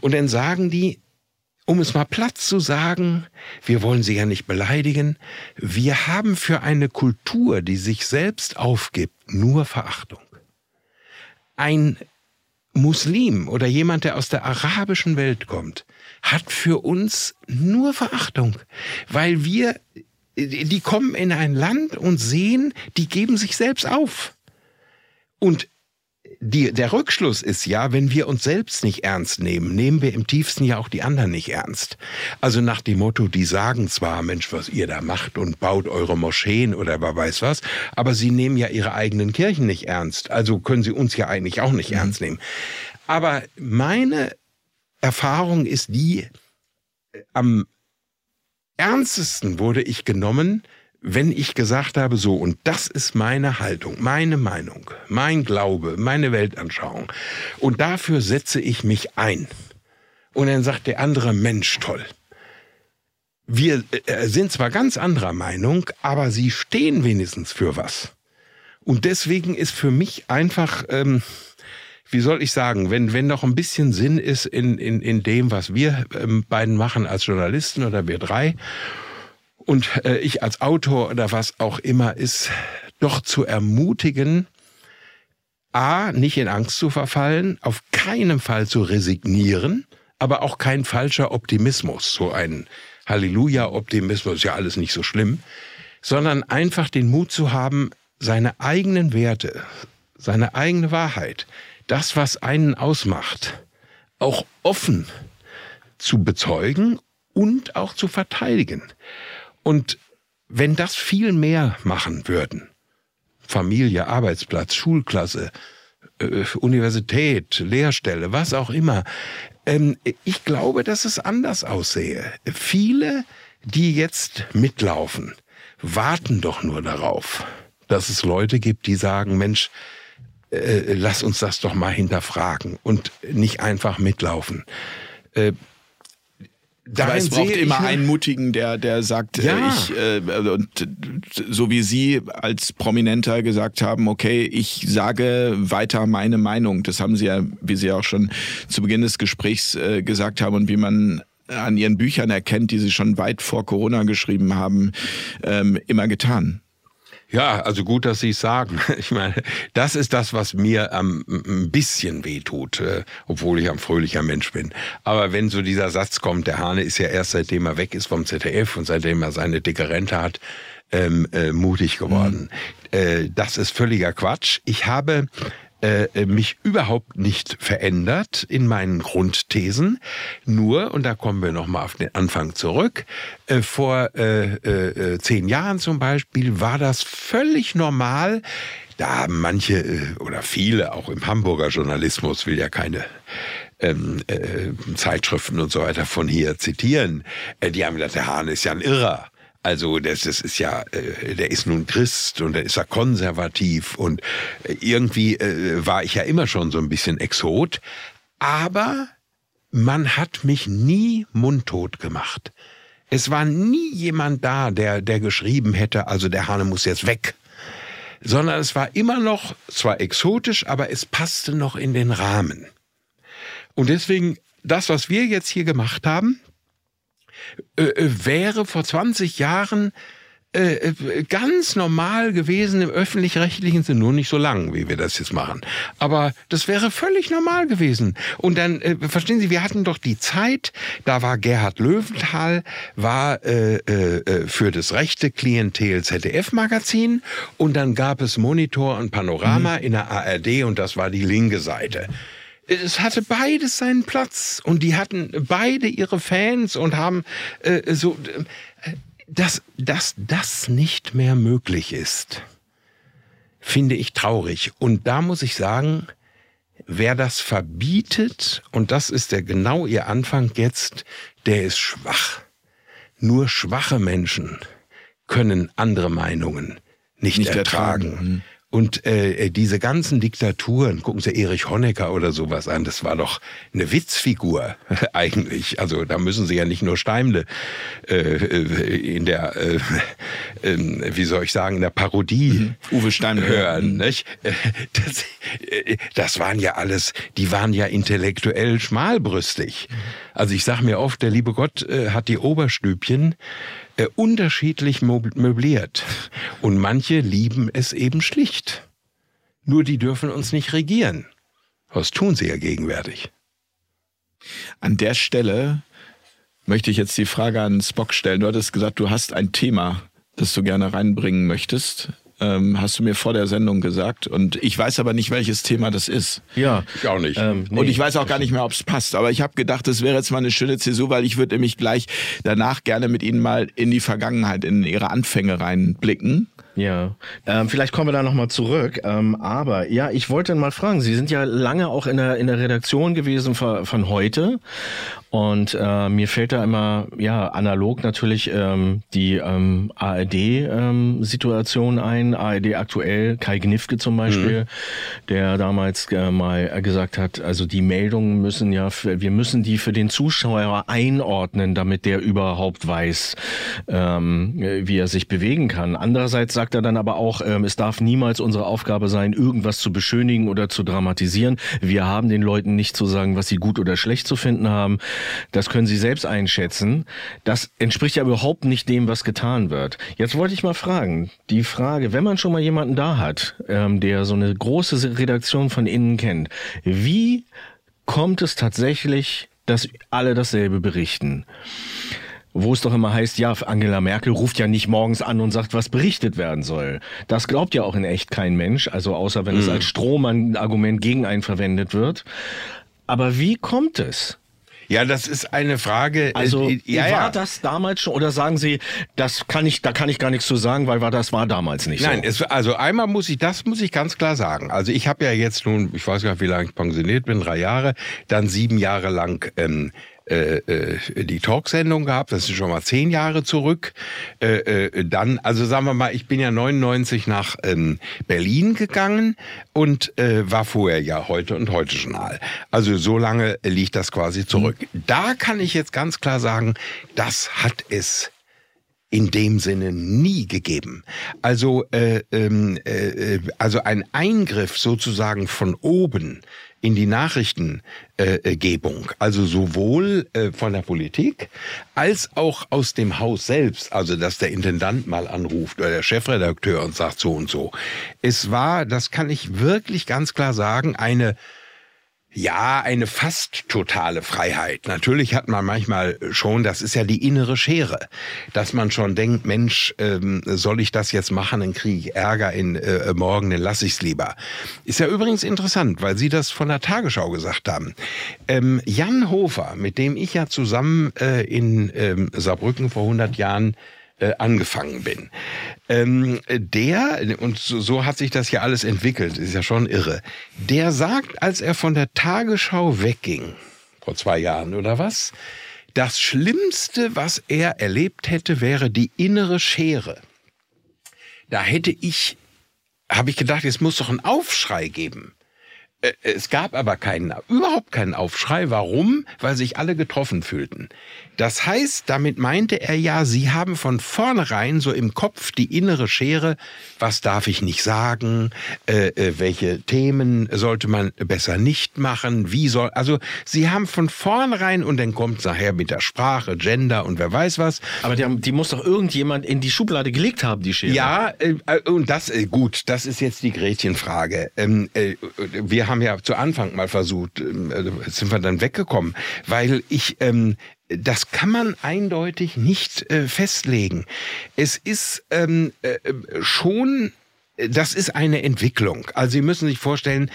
Und dann sagen die, um es mal platt zu sagen, wir wollen sie ja nicht beleidigen, wir haben für eine Kultur, die sich selbst aufgibt, nur Verachtung. Ein Muslim oder jemand, der aus der arabischen Welt kommt, hat für uns nur Verachtung, weil wir, die kommen in ein Land und sehen, die geben sich selbst auf. Und die, der Rückschluss ist ja, wenn wir uns selbst nicht ernst nehmen, nehmen wir im tiefsten ja auch die anderen nicht ernst. Also nach dem Motto, die sagen zwar, Mensch, was ihr da macht und baut eure Moscheen oder wer weiß was, aber sie nehmen ja ihre eigenen Kirchen nicht ernst. Also können sie uns ja eigentlich auch nicht mhm. ernst nehmen. Aber meine Erfahrung ist die, am ernstesten wurde ich genommen, wenn ich gesagt habe, so, und das ist meine Haltung, meine Meinung, mein Glaube, meine Weltanschauung, und dafür setze ich mich ein. Und dann sagt der andere, Mensch, toll. Wir äh, sind zwar ganz anderer Meinung, aber sie stehen wenigstens für was. Und deswegen ist für mich einfach, ähm, wie soll ich sagen, wenn, wenn noch ein bisschen Sinn ist in, in, in dem, was wir ähm, beiden machen als Journalisten oder wir drei, und äh, ich als Autor oder was auch immer ist, doch zu ermutigen, A, nicht in Angst zu verfallen, auf keinen Fall zu resignieren, aber auch kein falscher Optimismus, so ein Halleluja-Optimismus, ja alles nicht so schlimm, sondern einfach den Mut zu haben, seine eigenen Werte, seine eigene Wahrheit, das, was einen ausmacht, auch offen zu bezeugen und auch zu verteidigen. Und wenn das viel mehr machen würden, Familie, Arbeitsplatz, Schulklasse, äh, Universität, Lehrstelle, was auch immer, ähm, ich glaube, dass es anders aussehe. Viele, die jetzt mitlaufen, warten doch nur darauf, dass es Leute gibt, die sagen, Mensch, äh, lass uns das doch mal hinterfragen und nicht einfach mitlaufen. Äh, aber es braucht immer einen Mutigen, der, der sagt, äh, ja. ich, äh, und so wie Sie als Prominenter gesagt haben, okay, ich sage weiter meine Meinung. Das haben Sie ja, wie Sie auch schon zu Beginn des Gesprächs äh, gesagt haben und wie man an Ihren Büchern erkennt, die Sie schon weit vor Corona geschrieben haben, ähm, immer getan. Ja, also gut, dass Sie es sagen. Ich meine, das ist das, was mir ähm, ein bisschen wehtut, äh, obwohl ich ein fröhlicher Mensch bin. Aber wenn so dieser Satz kommt, der Hane ist ja erst seitdem er weg ist vom ZDF und seitdem er seine dicke Rente hat, ähm, äh, mutig geworden. Mhm. Äh, das ist völliger Quatsch. Ich habe äh, äh, mich überhaupt nicht verändert in meinen Grundthesen. Nur, und da kommen wir nochmal auf den Anfang zurück, äh, vor äh, äh, zehn Jahren zum Beispiel war das völlig normal, da haben manche oder viele, auch im Hamburger Journalismus, will ja keine ähm, äh, Zeitschriften und so weiter von hier zitieren, äh, die haben gesagt, der Hahn ist ja ein Irrer. Also das, das ist ja, äh, der ist nun Christ und der ist ja konservativ und äh, irgendwie äh, war ich ja immer schon so ein bisschen Exot. Aber man hat mich nie mundtot gemacht. Es war nie jemand da, der, der geschrieben hätte, also der Hane muss jetzt weg. Sondern es war immer noch, zwar exotisch, aber es passte noch in den Rahmen. Und deswegen, das, was wir jetzt hier gemacht haben, äh, äh, wäre vor 20 Jahren äh, ganz normal gewesen im öffentlich-rechtlichen Sinn, nur nicht so lang, wie wir das jetzt machen. Aber das wäre völlig normal gewesen. Und dann, äh, verstehen Sie, wir hatten doch die Zeit, da war Gerhard Löwenthal, war äh, äh, für das rechte Klientel ZDF-Magazin und dann gab es Monitor und Panorama mhm. in der ARD und das war die linke Seite es hatte beides seinen Platz und die hatten beide ihre Fans und haben äh, so, äh, dass, dass das nicht mehr möglich ist, finde ich traurig. Und da muss ich sagen, wer das verbietet, und das ist der genau ihr Anfang jetzt, der ist schwach. Nur schwache Menschen können andere Meinungen nicht, nicht ertragen. ertragen. Und äh, diese ganzen Diktaturen, gucken Sie Erich Honecker oder sowas an, das war doch eine Witzfigur eigentlich. Also da müssen Sie ja nicht nur Steimle äh, äh in der, äh, äh, wie soll ich sagen, in der Parodie mhm. Uwe Steimle hören. Mhm. Nicht? Das, äh, das waren ja alles, die waren ja intellektuell schmalbrüstig. Mhm. Also ich sag mir oft, der liebe Gott äh, hat die Oberstübchen äh, unterschiedlich möbliert. Und manche lieben es eben schlicht. Nur die dürfen uns nicht regieren. Was tun sie ja gegenwärtig? An der Stelle möchte ich jetzt die Frage an Spock stellen. Du hattest gesagt, du hast ein Thema, das du gerne reinbringen möchtest ähm, hast du mir vor der Sendung gesagt. Und ich weiß aber nicht, welches Thema das ist. Ja, ich auch nicht. Ähm, nee. Und ich weiß auch gar nicht mehr, ob es passt. Aber ich habe gedacht, das wäre jetzt mal eine schöne Zäsur, weil ich würde nämlich gleich danach gerne mit Ihnen mal in die Vergangenheit, in Ihre Anfänge reinblicken. Ja, ähm, vielleicht kommen wir da nochmal zurück. Ähm, aber ja, ich wollte mal fragen, Sie sind ja lange auch in der, in der Redaktion gewesen von, von heute. Und äh, mir fällt da immer, ja, analog natürlich ähm, die ähm, ARD-Situation ähm, ein, ARD aktuell, Kai Gnifke zum Beispiel, mhm. der damals äh, mal gesagt hat, also die Meldungen müssen ja, für, wir müssen die für den Zuschauer einordnen, damit der überhaupt weiß, ähm, wie er sich bewegen kann. Andererseits sagt er dann aber auch, ähm, es darf niemals unsere Aufgabe sein, irgendwas zu beschönigen oder zu dramatisieren. Wir haben den Leuten nicht zu sagen, was sie gut oder schlecht zu finden haben. Das können Sie selbst einschätzen. Das entspricht ja überhaupt nicht dem, was getan wird. Jetzt wollte ich mal fragen, die Frage, wenn man schon mal jemanden da hat, ähm, der so eine große Redaktion von innen kennt, wie kommt es tatsächlich, dass alle dasselbe berichten? Wo es doch immer heißt, ja, Angela Merkel ruft ja nicht morgens an und sagt, was berichtet werden soll. Das glaubt ja auch in echt kein Mensch, also außer wenn mhm. es als Strohmann-Argument gegen einen verwendet wird. Aber wie kommt es? Ja, das ist eine Frage. Äh, also ja, war ja. das damals schon oder sagen Sie, das kann ich, da kann ich gar nichts zu sagen, weil war das war damals nicht Nein, so. es, also einmal muss ich, das muss ich ganz klar sagen. Also ich habe ja jetzt nun, ich weiß gar nicht, wie lange ich pensioniert bin, drei Jahre, dann sieben Jahre lang ähm, äh, äh, die Talksendung gehabt, das ist schon mal zehn Jahre zurück. Äh, äh, dann, also sagen wir mal, ich bin ja 99 nach ähm, Berlin gegangen und äh, war vorher ja heute und heute Journal. Also so lange liegt das quasi zurück. Mhm. Da kann ich jetzt ganz klar sagen, das hat es in dem Sinne nie gegeben. Also, äh, ähm, äh, also ein Eingriff sozusagen von oben in die Nachrichtengebung, also sowohl äh, von der Politik als auch aus dem Haus selbst, also dass der Intendant mal anruft oder der Chefredakteur und sagt so und so. Es war, das kann ich wirklich ganz klar sagen, eine ja, eine fast totale Freiheit. Natürlich hat man manchmal schon, das ist ja die innere Schere, dass man schon denkt, Mensch, ähm, soll ich das jetzt machen, dann kriege ich Ärger in äh, morgen, dann lasse ich's lieber. Ist ja übrigens interessant, weil Sie das von der Tagesschau gesagt haben. Ähm, Jan Hofer, mit dem ich ja zusammen äh, in ähm, Saarbrücken vor 100 Jahren äh, angefangen bin. Ähm, der, und so, so hat sich das ja alles entwickelt, ist ja schon irre, der sagt, als er von der Tagesschau wegging, vor zwei Jahren oder was, das Schlimmste, was er erlebt hätte, wäre die innere Schere. Da hätte ich, habe ich gedacht, es muss doch einen Aufschrei geben. Äh, es gab aber keinen, überhaupt keinen Aufschrei. Warum? Weil sich alle getroffen fühlten. Das heißt, damit meinte er ja, sie haben von vornherein so im Kopf die innere Schere, was darf ich nicht sagen, äh, äh, welche Themen sollte man besser nicht machen, wie soll, also sie haben von vornherein und dann kommt nachher mit der Sprache, Gender und wer weiß was. Aber die, die muss doch irgendjemand in die Schublade gelegt haben, die Schere. Ja, äh, und das, äh, gut, das ist jetzt die Gretchenfrage. Ähm, äh, wir haben ja zu Anfang mal versucht, ähm, äh, sind wir dann weggekommen, weil ich ähm, das kann man eindeutig nicht äh, festlegen. Es ist ähm, äh, schon das ist eine Entwicklung. Also Sie müssen sich vorstellen,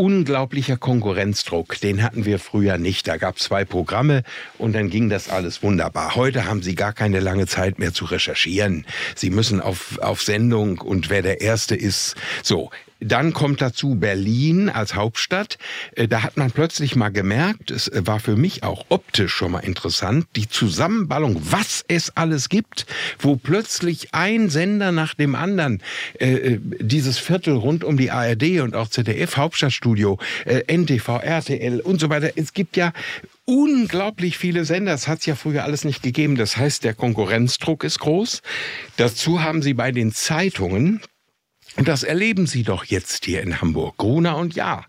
unglaublicher Konkurrenzdruck, den hatten wir früher nicht. Da gab es zwei Programme und dann ging das alles wunderbar. Heute haben Sie gar keine lange Zeit mehr zu recherchieren. Sie müssen auf, auf Sendung und wer der Erste ist. So, dann kommt dazu Berlin als Hauptstadt. Äh, da hat man plötzlich mal gemerkt, es äh, war für mich auch optisch schon mal interessant, die Zusammenballung, was es alles gibt, wo plötzlich ein Sender nach dem anderen, äh, äh dieses Viertel rund um die ARD und auch ZDF Hauptstadtstudio, äh, NTV, RTL und so weiter. Es gibt ja unglaublich viele Sender. Das hat es ja früher alles nicht gegeben. Das heißt, der Konkurrenzdruck ist groß. Dazu haben sie bei den Zeitungen und das erleben Sie doch jetzt hier in Hamburg, Gruner und Ja,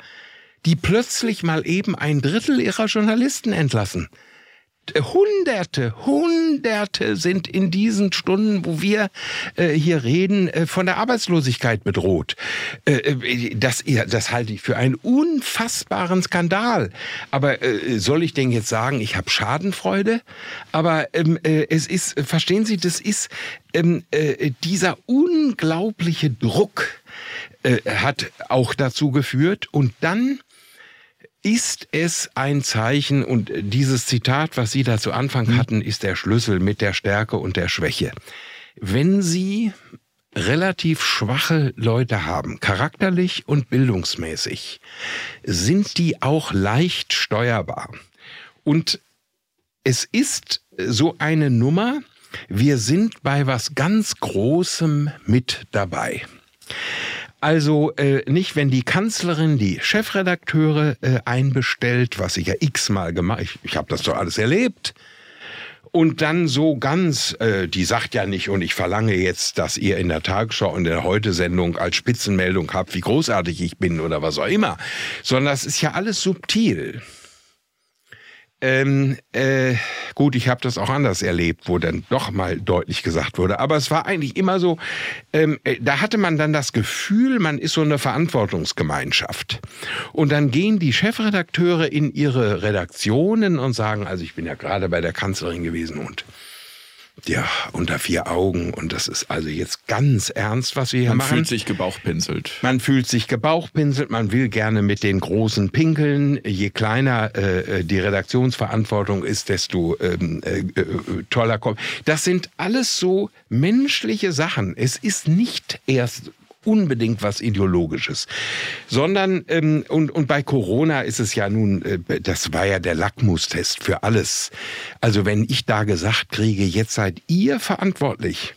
die plötzlich mal eben ein Drittel ihrer Journalisten entlassen. Hunderte, Hunderte sind in diesen Stunden, wo wir äh, hier reden, äh, von der Arbeitslosigkeit bedroht. Äh, äh das, das halte ich für einen unfassbaren Skandal. Aber äh, soll ich denn jetzt sagen, ich habe Schadenfreude? Aber ähm, äh, es ist, verstehen Sie, das ist ähm, dieser unglaubliche Druck hat auch dazu geführt und dann ist es ein Zeichen, und dieses Zitat, was Sie da zu Anfang hm. hatten, ist der Schlüssel mit der Stärke und der Schwäche. Wenn Sie relativ schwache Leute haben, charakterlich und bildungsmäßig, sind die auch leicht steuerbar. Und es ist so eine Nummer, wir sind bei was ganz Großem mit dabei. Also äh, nicht, wenn die Kanzlerin die Chefredakteure äh, einbestellt, was ich ja x-mal gemacht, ich, ich habe das doch alles erlebt, und dann so ganz, äh, die sagt ja nicht, und ich verlange jetzt, dass ihr in der Tagesschau und in der Heute-Sendung als Spitzenmeldung habt, wie großartig ich bin oder was auch immer, sondern das ist ja alles subtil. Ähm, äh, gut, ich habe das auch anders erlebt, wo dann doch mal deutlich gesagt wurde. Aber es war eigentlich immer so, ähm, äh, da hatte man dann das Gefühl, man ist so eine Verantwortungsgemeinschaft. Und dann gehen die Chefredakteure in ihre Redaktionen und sagen, also ich bin ja gerade bei der Kanzlerin gewesen und ja, unter vier Augen. Und das ist also jetzt ganz ernst, was wir hier man machen. Man fühlt sich gebauchpinselt. Man fühlt sich gebauchpinselt, man will gerne mit den Großen pinkeln. Je kleiner äh, äh die Redaktionsverantwortung ist, desto ähm, äh, äh, toller kommt. Das sind alles so menschliche Sachen. Es ist nicht erst unbedingt was Ideologisches, sondern ähm, und, und bei Corona ist es ja nun, äh, das war ja der Lackmustest für alles. Also wenn ich da gesagt kriege, jetzt seid ihr verantwortlich,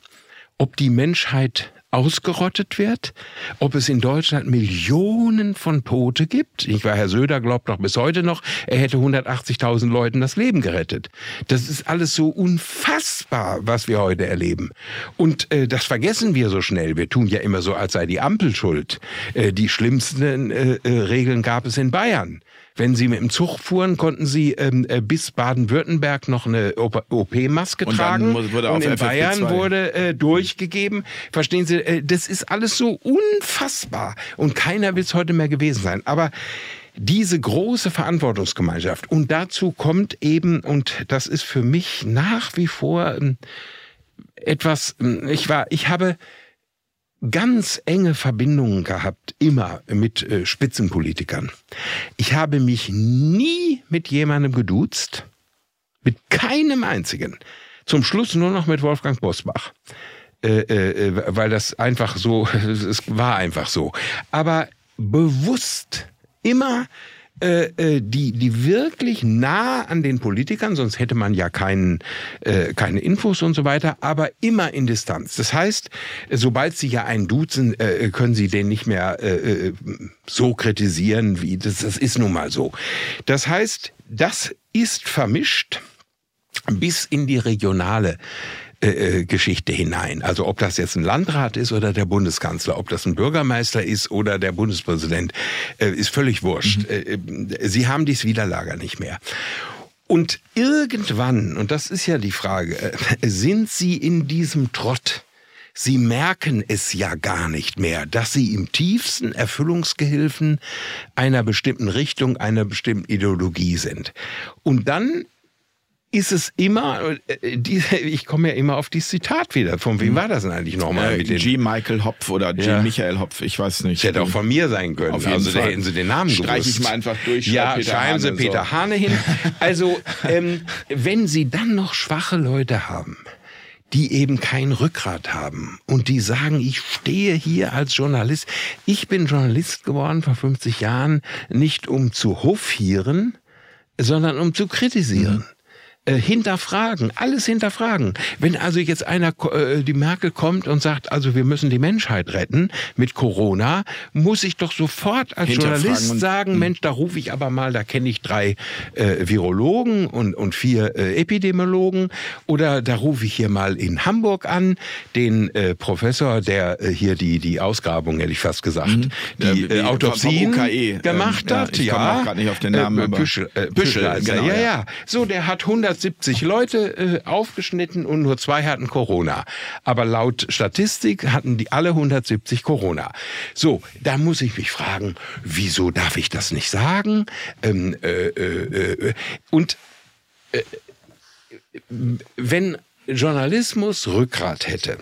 ob die Menschheit ausgerottet wird, ob es in Deutschland Millionen von Tote gibt. Ich war Herr Söder glaubt doch bis heute noch, er hätte 180.000 Leuten das Leben gerettet. Das ist alles so unfassbar, was wir heute erleben. Und äh, das vergessen wir so schnell. Wir tun ja immer so, als sei die Ampel schuld. Äh, die schlimmsten äh, äh Regeln gab es in Bayern. Wenn Sie mit dem Zug fuhren, konnten Sie ähm, äh, bis Baden-Württemberg noch eine OP-Maske tragen. Wurde und in Bayern wurde äh, durchgegeben. Verstehen Sie, äh, das ist alles so unfassbar. Und keiner will es heute mehr gewesen sein. Aber diese große Verantwortungsgemeinschaft und dazu kommt eben, und das ist für mich nach wie vor ähm, etwas, ähm, ich war, ich habe ganz enge Verbindungen gehabt, immer mit äh, Spitzenpolitikern. Ich habe mich nie mit jemandem geduzt, mit keinem einzigen. Zum Schluss nur noch mit Wolfgang Bosbach. Äh, äh, weil das einfach so, es war einfach so. Aber bewusst immer äh, äh, die, die wirklich nah an den Politikern, sonst hätte man ja keinen, äh, keine Infos und so weiter, aber immer in Distanz. Das heißt, sobald sie ja einen duzen, äh, können sie den nicht mehr äh, äh, so kritisieren, wie das, das ist nun mal so. Das heißt, das ist vermischt bis in die regionale äh, äh, Geschichte hinein. Also ob das jetzt ein Landrat ist oder der Bundeskanzler, ob das ein Bürgermeister ist oder der Bundespräsident, äh, ist völlig wurscht. Mhm. Sie haben dies Widerlager nicht mehr. Und irgendwann, und das ist ja die Frage, sind Sie in diesem Trott? Sie merken es ja gar nicht mehr, dass Sie im tiefsten Erfüllungsgehilfen einer bestimmten Richtung, einer bestimmten Ideologie sind. Und dann ist es immer, äh, die, ich komme ja immer auf dieses Zitat wieder. Von wem hm. war das denn eigentlich nochmal? Äh, G. Michael Hopf oder G. Ja. Michael Hopf, ich weiß nicht. Das hätte auch von mir sein können. Auf jeden also Fall. da hätten sie den Namen Streiche ich mal einfach durch. Ja, Peter schreiben Sie Peter so. Hane hin. Also, ähm, wenn Sie dann noch schwache Leute haben, die eben kein Rückgrat haben und die sagen, ich stehe hier als Journalist. Ich bin Journalist geworden vor 50 Jahren, nicht um zu hofieren, sondern um zu kritisieren. Mhm äh, hinterfragen, alles hinterfragen. Wenn also jetzt einer, äh, die Merkel kommt und sagt, also wir müssen die Menschheit retten mit Corona, muss ich doch sofort als Journalist sagen, hm. Mensch, da rufe ich aber mal, da kenne ich drei äh, Virologen und, und vier äh, Epidemiologen oder da rufe ich hier mal in Hamburg an, den äh, Professor, der äh, hier die, die Ausgrabung, hätte ich fast gesagt, mhm. die äh, Autopsien UKE, gemacht ähm, hat. Ja, ich komme auch gerade nicht auf den Namen. Äh, Püschel, äh, Püschel, Püschel genau, ja, ja. So, der hat 100 170 Leute äh, aufgeschnitten und nur zwei hatten Corona. Aber laut Statistik hatten die alle 170 Corona. So, da muss ich mich fragen, wieso darf ich das nicht sagen? Ähm, äh, äh, äh und äh, wenn Journalismus Rückgrat hätte,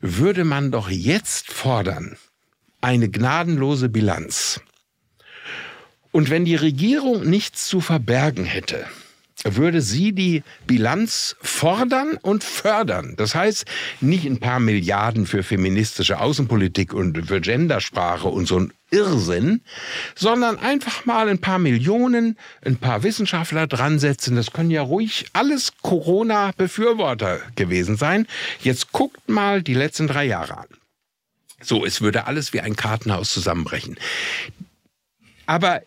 würde man doch jetzt fordern, eine gnadenlose Bilanz. Und wenn die Regierung nichts zu verbergen hätte, würde sie die Bilanz fordern und fördern. Das heißt, nicht ein paar Milliarden für feministische Außenpolitik und für Gendersprache und so ein Irrsinn, sondern einfach mal ein paar Millionen, ein paar Wissenschaftler dran setzen. Das können ja ruhig alles Corona-Befürworter gewesen sein. Jetzt guckt mal die letzten drei Jahre an. So, es würde alles wie ein Kartenhaus zusammenbrechen. Aber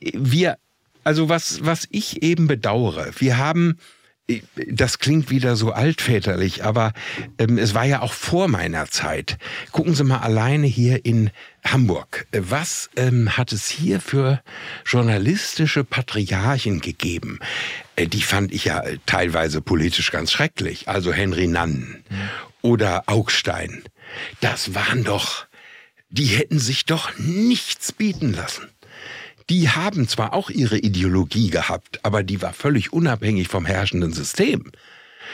wir also was, was ich eben bedauere, wir haben das klingt wieder so altväterlich, aber ähm, es war ja auch vor meiner Zeit. Gucken Sie mal alleine hier in Hamburg. Was ähm, hat es hier für journalistische Patriarchen gegeben? Äh, die fand ich ja teilweise politisch ganz schrecklich. Also Henry Nannen mhm. oder Augstein. Das waren doch, die hätten sich doch nichts bieten lassen die haben zwar auch ihre Ideologie gehabt, aber die war völlig unabhängig vom herrschenden System.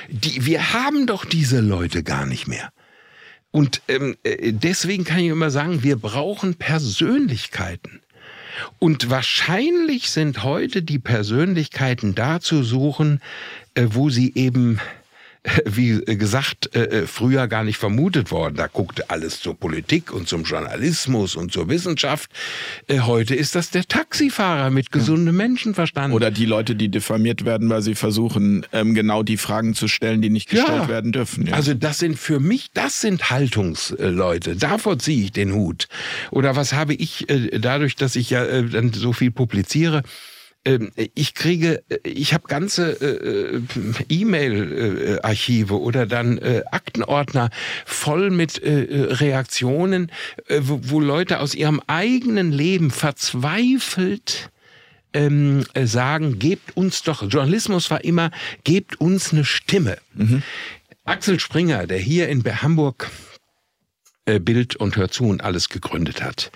Die, wir haben doch diese Leute gar nicht mehr. Und ähm, äh, deswegen kann ich immer sagen, wir brauchen Persönlichkeiten. Und wahrscheinlich sind heute die Persönlichkeiten da zu suchen, äh, wo sie eben wie gesagt, äh, äh, früher gar nicht vermutet worden. Da guckte alles zur Politik und zum Journalismus und zur Wissenschaft. Äh, heute ist das der Taxifahrer mit gesundem Menschenverstand. Oder die Leute, die diffamiert werden, weil sie versuchen, ähm, genau die Fragen zu stellen, die nicht gestellt ja. werden dürfen. Ja. Also das sind für mich, das sind Haltungsleute. Davor ziehe ich den Hut. Oder was habe ich dadurch, dass ich ja dann so viel publiziere, ich kriege, äh, ich habe ganze äh, äh, E-Mail-Archive oder dann Aktenordner voll mit Reaktionen, wo, Leute aus ihrem eigenen Leben verzweifelt ähm, sagen, gebt uns doch, Journalismus war immer, gebt uns eine Stimme. Mhm. Axel Springer, der hier in Hamburg Bild und Hör zu und alles gegründet hat,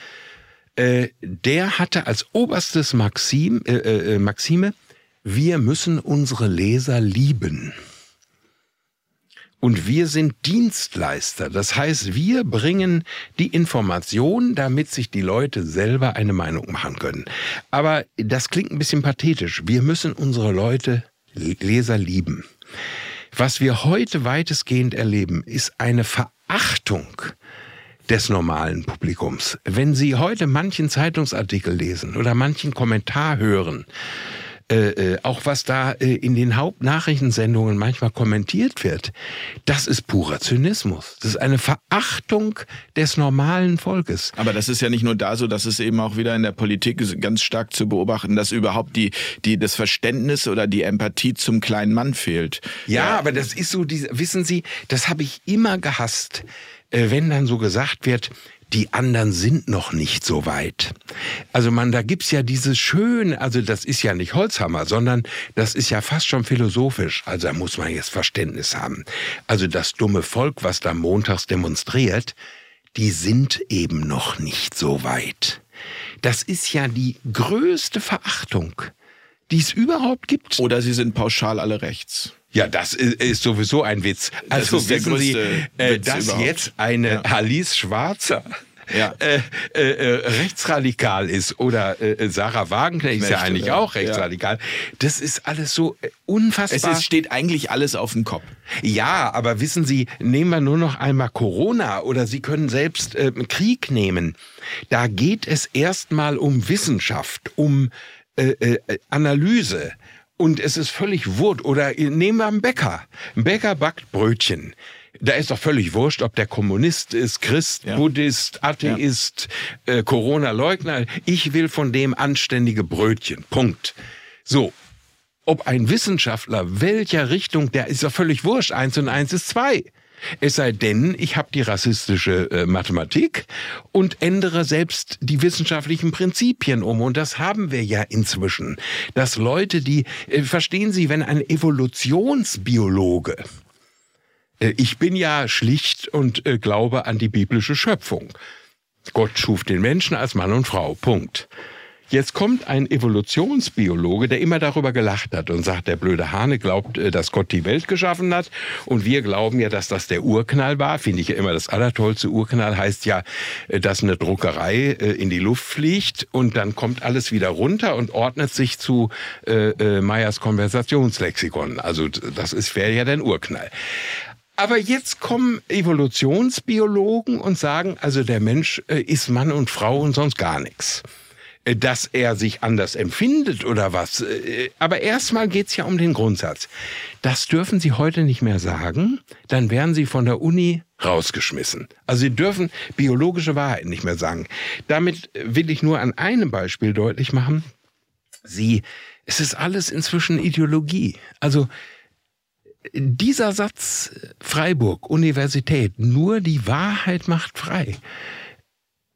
der hatte als oberstes Maxim, äh, äh, Maxime, wir müssen unsere Leser lieben. Und wir sind Dienstleister. Das heißt, wir bringen die Information, damit sich die Leute selber eine Meinung machen können. Aber das klingt ein bisschen pathetisch. Wir müssen unsere Leute, Leser lieben. Was wir heute weitestgehend erleben, ist eine Verachtung des normalen Publikums. Wenn Sie heute manchen Zeitungsartikel lesen oder manchen Kommentar hören, äh, äh, auch was da äh, in den Hauptnachrichtensendungen manchmal kommentiert wird, das ist purer Zynismus. Das ist eine Verachtung des normalen Volkes. Aber das ist ja nicht nur da so, dass es eben auch wieder in der Politik ganz stark zu beobachten, dass überhaupt die, die, das Verständnis oder die Empathie zum kleinen Mann fehlt. Ja, ja. aber das ist so, diese, wissen Sie, das habe ich immer gehasst wenn dann so gesagt wird, die anderen sind noch nicht so weit. Also man, da gibt's ja dieses schöne, also das ist ja nicht Holzhammer, sondern das ist ja fast schon philosophisch. Also da muss man jetzt Verständnis haben. Also das dumme Volk, was da montags demonstriert, die sind eben noch nicht so weit. Das ist ja die größte Verachtung, die es überhaupt gibt. Oder sie sind pauschal alle rechts. Ja, das ist sowieso ein Witz. Also wissen Sie, äh, dass überhaupt. jetzt eine ja. Alice Schwarzer ja. Äh, äh, äh, rechtsradikal ist oder äh, Sarah Wagenknecht ist ja eigentlich ja. auch rechtsradikal. Das ist alles so äh, unfassbar. Es ist, steht eigentlich alles auf dem Kopf. Ja, aber wissen Sie, nehmen wir nur noch einmal Corona oder Sie können selbst äh, Krieg nehmen. Da geht es erstmal um Wissenschaft, um äh, äh, Analyse und es ist völlig wurscht. Oder nehmen wir einen Bäcker. Ein Bäcker backt Brötchen. Da ist doch völlig wurscht, ob der Kommunist ist, Christ, ja. Buddhist, Atheist, ja. äh, Corona-Leugner. Ich will von dem anständige Brötchen. Punkt. So. Ob ein Wissenschaftler welcher Richtung, der ist doch völlig wurscht. Eins und eins ist zwei. Es sei denn, ich habe die rassistische äh, Mathematik und ändere selbst die wissenschaftlichen Prinzipien um. Und das haben wir ja inzwischen. Dass Leute, die, äh, verstehen Sie, wenn ein Evolutionsbiologe, äh, ich bin ja schlicht und äh, glaube an die biblische Schöpfung. Gott schuf den Menschen als Mann und Frau. Punkt. Jetzt kommt ein Evolutionsbiologe, der immer darüber gelacht hat und sagt, der blöde Hane glaubt, äh, dass Gott die Welt geschaffen hat und wir glauben ja, dass das der Urknall war. Finde ich ja immer das allertollste. Urknall heißt ja, äh, dass eine Druckerei äh, in die Luft fliegt und dann kommt alles wieder runter und ordnet sich zu äh, Meyers Konversationslexikon. Also das ist wäre ja der Urknall. Aber jetzt kommen Evolutionsbiologen und sagen, also der Mensch ist Mann und Frau und sonst gar nichts. Äh, dass er sich anders empfindet oder was. Äh, aber erstmal geht's ja um den Grundsatz. Das dürfen Sie heute nicht mehr sagen, dann werden Sie von der Uni rausgeschmissen. Also Sie dürfen biologische Wahrheit nicht mehr sagen. Damit will ich nur an einem Beispiel deutlich machen. Sie, es ist alles inzwischen Ideologie. Also dieser Satz Freiburg, Universität, nur die Wahrheit macht frei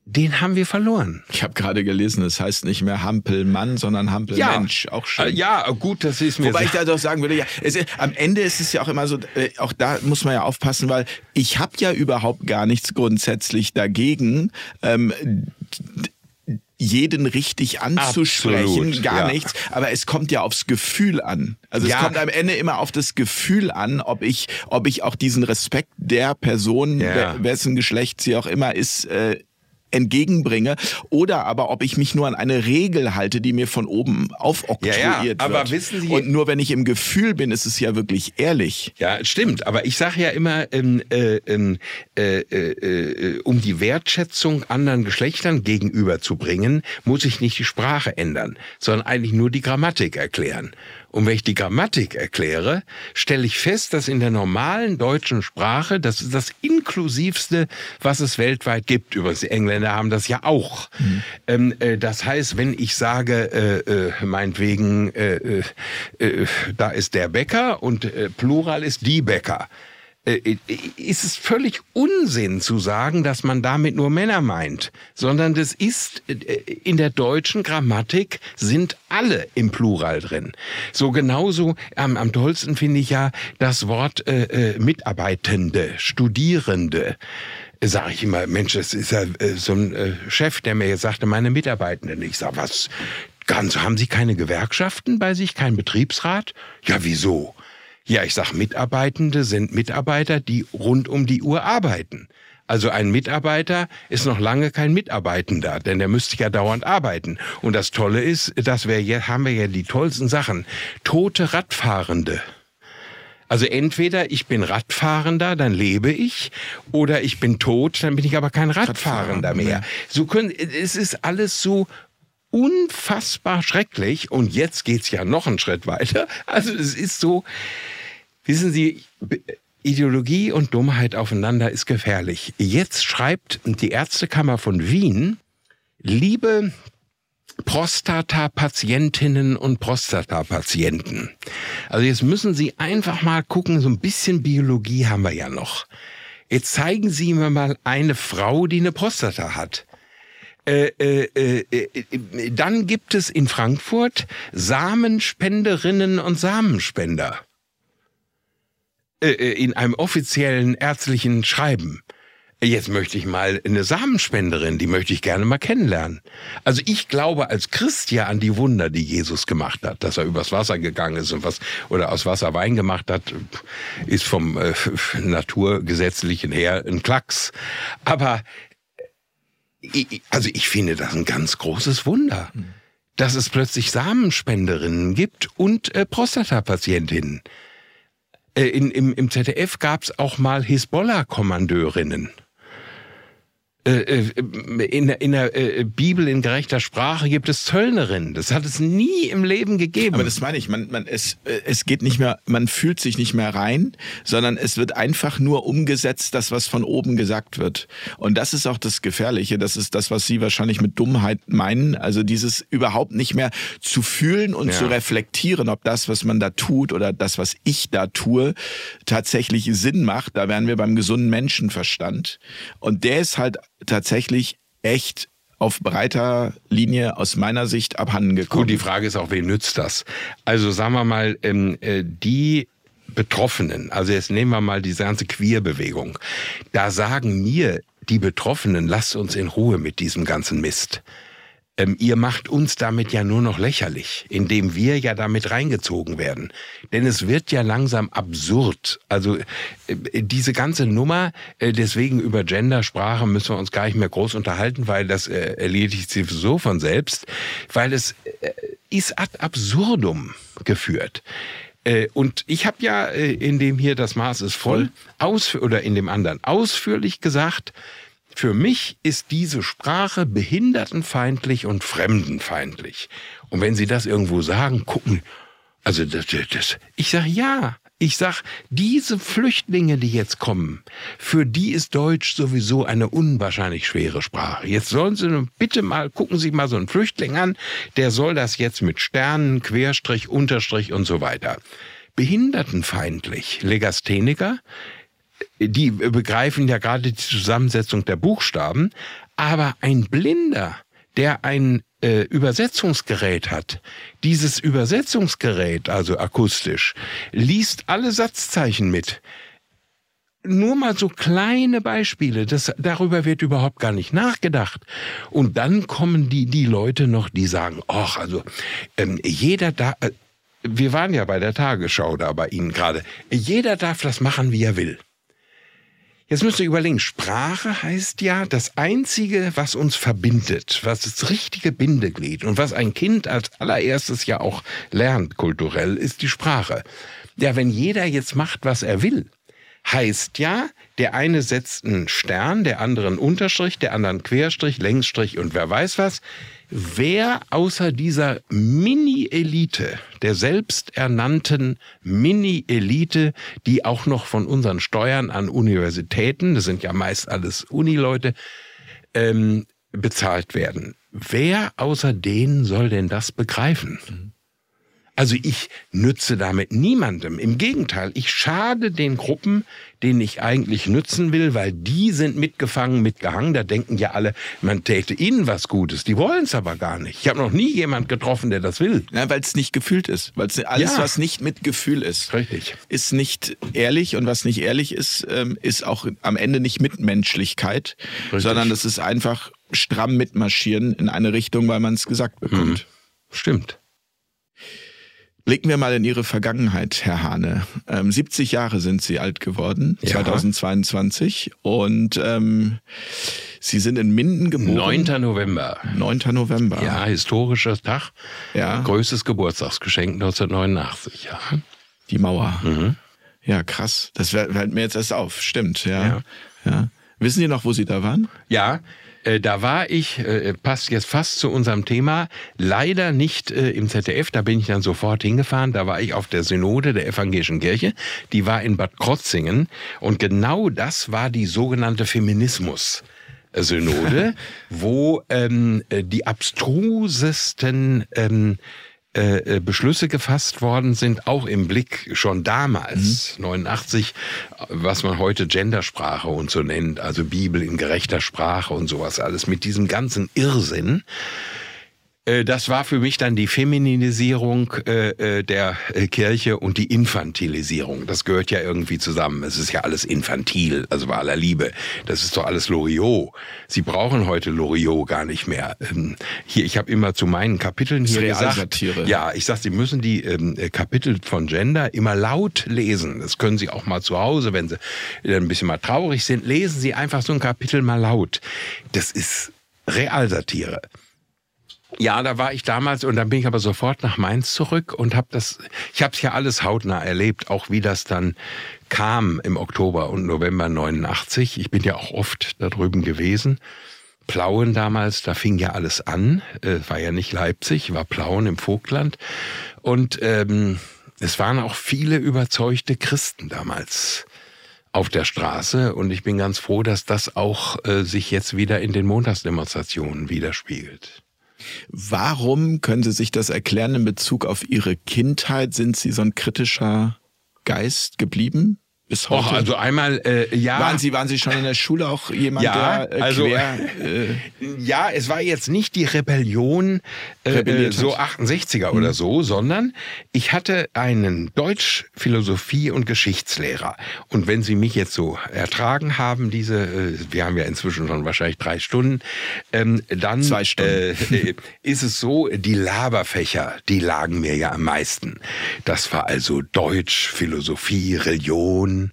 den haben wir verloren. Ich habe gerade gelesen, es heißt nicht mehr Hampelmann, sondern Hampelmensch. Ja, auch schön. Äh, ja, gut, das ist mir. Wobei ich da doch sagen würde, ja, es, am Ende ist es ja auch immer so, äh, auch da muss man ja aufpassen, weil ich habe ja überhaupt gar nichts grundsätzlich dagegen. Ähm, jeden richtig anzusprechen, Absolut, gar ja. nichts. Aber es kommt ja aufs Gefühl an. Also ja. es kommt am Ende immer auf das Gefühl an, ob ich, ob ich auch diesen Respekt der Person, ja. wessen Geschlecht sie auch immer ist, äh, entgegenbringe oder aber ob ich mich nur an eine Regel halte, die mir von oben aufoktroyiert ja, ja, aber wird. Wissen Sie, und nur wenn ich im Gefühl bin, ist es ja wirklich ehrlich. Ja, stimmt. Aber ich sage ja immer, ähm, äh, ähm, äh, äh, äh, um die Wertschätzung anderen Geschlechtern gegenüberzubringen, muss ich nicht die Sprache ändern, sondern eigentlich nur die Grammatik erklären. Und wenn ich die Grammatik erkläre, stelle ich fest, dass in der normalen deutschen Sprache, das ist das inklusivste, was es weltweit gibt. Übrigens, die Engländer haben das ja auch. Mhm. Ähm, äh, das heißt, wenn ich sage, äh, äh, meinetwegen, äh, äh, äh, da ist der Bäcker und Plural ist die Bäcker, ist es völlig Unsinn zu sagen, dass man damit nur Männer meint, sondern das ist äh, in der deutschen Grammatik sind alle im Plural drin. So genauso am, am tollsten finde ich ja das Wort äh, Mitarbeitende, Studierende sage ich immer, Mensch, das ist ja äh, so ein äh, Chef, der mir jetzt sagte, meine Mitarbeitenden. Ich sage, was? Ganz, haben Sie keine Gewerkschaften bei sich, keinen Betriebsrat? Ja, wieso? Ja, ich sag, Mitarbeitende sind Mitarbeiter, die rund um die Uhr arbeiten. Also ein Mitarbeiter ist noch lange kein Mitarbeitender, denn der müsste ja dauernd arbeiten. Und das Tolle ist, dass wir jetzt haben wir ja die tollsten Sachen. Tote Radfahrende. Also entweder ich bin Radfahrender, dann lebe ich, oder ich bin tot, dann bin ich aber kein Radfahrender mehr. So können, es ist alles so unfassbar schrecklich. Und jetzt geht's ja noch einen Schritt weiter. Also es ist so, Wissen Sie, Ideologie und Dummheit aufeinander ist gefährlich. Jetzt schreibt die Ärztekammer von Wien, liebe Prostata-Patientinnen und Prostata-Patienten. Also jetzt müssen Sie einfach mal gucken, so ein bisschen Biologie haben wir ja noch. Jetzt zeigen Sie mir mal eine Frau, die eine Prostata hat. Äh, äh, äh, äh dann gibt es in Frankfurt Samenspenderinnen und Samenspender. Äh, äh, in einem offiziellen ärztlichen Schreiben. Jetzt möchte ich mal eine Samenspenderin, die möchte ich gerne mal kennenlernen. Also ich glaube als Christ ja an die Wunder, die Jesus gemacht hat, dass er übers Wasser gegangen ist und was oder aus Wasser Wein gemacht hat, ist vom äh, naturgesetzlichen her ein Klacks. Aber also ich finde das ein ganz großes Wunder, dass es plötzlich Samenspenderinnen gibt und äh, Prostatapatientinnen. Äh, in, im, im ZDF gab es auch mal Hisbollah-Kommandeurinnen. Äh, äh, in, in der äh, Bibel in gerechter Sprache gibt es Zöllnerinnen. Das hat es nie im Leben gegeben. Aber das meine ich, man, man, es, es geht nicht mehr, man fühlt sich nicht mehr rein, sondern es wird einfach nur umgesetzt, das, was von oben gesagt wird. Und das ist auch das Gefährliche. Das ist das, was Sie wahrscheinlich mit Dummheit meinen. Also dieses überhaupt nicht mehr zu fühlen und ja. zu reflektieren, ob das, was man da tut oder das, was ich da tue, tatsächlich Sinn macht. Da wären wir beim gesunden Menschenverstand. Und der ist halt tatsächlich echt auf breiter Linie aus meiner Sicht abhanden gekommen. Gut, die Frage ist auch, wem nützt das? Also sagen wir mal, ähm, äh, die Betroffenen, also jetzt nehmen wir mal diese ganze Queer-Bewegung, da sagen mir die Betroffenen, lasst uns in Ruhe mit diesem ganzen Mist. Ähm, ihr macht uns damit ja nur noch lächerlich, indem wir ja damit reingezogen werden. Denn es wird ja langsam absurd. Also äh, diese ganze Nummer, äh, deswegen über Gendersprache müssen wir uns gar nicht mehr groß unterhalten, weil das äh, erledigt sich so von selbst, weil es äh, ist ad absurdum geführt. Äh, und ich habe ja äh, in dem hier das Maß ist voll aus oder in dem anderen ausführlich gesagt, für mich ist diese Sprache behindertenfeindlich und fremdenfeindlich. Und wenn Sie das irgendwo sagen, gucken, also das, das ich sage ja. Ich sag, diese Flüchtlinge, die jetzt kommen, für die ist Deutsch sowieso eine unwahrscheinlich schwere Sprache. Jetzt sollen Sie bitte mal, gucken Sie mal so einen Flüchtling an, der soll das jetzt mit Sternen, Querstrich, Unterstrich und so weiter. Behindertenfeindlich. Legastheniker, die begreifen ja gerade die Zusammensetzung der Buchstaben, aber ein Blinder, der ein äh, Übersetzungsgerät hat, dieses Übersetzungsgerät, also akustisch, liest alle Satzzeichen mit. Nur mal so kleine Beispiele, das, darüber wird überhaupt gar nicht nachgedacht. Und dann kommen die, die Leute noch, die sagen, ach, also ähm, jeder da, äh, wir waren ja bei der Tagesschau da bei Ihnen gerade, jeder darf das machen, wie er will. Jetzt müsst ihr überlegen, Sprache heißt ja das Einzige, was uns verbindet, was das richtige Bindeglied und was ein Kind als allererstes ja auch lernt kulturell, ist die Sprache. Ja, wenn jeder jetzt macht, was er will, heißt ja, der eine setzt einen Stern, der andere einen Unterstrich, der andere einen Querstrich, Längsstrich und wer weiß was. Wer außer dieser Mini-Elite, der selbsternannten Mini-Elite, die auch noch von unseren Steuern an Universitäten, das sind ja meist alles Unileute, ähm, bezahlt werden. Wer außer denen soll denn das begreifen? Also ich nütze damit niemandem. Im Gegenteil, ich schade den Gruppen, denen ich eigentlich nützen will, weil die sind mitgefangen, mitgehangen. Da denken ja alle, man täte ihnen was Gutes. Die wollen es aber gar nicht. Ich habe noch nie jemand getroffen, der das will. Ja, weil es nicht gefühlt ist. Weil alles, ja. was nicht mit Gefühl ist, Richtig. ist nicht ehrlich. Und was nicht ehrlich ist, ähm, ist auch am Ende nicht Mitmenschlichkeit, Richtig. sondern es ist einfach stramm mitmarschieren in eine Richtung, weil man es gesagt bekommt. Mhm. Stimmt. Blicken wir mal in Ihre Vergangenheit, Herr Hane. Ähm, 70 Jahre sind Sie alt geworden, ja. 2022. Und ähm, Sie sind in Minden geboren. 9. November. 9. November. Ja, historischer Tag. Ja. Größtes Geburtstagsgeschenk 1989, ja. Die Mauer. Mhm. Ja, krass. Das fällt mir jetzt erst auf. Stimmt, ja. ja. ja. Wissen Sie noch, wo Sie da waren? Ja, äh, da war ich, äh, passt jetzt fast zu unserem Thema, leider nicht äh, im ZDF, da bin ich dann sofort hingefahren, da war ich auf der Synode der Evangelischen Kirche, die war in Bad Krotzingen. Und genau das war die sogenannte Feminismus. Synode, wo ähm, die abstrusesten ähm, äh, äh, Beschlüsse gefasst worden sind, auch im Blick schon damals, mhm. 89, was man heute Gendersprache und so nennt, also Bibel in gerechter Sprache und sowas alles, mit diesem ganzen Irrsinn. Äh, das war für mich dann die Femininisierung äh, äh, der Kirche und die Infantilisierung. Das gehört ja irgendwie zusammen. Es ist ja alles infantil, also bei aller Liebe. Das ist doch alles Loriot. Sie brauchen heute Loriot gar nicht mehr. Ähm, hier, ich habe immer zu meinen Kapiteln hier gesagt, ja, ich sag, Sie müssen die ähm, Kapitel von Gender immer laut lesen. Das können Sie auch mal zu Hause, wenn Sie ein bisschen mal traurig sind, lesen Sie einfach so ein Kapitel mal laut. Das ist Realsatire. Ja, da war ich damals und dann bin ich aber sofort nach Mainz zurück und habe das, ich habe es ja alles hautnah erlebt, auch wie das dann kam im Oktober und November 89. Ich bin ja auch oft da drüben gewesen. Plauen damals, da fing ja alles an, äh, war ja nicht Leipzig, war Plauen im Vogtland und ähm, es waren auch viele überzeugte Christen damals auf der Straße und ich bin ganz froh, dass das auch äh, sich jetzt wieder in den Montagsdemonstrationen widerspiegelt. Warum können Sie sich das erklären in Bezug auf Ihre Kindheit? Sind Sie so ein kritischer Geist geblieben? Bis heute. Och, also einmal, äh, ja. waren, Sie, waren Sie schon in der Schule auch jemand, Ja, der äh, also- quer, äh, Ja, es war jetzt nicht die Rebellion äh, Rebelliert so hat. 68er oder so, sondern ich hatte einen Deutsch, Philosophie und Geschichtslehrer. Und wenn Sie mich jetzt so ertragen haben, diese, äh, wir haben ja inzwischen schon wahrscheinlich drei Stunden, ähm, dann Zwei Stunden. Äh, äh, ist es so, die Laberfächer, die lagen mir ja am meisten. Das war also Deutsch, Philosophie, Religion,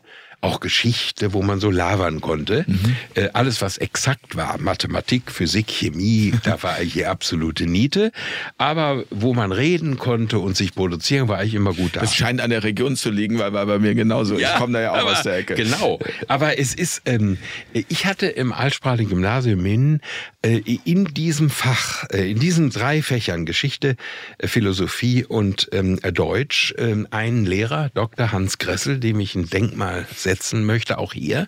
auch Geschichte, wo man so labern konnte. Äh, alles, was exakt war, Mathematik, Physik, Chemie, da war ich die absolute Niete. Aber wo man reden konnte und sich produzieren, war ich immer gut da. das scheint an der Region zu liegen, weil war bei mir genauso. ich komme da ja auch aber- aus der Ecke. Genau. Aber es ist, ähm, ich hatte im altsprachigen Gymnasium in, in diesem Fach, äh, in diesen drei Fächern Geschichte, äh, Philosophie und ähm, Deutsch ähm, einen Lehrer, Dr. Hans Gressel, dem ich ein Denkmal setzen möchte, auch hier.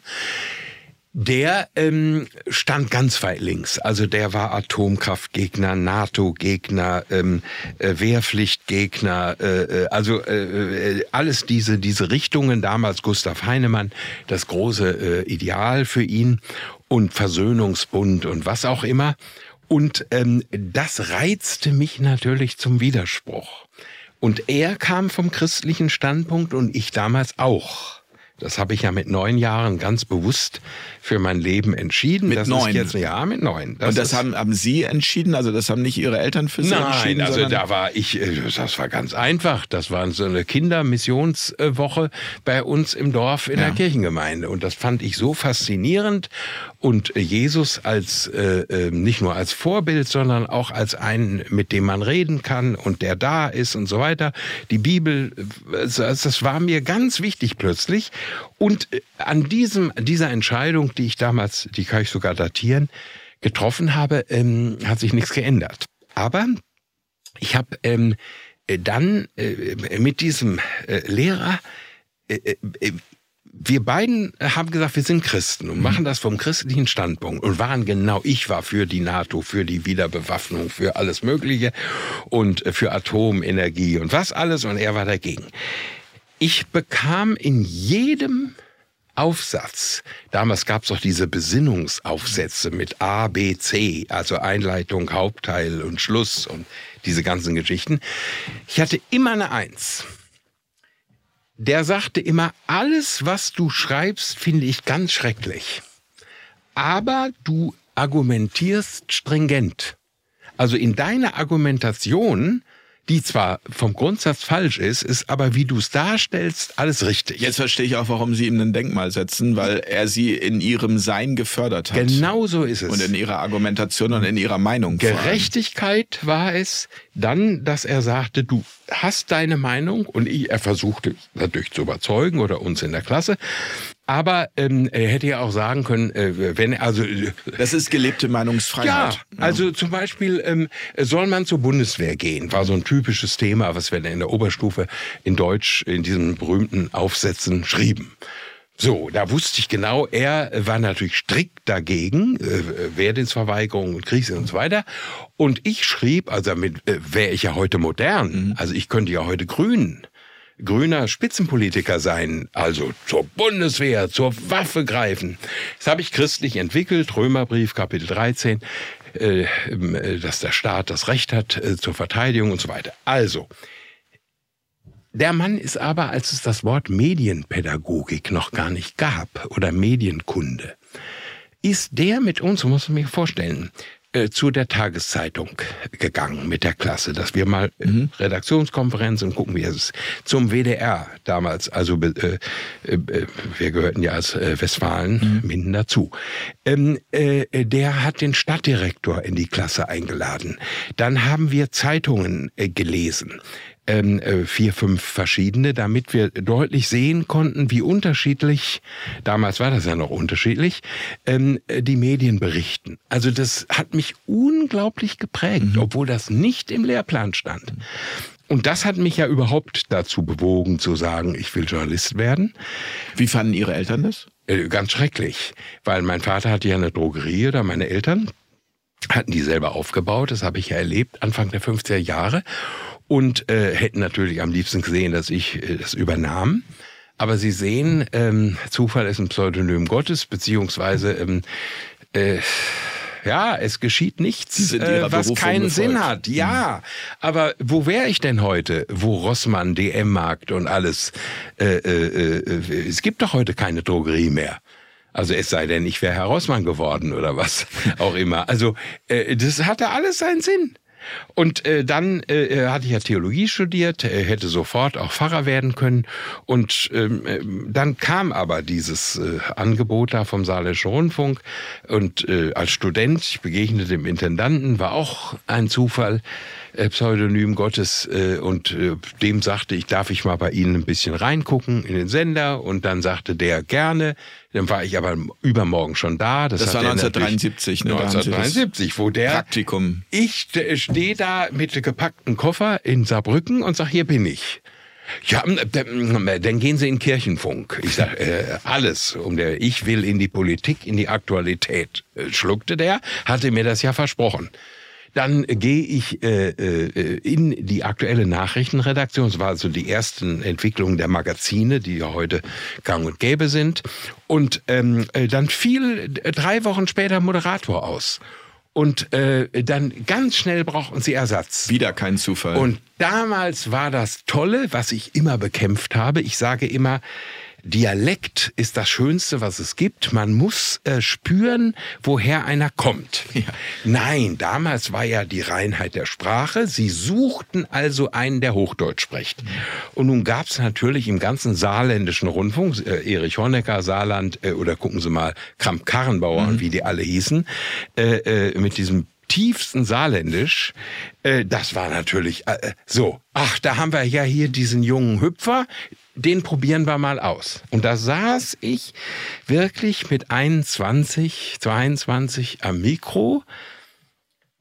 Der ähm, stand ganz weit links. Also der war Atomkraftgegner, NATO-Gegner, ähm, äh, Wehrpflichtgegner, äh, äh, also äh, äh, alles diese, diese Richtungen. Damals Gustav Heinemann, das große äh, Ideal für ihn und Versöhnungsbund und was auch immer. Und ähm, das reizte mich natürlich zum Widerspruch. Und er kam vom christlichen Standpunkt und ich damals auch. Das habe ich ja mit neun Jahren ganz bewusst für mein Leben entschieden. Mit das neun? Jetzt, ja, mit neun. Und das haben, haben Sie entschieden? Also das haben nicht Ihre Eltern für Sie Nein, entschieden? also sondern- da war ich, äh, das war ganz einfach. Das war so eine Kindermissionswoche bei uns im Dorf in Ja. der Kirchengemeinde. Und das fand ich so faszinierend. Und Jesus als, äh, äh, nicht nur als Vorbild, sondern auch als einen, mit dem man reden kann und der da ist und so weiter. Die Bibel, äh, das, das war mir ganz wichtig plötzlich. Und äh, an diesem, dieser Entscheidung, die ich damals, die kann ich sogar datieren, getroffen habe, ähm, hat sich nichts geändert. Aber ich habe ähm, äh, dann äh, mit diesem äh, Lehrer, äh, äh, wir beiden haben gesagt, wir sind Christen und machen das vom christlichen Standpunkt und waren genau, ich war für die NATO, für die Wiederbewaffnung, für alles Mögliche und für Atomenergie und was alles und er war dagegen. Ich bekam in jedem Aufsatz. Damals gab es auch diese Besinnungsaufsätze mit A, B, C, also Einleitung, Hauptteil und Schluss und diese ganzen Geschichten. Ich hatte immer eine Eins. Der sagte immer, alles, was du schreibst, finde ich ganz schrecklich. Aber du argumentierst stringent. Also in deiner Argumentation, die zwar vom Grundsatz falsch ist, ist aber, wie du es darstellst, alles richtig. Jetzt verstehe ich auch, warum Sie ihm ein Denkmal setzen, weil er Sie in Ihrem Sein gefördert hat. Genau so ist es. Und in Ihrer Argumentation und in Ihrer Meinung. Gerechtigkeit war es dann, dass er sagte, du hast deine Meinung und ich, er versuchte natürlich zu überzeugen oder uns in der Klasse. Aber ähm, er hätte ja auch sagen können, äh, wenn also äh, Das ist gelebte Meinungsfreiheit. ja, also zum Beispiel ähm, soll man zur Bundeswehr gehen, war so ein typisches Thema, was wir in der Oberstufe in Deutsch in diesen berühmten Aufsätzen schrieben. So, da wusste ich genau, er war natürlich strikt dagegen, äh, Wehrdienstverweigerung und Krise und so weiter. Und ich schrieb, also damit äh, wäre ich ja heute modern, also ich könnte ja heute grün, grüner Spitzenpolitiker sein, also zur Bundeswehr, zur Waffe greifen. Das habe ich christlich entwickelt, Römerbrief, Kapitel 13, äh, äh, dass der Staat das Recht hat äh, zur Verteidigung und so weiter. Also, der Mann ist aber, als es das Wort Medienpädagogik noch gar nicht gab oder Medienkunde, ist der mit uns, muss man mir vorstellen, äh, zu der Tageszeitung gegangen mit der Klasse, dass wir mal äh, Redaktionskonferenz und gucken, wie es ist. Zum WDR damals, also äh, äh, äh, wir gehörten ja als Westfalen Minden dazu. Ähm, äh, der hat den Stadtdirektor in die Klasse eingeladen. Dann haben wir Zeitungen gelesen ähm, äh, vier, fünf verschiedene, damit wir deutlich sehen konnten, wie unterschiedlich, damals war das ja noch unterschiedlich, ähm, äh, die Medien berichten. Also das hat mich unglaublich geprägt, obwohl das nicht im Lehrplan stand. Und das hat mich ja überhaupt dazu bewogen zu sagen, ich will Journalist werden. Wie fanden Ihre Eltern das? Äh, Ganz schrecklich, weil mein Vater hatte ja eine Drogerie oder meine Eltern hatten die selber aufgebaut, das habe ich ja erlebt, Anfang der 50er Jahre und äh, hätten natürlich am liebsten gesehen, dass ich äh, das übernahm. Aber Sie sehen, ähm, Zufall ist ein Pseudonym Gottes, beziehungsweise ähm, äh, ja, es geschieht nichts, äh, was Berufung keinen. Sinn hat. Ja, mhm. aber wo wäre ich denn heute, wo Rossmann, DM-Markt und alles, äh, äh, äh, es gibt doch heute keine Drogerie mehr. Also es sei denn, ich wäre Herr Rossmann geworden oder was auch immer. Also äh, das hatte alles seinen Sinn. Und äh, dann äh, äh, hatte ich ja Theologie studiert, äh, hätte sofort auch Pfarrer werden können. Und ähm, äh, dann kam aber dieses äh, Angebot da vom Saarländischen Rundfunk. Und äh, als Student, ich begegnete dem Intendanten, war auch ein Zufall. Äh, Pseudonym Gottes äh, und äh, dem sagte ich, darf ich mal bei Ihnen ein bisschen reingucken in den Sender und dann sagte der gerne, dann war ich aber übermorgen schon da. Das, das war 1973, ne? 1973, wo der Praktikum. Ich stehe da mit gepackten Koffer in Saarbrücken und sag, hier bin ich. Ja, dann gehen Sie in Kirchenfunk. Ich sag äh, alles um der. Ich will in die Politik, in die Aktualität. Schluckte der, hatte mir das ja versprochen. Dann gehe ich äh, äh, in die aktuelle Nachrichtenredaktion. Das war also die ersten Entwicklungen der Magazine, die ja heute gang und gäbe sind. Und ähm, äh, dann fiel drei Wochen später Moderator aus. Und äh, dann ganz schnell brauchten sie Ersatz. Wieder kein Zufall. Und damals war das Tolle, was ich immer bekämpft habe. Ich sage immer, Dialekt ist das Schönste, was es gibt. Man muss äh, spüren, woher einer kommt. Ja. Nein, damals war ja die Reinheit der Sprache. Sie suchten also einen, der Hochdeutsch spricht. Und nun gab es natürlich im ganzen saarländischen Rundfunk, äh, Erich Honecker, Saarland, äh, oder gucken Sie mal, Kramp-Karrenbauer mhm. und wie die alle hießen, äh, äh, mit diesem tiefsten Saarländisch, äh, das war natürlich so. Ach, da haben wir ja hier diesen jungen Hüpfer, den probieren wir mal aus. Und da saß ich wirklich mit 21, 22 am Mikro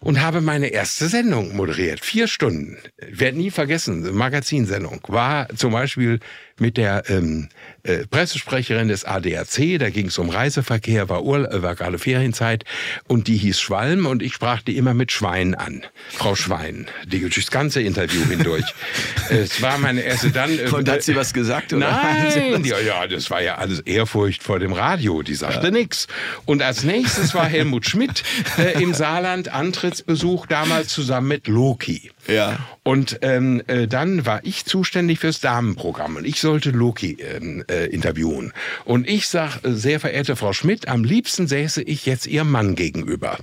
und habe meine erste Sendung moderiert. Vier Stunden. Werde nie vergessen. Magazinsendung. War zum Beispiel mit der ähm, äh, Pressesprecherin des ADAC, da ging es um Reiseverkehr, war, Ur äh, war gerade Ferienzeit und die hieß Schwalm und ich sprach die immer mit Schwein an. Frau Schwein, die, das ganze Interview hindurch. es war meine erste dann. Äh, und hat sie was gesagt? Oder? Nein, ja, ja, das war ja alles Ehrfurcht vor dem Radio, die sagte ja. nix. Und als nächstes war Helmut Schmidt äh, im Saarland, Antrittsbesuch damals zusammen mit Loki. Ja. Und ähm, äh, dann war ich zuständig fürs Damenprogramm und ich sollte Loki ähm, äh, interviewen. Und ich sag, äh, sehr verehrte Frau Schmidt, am liebsten säße ich jetzt Ihrem Mann gegenüber.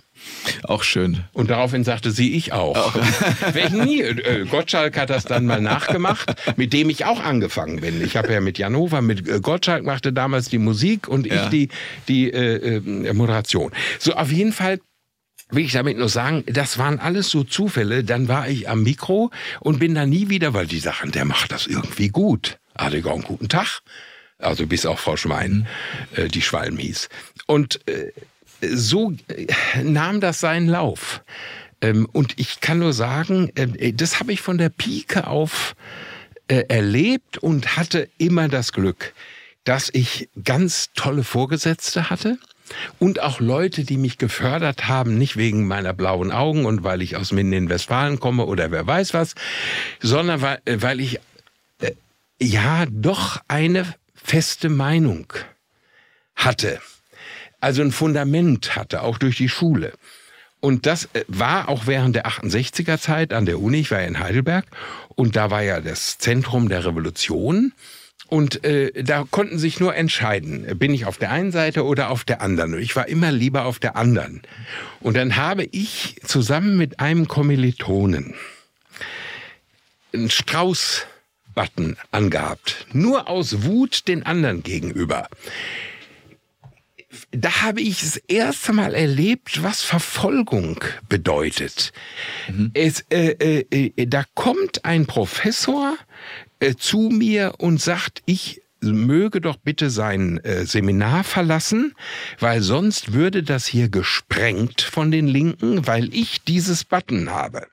Auch schön. Und daraufhin sagte sie, ich auch. auch. ich nie, äh, Gottschalk hat das dann mal nachgemacht, mit dem ich auch angefangen bin. Ich habe ja mit Janova, mit äh, Gottschalk machte damals die Musik und ja. ich die, die äh, äh, Moderation. So, auf jeden Fall will ich damit nur sagen, das waren alles so Zufälle. Dann war ich am Mikro und bin da nie wieder, weil die Sachen, der macht das irgendwie gut. Adega, einen guten Tag. Also bis auf Frau Schwein, mhm. äh, die Schwalm hieß. Und äh, so äh, nahm das seinen Lauf. Ähm, und ich kann nur sagen, äh, das habe ich von der Pike auf äh, erlebt und hatte immer das Glück, dass ich ganz tolle Vorgesetzte hatte und auch Leute, die mich gefördert haben, nicht wegen meiner blauen Augen und weil ich aus Minden in Westfalen komme oder wer weiß was, sondern weil, äh, weil ich äh, ja doch eine feste Meinung hatte. Also ein Fundament hatte, auch durch die Schule. Und das äh, war auch während der 68er Zeit an der Uni, ich war ja in Heidelberg, und da war ja das Zentrum der Revolution. Und äh, da konnten sich nur entscheiden, bin ich auf der einen Seite oder auf der anderen. Und ich war immer lieber auf der anderen. Und dann habe ich zusammen mit einem Kommilitonen einen Strauß-Button angehabt. Nur aus Wut den anderen gegenüber. Da habe ich das erste Mal erlebt, was Verfolgung bedeutet. Mhm. Es, äh, äh, äh da kommt ein Professor äh, zu mir und sagt, ich möge doch bitte sein äh, Seminar verlassen, weil sonst würde das hier gesprengt von den Linken, weil ich dieses Button habe.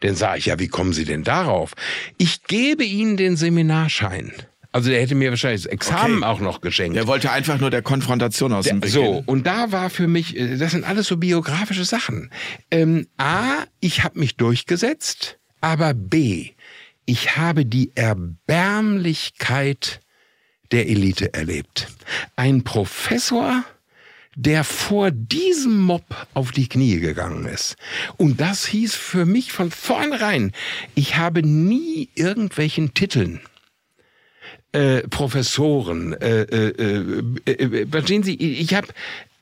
Dann sage ich, ja, wie kommen Sie denn darauf? Ich gebe Ihnen den Seminarschein. Also der hätte mir wahrscheinlich das Examen okay. auch noch geschenkt. Der wollte einfach nur der Konfrontation aus dem Weg So, und da war für mich, äh, das sind alles so biografische Sachen. Ähm, A, ich habe mich der Elite erlebt. Ein Professor, der vor diesem Mob auf die Knie gegangen ist. Und das hieß für mich von vornherein, ich habe nie irgendwelchen Titeln äh, Professoren. Äh, äh, äh, äh verstehen Sie, ich habe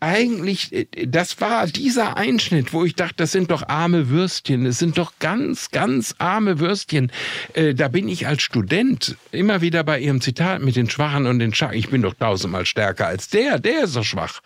eigentlich, äh, das war dieser Einschnitt, wo ich dachte, das sind doch arme Würstchen, das sind doch ganz, ganz arme Würstchen. Äh, da bin ich als Student immer wieder bei Ihrem Zitat mit den Schwachen und den Schachen. Ich bin doch tausendmal stärker als der, der ist so schwach.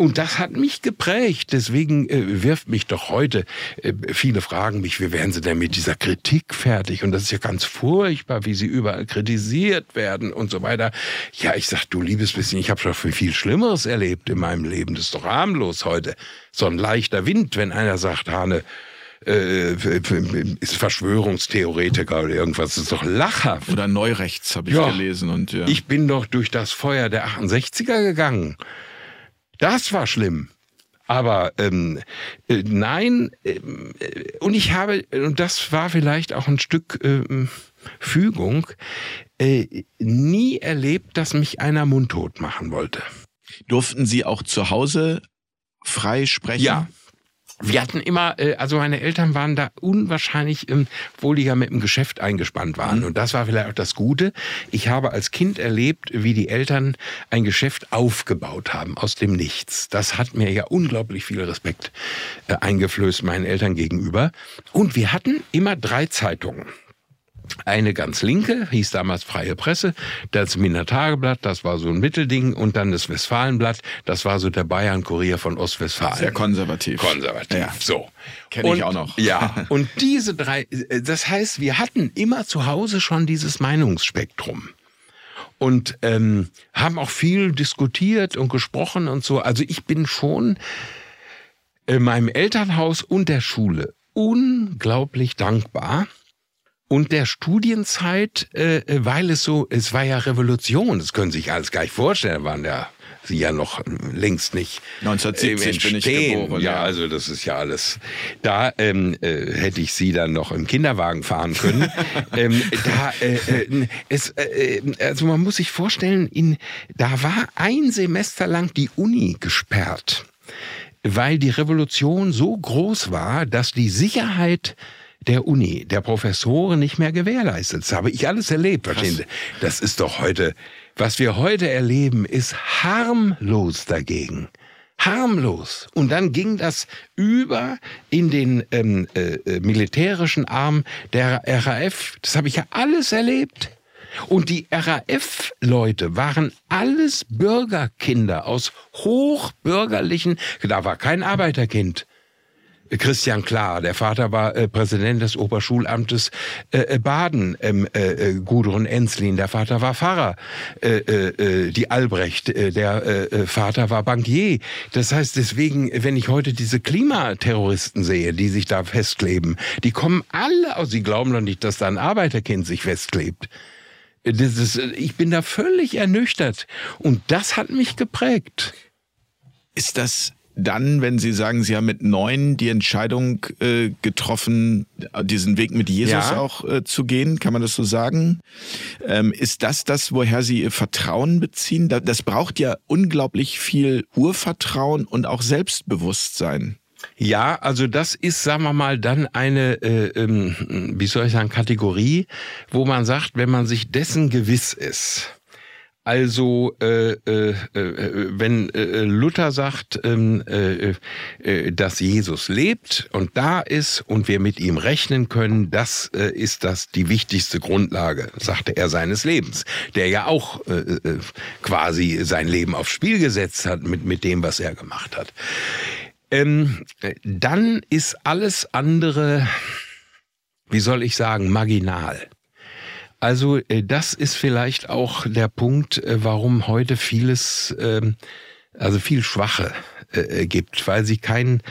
Und das hat mich geprägt. Deswegen äh, wirft mich doch heute, äh, viele fragen mich, wie werden sie denn mit dieser Kritik fertig? Und das ist ja ganz furchtbar, wie sie überall kritisiert werden und so weiter. Ja, ich sag, du liebes bisschen, ich habe schon viel Schlimmeres erlebt in meinem Leben. Das ist doch harmlos heute. So ein leichter Wind, wenn einer sagt, Hane, äh, ist Verschwörungstheoretiker oder irgendwas. Das ist doch lachhaft. Oder Neurechts habe ich ja, gelesen. Und, ja. Ich bin doch durch das Feuer der 68er gegangen. Das war schlimm. Aber ähm, äh, nein, äh, und ich habe, und das war vielleicht auch ein Stück äh, Fügung, nie erlebt, dass mich einer mundtot machen wollte. Durften Sie auch zu Hause frei sprechen? Ja, wir hatten immer, äh, also meine Eltern waren da unwahrscheinlich, ähm, obwohl die ja mit dem Geschäft eingespannt waren. Mhm. Und das war vielleicht auch das Gute. Ich habe als Kind erlebt, wie die Eltern ein Geschäft aufgebaut haben aus dem Nichts. Das hat mir ja unglaublich viel Respekt äh, eingeflößt meinen Eltern gegenüber. Und wir hatten immer drei Zeitungen. Eine ganz linke, hieß damals Freie Presse, das Wiener Tageblatt, das war so ein Mittelding, und dann das Westfalenblatt, das war so der Bayern-Kurier von Ostwestfalen. Sehr konservativ. Konservativ, ja. so. Kenne ich auch noch. Ja, und diese drei, das heißt, wir hatten immer zu Hause schon dieses Meinungsspektrum und ähm, haben auch viel diskutiert und gesprochen und so. Also ich bin schon in meinem Elternhaus und der Schule unglaublich dankbar, und der Studienzeit, äh, äh, weil es so, es war ja Revolution, das können Sie sich alles gar nicht vorstellen, waren ja Sie ja noch längst nicht 1970 äh, bin ich geboren. Ja, ja, also das ist ja alles. Da ähm, äh, hätte ich Sie dann noch im Kinderwagen fahren können. ähm, da, äh, äh, es, äh, also man muss sich vorstellen, in, da war ein Semester lang die Uni gesperrt, weil die Revolution so groß war, dass die Sicherheit der Uni, der Professoren nicht mehr gewährleistet. Das habe ich alles erlebt. Verstehen? Das ist doch heute, was wir heute erleben, ist harmlos dagegen. Harmlos. Und dann ging das über in den ähm, äh, äh militärischen Arm der RAF. Das habe ich ja alles erlebt. Und die RAF-Leute waren alles Bürgerkinder aus hochbürgerlichen, da war kein Arbeiterkind. Christian Klar, der Vater war äh, Präsident des Oberschulamtes äh, äh Baden, ähm, äh, äh, Gudrun Enslin, der Vater war Pfarrer, äh, äh, die Albrecht, äh, der äh, Vater war Bankier. Das heißt deswegen, wenn ich heute diese Klimaterroristen sehe, die sich da festkleben, die kommen alle aus, sie glauben doch nicht, dass da ein Arbeiterkind sich festklebt. Das ist, ich bin da völlig ernüchtert und das hat mich geprägt. Ist das dann, wenn Sie sagen, Sie haben mit neun die Entscheidung äh, getroffen, diesen Weg mit Jesus ja. auch äh, zu gehen, kann man das so sagen? Ähm, ist das das, woher Sie Ihr Vertrauen beziehen? Das braucht ja unglaublich viel Urvertrauen und auch Selbstbewusstsein. Ja, also das ist, sagen wir mal, dann eine, äh, ähm, wie soll ich sagen, Kategorie, wo man sagt, wenn man sich dessen gewiss ist, also, äh, äh, äh, wenn äh, Luther sagt, ähm, äh, äh, dass Jesus lebt und da ist und wir mit ihm rechnen können, das äh, ist das die wichtigste Grundlage, sagte er seines Lebens, der ja auch äh, äh, quasi sein Leben aufs Spiel gesetzt hat mit mit dem, was er gemacht hat. Ähm, dann ist alles andere, wie soll ich sagen, marginal. Also äh, das ist vielleicht auch der Punkt, äh, warum heute vieles, ähm, also viel Schwache äh, gibt, weil sie keinen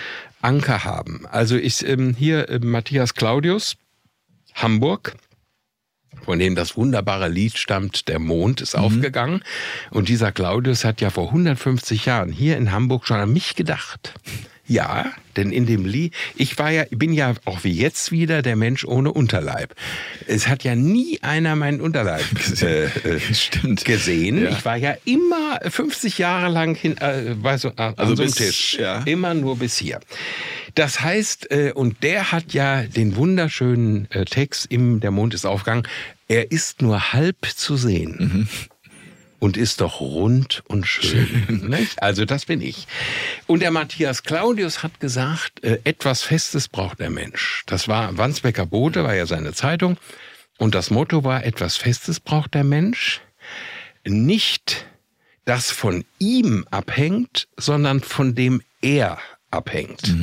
Anker haben. Also ich ähm, hier Matthias Claudius, Hamburg, von dem das wunderbare Lied stammt, Der Mond ist mhm. aufgegangen. Und dieser Claudius hat ja vor 150 Jahren hier in Hamburg schon an mich gedacht. Ja, denn in dem Lied, ich war ja, bin ja auch wie jetzt wieder der Mensch ohne Unterleib. Es hat ja nie einer meinen Unterleib äh, äh, Stimmt. gesehen. Ja. Ich war ja immer 50 Jahre lang hin, äh, bei so, an Also so einem bis- Tisch. ja. Immer nur bis hier. Das heißt, äh, und der hat ja den wunderschönen äh, Text im Der Mond ist aufgegangen, er ist nur halb zu sehen. Mhm. Und ist doch rund und schön. Also das bin ich. Und der Matthias Claudius hat gesagt, äh, etwas Festes braucht der Mensch. Das war Wandsbecker Bote, war ja seine Zeitung. Und das Motto war, etwas Festes braucht der Mensch. Nicht das von ihm abhängt, sondern von dem er abhängt.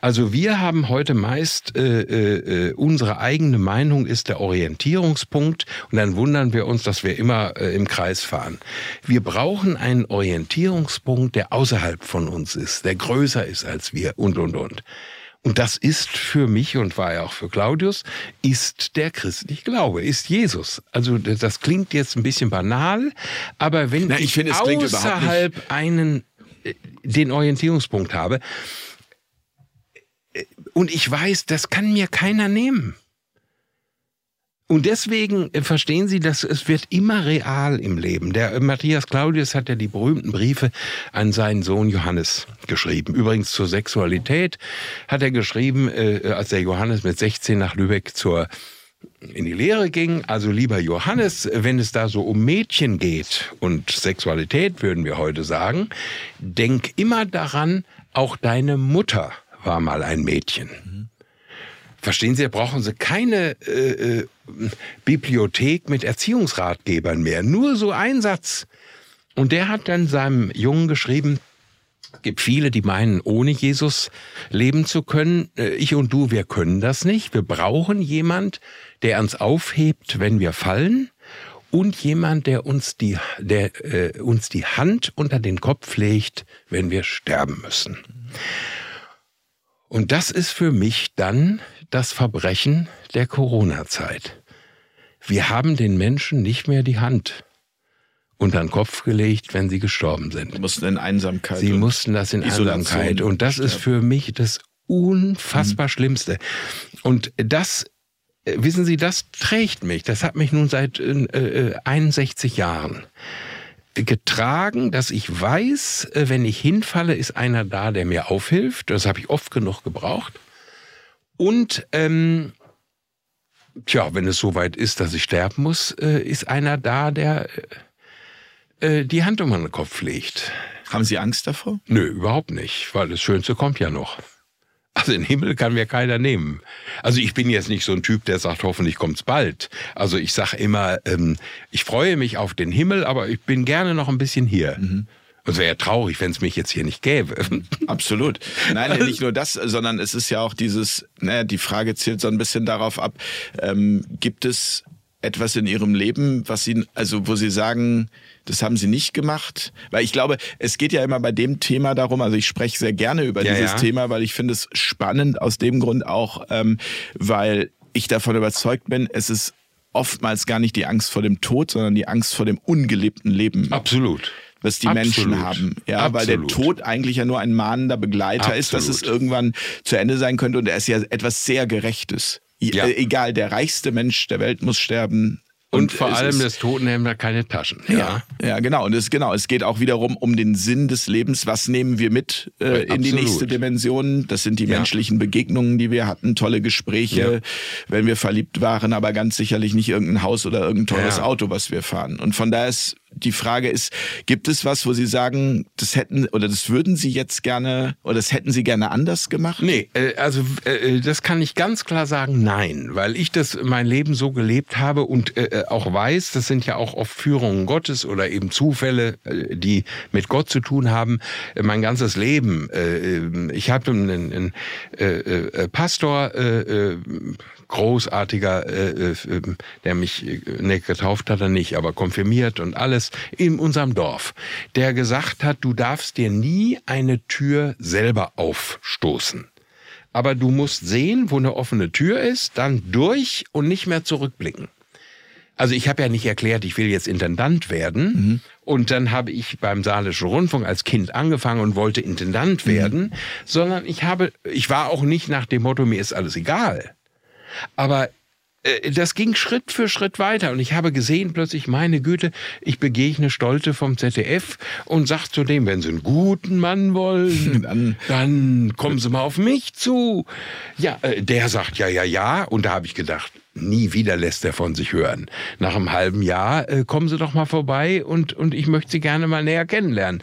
Also wir haben heute meist äh, äh, äh, unsere eigene Meinung ist der Orientierungspunkt und dann wundern wir uns, dass wir immer äh, im Kreis fahren. Wir brauchen einen Orientierungspunkt, der außerhalb von uns ist, der größer ist als wir und und und. Und das ist für mich und war ja auch für Claudius, ist der christliche Glaube, ist Jesus. Also das klingt jetzt ein bisschen banal, aber wenn Na, ich ich, finde, außerhalb einen den Orientierungspunkt habe und ich weiß, das kann mir keiner nehmen. Und deswegen äh, verstehen Sie, dass es wird immer real im Leben. Der äh, Matthias Claudius hat ja die berühmten Briefe an seinen Sohn Johannes geschrieben. Übrigens zur Sexualität hat er geschrieben, äh, als der Johannes mit 16 nach Lübeck zur in die Lehre ging. Also lieber Johannes, wenn es da so um Mädchen geht und Sexualität, würden wir heute sagen, denk immer daran, auch deine Mutter war mal ein Mädchen. Verstehen Sie, brauchen Sie keine äh, äh, Bibliothek mit Erziehungsratgebern mehr. Nur so ein Satz. Und der hat dann seinem Jungen geschrieben, gibt viele, die meinen, ohne Jesus leben zu können. Äh, Ich und du, wir können das nicht. Wir brauchen jemand, der uns aufhebt, wenn wir fallen. Und jemand, der uns die, der, äh, uns die Hand unter den Kopf legt, wenn wir sterben müssen. Und das ist für mich dann das Verbrechen der Corona-Zeit. Wir haben den Menschen nicht mehr die Hand unter den Kopf gelegt, wenn sie gestorben sind. Sie mussten in Einsamkeit. Sie und mussten das in Isolation Einsamkeit. Und das ist für mich das unfassbar Schlimmste. Und das, äh, wissen Sie, das trägt mich. Das hat mich nun seit äh, äh, 61 Jahren getragen, dass ich weiß, äh, wenn ich hinfalle, ist einer da, der mir aufhilft. Das habe ich oft genug gebraucht. Und ähm, tja, wenn es soweit ist, dass ich sterben muss, äh, ist einer da, der äh, die Hand um meinen Kopf legt. Haben Sie Angst davor? Nö, überhaupt nicht, weil das Schönste kommt ja noch. Also den Himmel kann mir keiner nehmen. Also ich bin jetzt nicht so ein Typ, der sagt, hoffentlich kommt's bald. Also ich sage immer, ähm, ich freue mich auf den Himmel, aber ich bin gerne noch ein bisschen hier. Mhm. Es wäre ja traurig, wenn es mich jetzt hier nicht gäbe. Absolut. Nein, nicht nur das, sondern es ist ja auch dieses, naja, die Frage zielt so ein bisschen darauf ab, ähm, gibt es etwas in Ihrem Leben, was Sie, also wo Sie sagen, das haben Sie nicht gemacht? Weil ich glaube, es geht ja immer bei dem Thema darum, also ich spreche sehr gerne über Ja, dieses ja. Thema, weil ich finde es spannend aus dem Grund auch, ähm, weil ich davon überzeugt bin, es ist oftmals gar nicht die Angst vor dem Tod, sondern die Angst vor dem ungelebten Leben Absolut. was die Absolut. Menschen haben. Ja, weil der Absolut. Tod eigentlich ja nur ein mahnender Begleiter ist, dass es Absolut. irgendwann zu Ende sein könnte und er ist ja etwas sehr Gerechtes. Ja. äh, Egal, der reichste Mensch der Welt muss sterben. Und, vor es allem ist, das Totenhemd hat keine Taschen. ja, ja, genau. Und es genau, es geht auch wiederum um den Sinn des Lebens. Was nehmen wir mit äh, in die nächste Dimension? Das sind die Ja. menschlichen Begegnungen, die wir hatten, tolle Gespräche, Ja. wenn wir verliebt waren, aber ganz sicherlich nicht irgendein Haus oder irgendein teures Ja. Auto, was wir fahren. Und von daher ist die Frage ist, gibt es was, wo Sie sagen, das hätten oder das würden Sie jetzt gerne oder das hätten Sie gerne anders gemacht? Nee, äh, also äh, das kann ich ganz klar sagen, nein, weil ich das mein Leben so gelebt habe und äh, auch weiß, das sind ja auch oft Führungen Gottes oder eben Zufälle, äh, die mit Gott zu tun haben. Äh, Mein ganzes Leben. äh, äh, Ich hatte einen, einen äh, äh, Pastor, äh, äh, großartiger, äh, äh, der mich äh, ne, getauft hat er nicht, aber konfirmiert und alles in unserem Dorf, der gesagt hat, du darfst dir nie eine Tür selber aufstoßen. Aber du musst sehen, wo eine offene Tür ist, dann durch und nicht mehr zurückblicken. Also ich habe ja nicht erklärt, ich will jetzt Intendant werden. Mhm. Und dann habe ich beim Saarländischen Rundfunk als Kind angefangen und wollte Intendant mhm. werden, mhm. sondern ich habe, ich war auch nicht nach dem Motto, mir ist alles egal. Aber äh, das ging Schritt für Schritt weiter und ich habe gesehen plötzlich, meine Güte, ich begegne Stolte vom ZDF und sag zu dem, wenn Sie einen guten Mann wollen, dann, dann kommen Sie mal auf mich zu. Ja, äh, der sagt ja, ja, ja und da habe ich gedacht, nie wieder lässt er von sich hören. Nach einem halben Jahr äh, kommen Sie doch mal vorbei und, und ich möchte Sie gerne mal näher kennenlernen.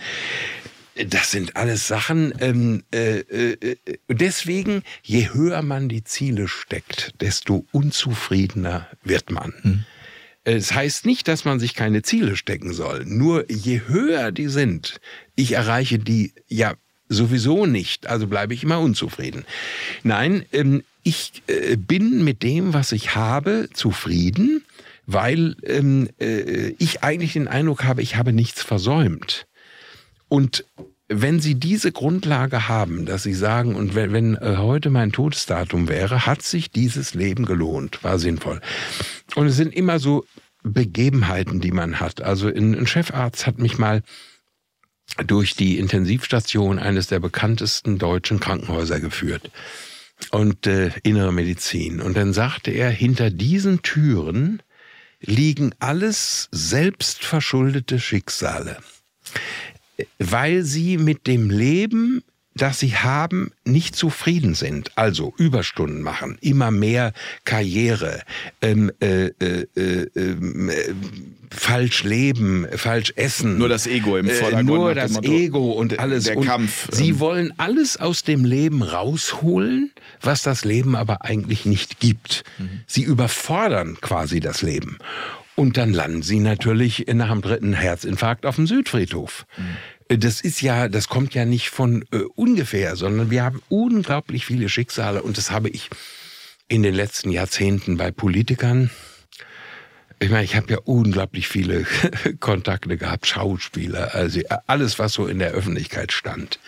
Das sind alles Sachen. Ähm, äh, äh, deswegen, je höher man die Ziele steckt, desto unzufriedener wird man. Hm. Es heißt nicht, dass man sich keine Ziele stecken soll. Nur je höher die sind, ich erreiche die ja sowieso nicht, also bleibe ich immer unzufrieden. Nein, ähm, ich äh, bin mit dem, was ich habe, zufrieden, weil ähm, äh, ich eigentlich den Eindruck habe, ich habe nichts versäumt. Und wenn Sie diese Grundlage haben, dass Sie sagen, und wenn, wenn äh, heute mein Todesdatum wäre, hat sich dieses Leben gelohnt, war sinnvoll. Und es sind immer so Begebenheiten, die man hat. Also ein, ein Chefarzt hat mich mal durch die Intensivstation eines der bekanntesten deutschen Krankenhäuser geführt und äh, innere Medizin. Und dann sagte er, hinter diesen Türen liegen alles selbstverschuldete Schicksale, weil sie mit dem Leben dass sie haben, nicht zufrieden sind. Also Überstunden machen, immer mehr Karriere, ähm, äh, äh, äh, ähm, äh falsch leben, falsch essen. Nur das Ego im äh, Vordergrund. nur das Ego und alles. Der und Kampf. Sie ähm. wollen alles aus dem Leben rausholen, was das Leben aber eigentlich nicht gibt. Mhm. Sie überfordern quasi das Leben. Und dann landen sie natürlich nach dem dritten Herzinfarkt auf dem Südfriedhof. Mhm. Das ist ja, das kommt ja nicht von äh, ungefähr, sondern wir haben unglaublich viele Schicksale und das habe ich in den letzten Jahrzehnten bei Politikern. Ich meine, ich habe ja unglaublich viele Kontakte gehabt, Schauspieler, also alles, was so in der Öffentlichkeit stand.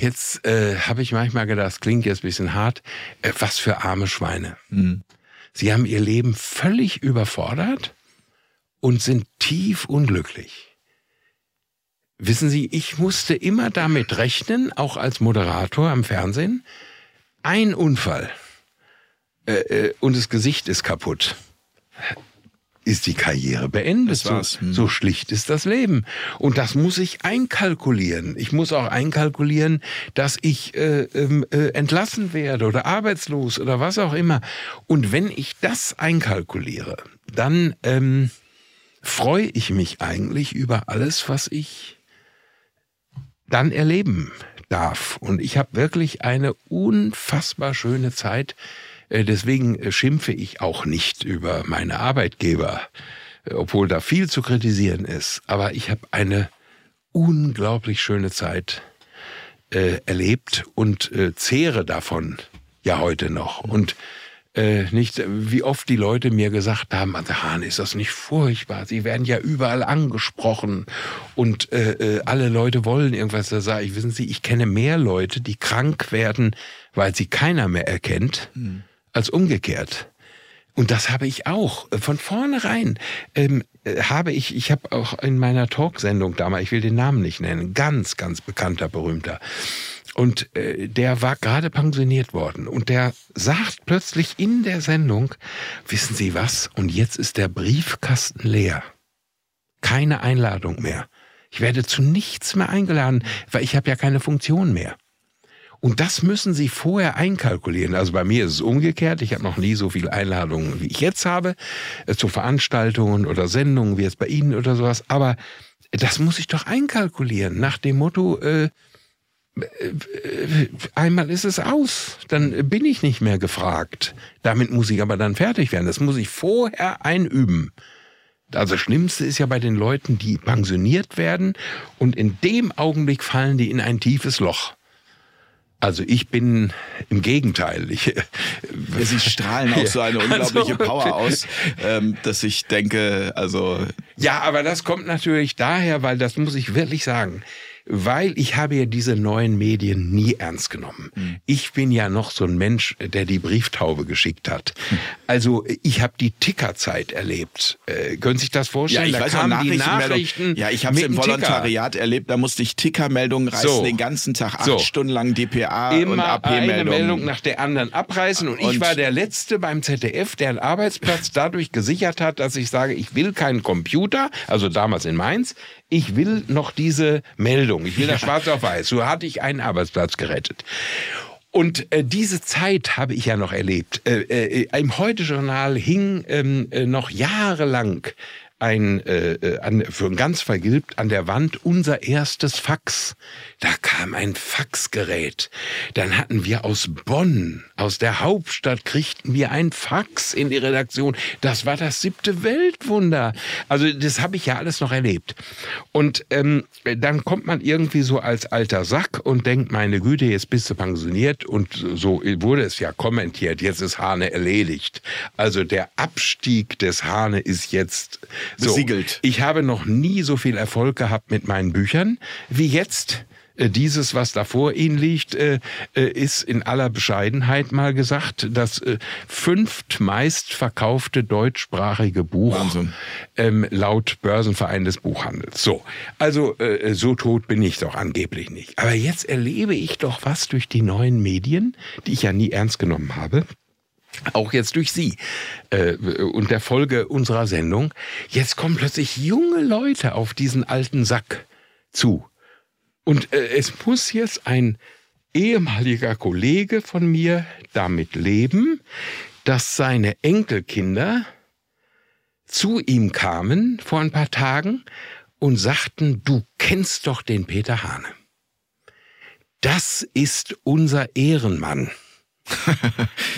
Jetzt äh, habe ich manchmal gedacht, das klingt jetzt ein bisschen hart, äh, was für arme Schweine. Mhm. Sie haben ihr Leben völlig überfordert und sind tief unglücklich. Wissen Sie, ich musste immer damit rechnen, auch als Moderator am Fernsehen, ein Unfall äh, äh, und das Gesicht ist kaputt. Ist die Karriere beendet. So, hm. so schlicht ist das Leben. Und das muss ich einkalkulieren. Ich muss auch einkalkulieren, dass ich äh, ähm, äh, entlassen werde oder arbeitslos oder was auch immer. Und wenn ich das einkalkuliere, dann ähm, freue ich mich eigentlich über alles, was ich dann erleben darf. Und ich habe wirklich eine unfassbar schöne Zeit. Äh, deswegen äh, schimpfe ich auch nicht über meine Arbeitgeber, äh, obwohl da viel zu kritisieren ist. Aber ich habe eine unglaublich schöne Zeit äh, erlebt und äh, zehre davon ja heute noch. Und äh, nicht, wie oft die Leute mir gesagt haben, also Hahn, ist das nicht furchtbar? Sie werden ja überall angesprochen und äh, äh, alle Leute wollen irgendwas. Da sage ich, wissen Sie, ich kenne mehr Leute, die krank werden, weil sie keiner mehr erkennt, mhm. Als umgekehrt. Und das habe ich auch. Von vornherein ähm, äh, habe ich, ich habe auch in meiner Talksendung damals, ich will den Namen nicht nennen, ganz, ganz bekannter, berühmter, und äh, der war gerade pensioniert worden. Und der sagt plötzlich in der Sendung, wissen Sie was? Und jetzt ist der Briefkasten leer. Keine Einladung mehr. Ich werde zu nichts mehr eingeladen, weil ich habe ja keine Funktion mehr. Und das müssen Sie vorher einkalkulieren. Also bei mir ist es umgekehrt. Ich habe noch nie so viele Einladungen, wie ich jetzt habe, äh, zu Veranstaltungen oder Sendungen, wie jetzt bei Ihnen oder sowas. Aber das muss ich doch einkalkulieren. Nach dem Motto, äh, einmal ist es aus, dann bin ich nicht mehr gefragt. Damit muss ich aber dann fertig werden. Das muss ich vorher einüben. Also das Schlimmste ist ja bei den Leuten, die pensioniert werden und in dem Augenblick fallen die in ein tiefes Loch. Also ich bin im Gegenteil. Ich, Sie strahlen auch so eine unglaubliche also, Power aus, ähm, dass ich denke, also. Ja, aber das kommt natürlich daher, weil das muss ich wirklich sagen weil ich habe ja diese neuen Medien nie ernst genommen. Mhm. Ich bin ja noch so ein Mensch, der die Brieftaube geschickt hat. Mhm. Also ich habe die Tickerzeit erlebt. Äh, können Sie sich das vorstellen? Ja, ich da weiß auch, die Nachrichten. Ja, ich habe es im Volontariat Ticker. erlebt. Da musste ich Tickermeldungen reißen so. den ganzen Tag, acht so. Stunden lang DPA Immer und AP-Meldungen. eine Meldung nach der anderen abreißen und, und ich war der Letzte beim ZDF, der einen Arbeitsplatz dadurch gesichert hat, dass ich sage, ich will keinen Computer, also damals in Mainz, ich will noch diese Meldung, ich will das schwarz auf weiß. So hatte ich einen Arbeitsplatz gerettet. Und äh, diese Zeit habe ich ja noch erlebt. Äh, äh, Im Heute-Journal hing ähm, äh, noch jahrelang ein, äh, äh, an, für ganz vergilbt an der Wand unser erstes Fax. Da kam ein Faxgerät. Dann hatten wir aus Bonn, aus der Hauptstadt, kriegten wir ein Fax in die Redaktion. Das war das siebte Weltwunder. Also das habe ich ja alles noch erlebt. Und ähm, dann kommt man irgendwie so als alter Sack und denkt, meine Güte, jetzt bist du pensioniert. Und so wurde es ja kommentiert, jetzt ist Hane erledigt. Also der Abstieg des Hane ist jetzt besiegelt. So, ich habe noch nie so viel Erfolg gehabt mit meinen Büchern wie jetzt. Äh, dieses, was da vor Ihnen liegt, äh, äh, ist in aller Bescheidenheit mal gesagt das fünftmeist verkaufte deutschsprachige Buch ähm, laut Börsenverein des Buchhandels. So, also so tot bin ich doch angeblich nicht. Aber jetzt erlebe ich doch was durch die neuen Medien, die ich ja nie ernst genommen habe auch jetzt durch Sie äh, und der Folge unserer Sendung, jetzt kommen plötzlich junge Leute auf diesen alten Sack zu. Und äh, es muss jetzt ein ehemaliger Kollege von mir damit leben, dass seine Enkelkinder zu ihm kamen vor ein paar Tagen und sagten, du kennst doch den Peter Hane. Das ist unser Ehrenmann.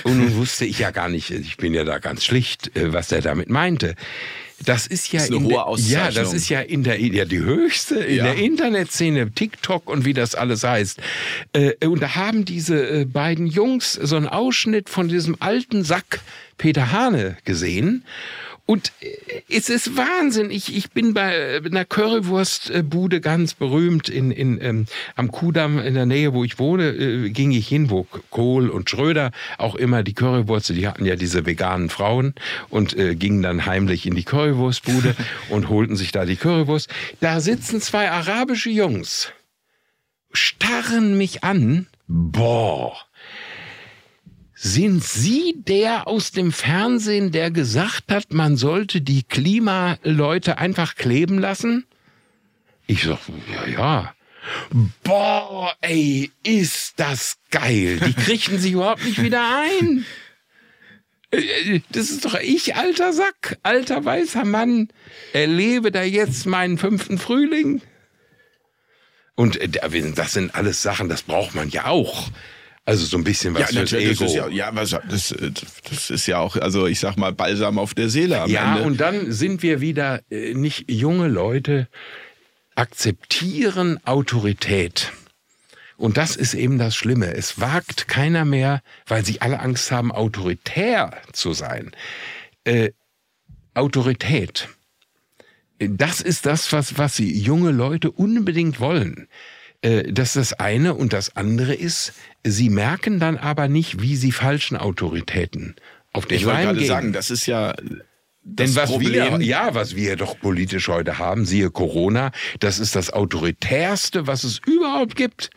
Und nun wusste ich ja gar nicht, ich bin ja da ganz schlicht, äh, was er damit meinte. Das ist ja das ist eine hohe der, ja, das ist ja in der ja die höchste in ja. der Internetszene, TikTok und wie das alles heißt. Äh, und da haben diese äh, beiden Jungs so einen Ausschnitt von diesem alten Sack Peter Hane gesehen und äh, es ist Wahnsinn. Ich, ich bin bei einer Currywurstbude ganz berühmt in, in, ähm, am Kudamm in der Nähe, wo ich wohne, äh, ging ich hin, wo Kohl und Schröder auch immer die Currywurst, die hatten ja diese veganen Frauen und äh, gingen dann heimlich in die Currywurstbude und holten sich da die Currywurst. Da sitzen zwei arabische Jungs, starren mich an. Boah sind Sie der aus dem Fernsehen, der gesagt hat, man sollte die Klimaleute einfach kleben lassen? Ich sag, ja, ja. Boah, ey, ist das geil. Die kriegen sich überhaupt nicht wieder ein. Das ist doch ich, alter Sack, alter weißer Mann. Erlebe da jetzt meinen fünften Frühling. Und äh, das sind alles Sachen, das braucht man ja auch. Also so ein bisschen was ja, fürs Ego. Das ja, ja was, das, das ist ja auch, also ich sag mal, Balsam auf der Seele am ja, Ende. und dann sind wir wieder äh, nicht junge Leute, akzeptieren Autorität. Und das ist eben das Schlimme. Es wagt keiner mehr, weil sie alle Angst haben, autoritär zu sein. Äh, Autorität. Das ist das, was, was sie junge Leute unbedingt wollen. Äh, das ist das eine und das andere ist, sie merken dann aber nicht, wie sie falschen Autoritäten auf den ich Leim gerade sagen, das ist ja denn was Problem, wir, ja, was wir doch politisch heute haben, siehe Corona, das ist das autoritärste, was es überhaupt gibt.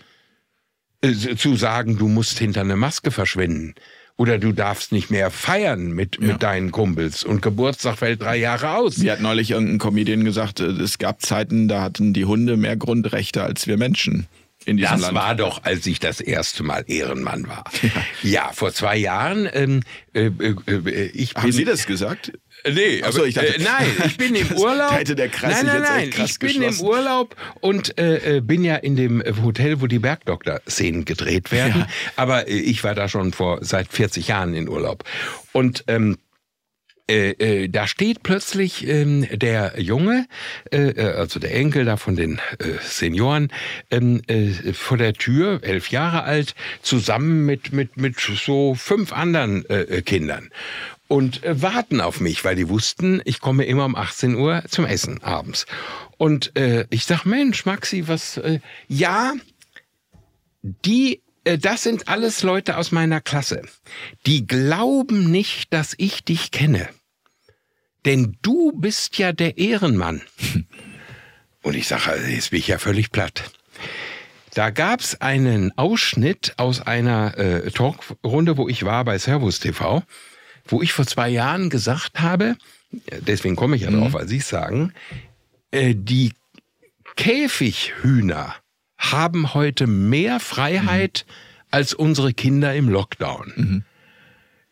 Äh, zu sagen, du musst hinter eine Maske verschwinden. Oder du darfst nicht mehr feiern mit, ja. mit deinen Kumpels und Geburtstag fällt drei Jahre aus. Mir hat neulich irgendein Comedian gesagt, äh, es gab Zeiten, da hatten die Hunde mehr Grundrechte als wir Menschen. In diesem das Land. war doch, als ich das erste Mal Ehrenmann war. Ja, ja vor zwei Jahren. Ähm, äh, äh, äh ich Haben Sie das gesagt? Nee, aber, so, ich dachte, äh, nein, ich bin im Urlaub. hätte der Kreis nein, nein, nein, ich bin im Urlaub und äh, äh, bin ja in dem Hotel, wo die Bergdoktor-Szenen gedreht werden. Ja. Aber äh, ich war da schon vor seit 40 Jahren in Urlaub. Und ähm, äh, äh, da steht plötzlich ähm, der Junge, äh, äh also der Enkel da von den äh, Senioren, ähm, äh, vor der Tür, elf Jahre alt, zusammen mit, mit, mit so fünf anderen Kindern. Und äh, warten auf mich, weil die wussten, ich komme immer um 18 Uhr zum Essen abends. Und äh, ich sag, Mensch, Maxi, was? Äh, ja, die, äh, das sind alles Leute aus meiner Klasse. Die glauben nicht, dass ich dich kenne. Denn du bist ja der Ehrenmann. Und ich sage, also, jetzt bin ich ja völlig platt. Da gab's einen Ausschnitt aus einer äh, Talkrunde, wo ich war bei Servus TV wo ich vor zwei Jahren gesagt habe, deswegen komme ich ja mhm. drauf, weil Sie es sagen, äh, die Käfighühner haben heute mehr Freiheit mhm. als unsere Kinder im Lockdown. Mhm.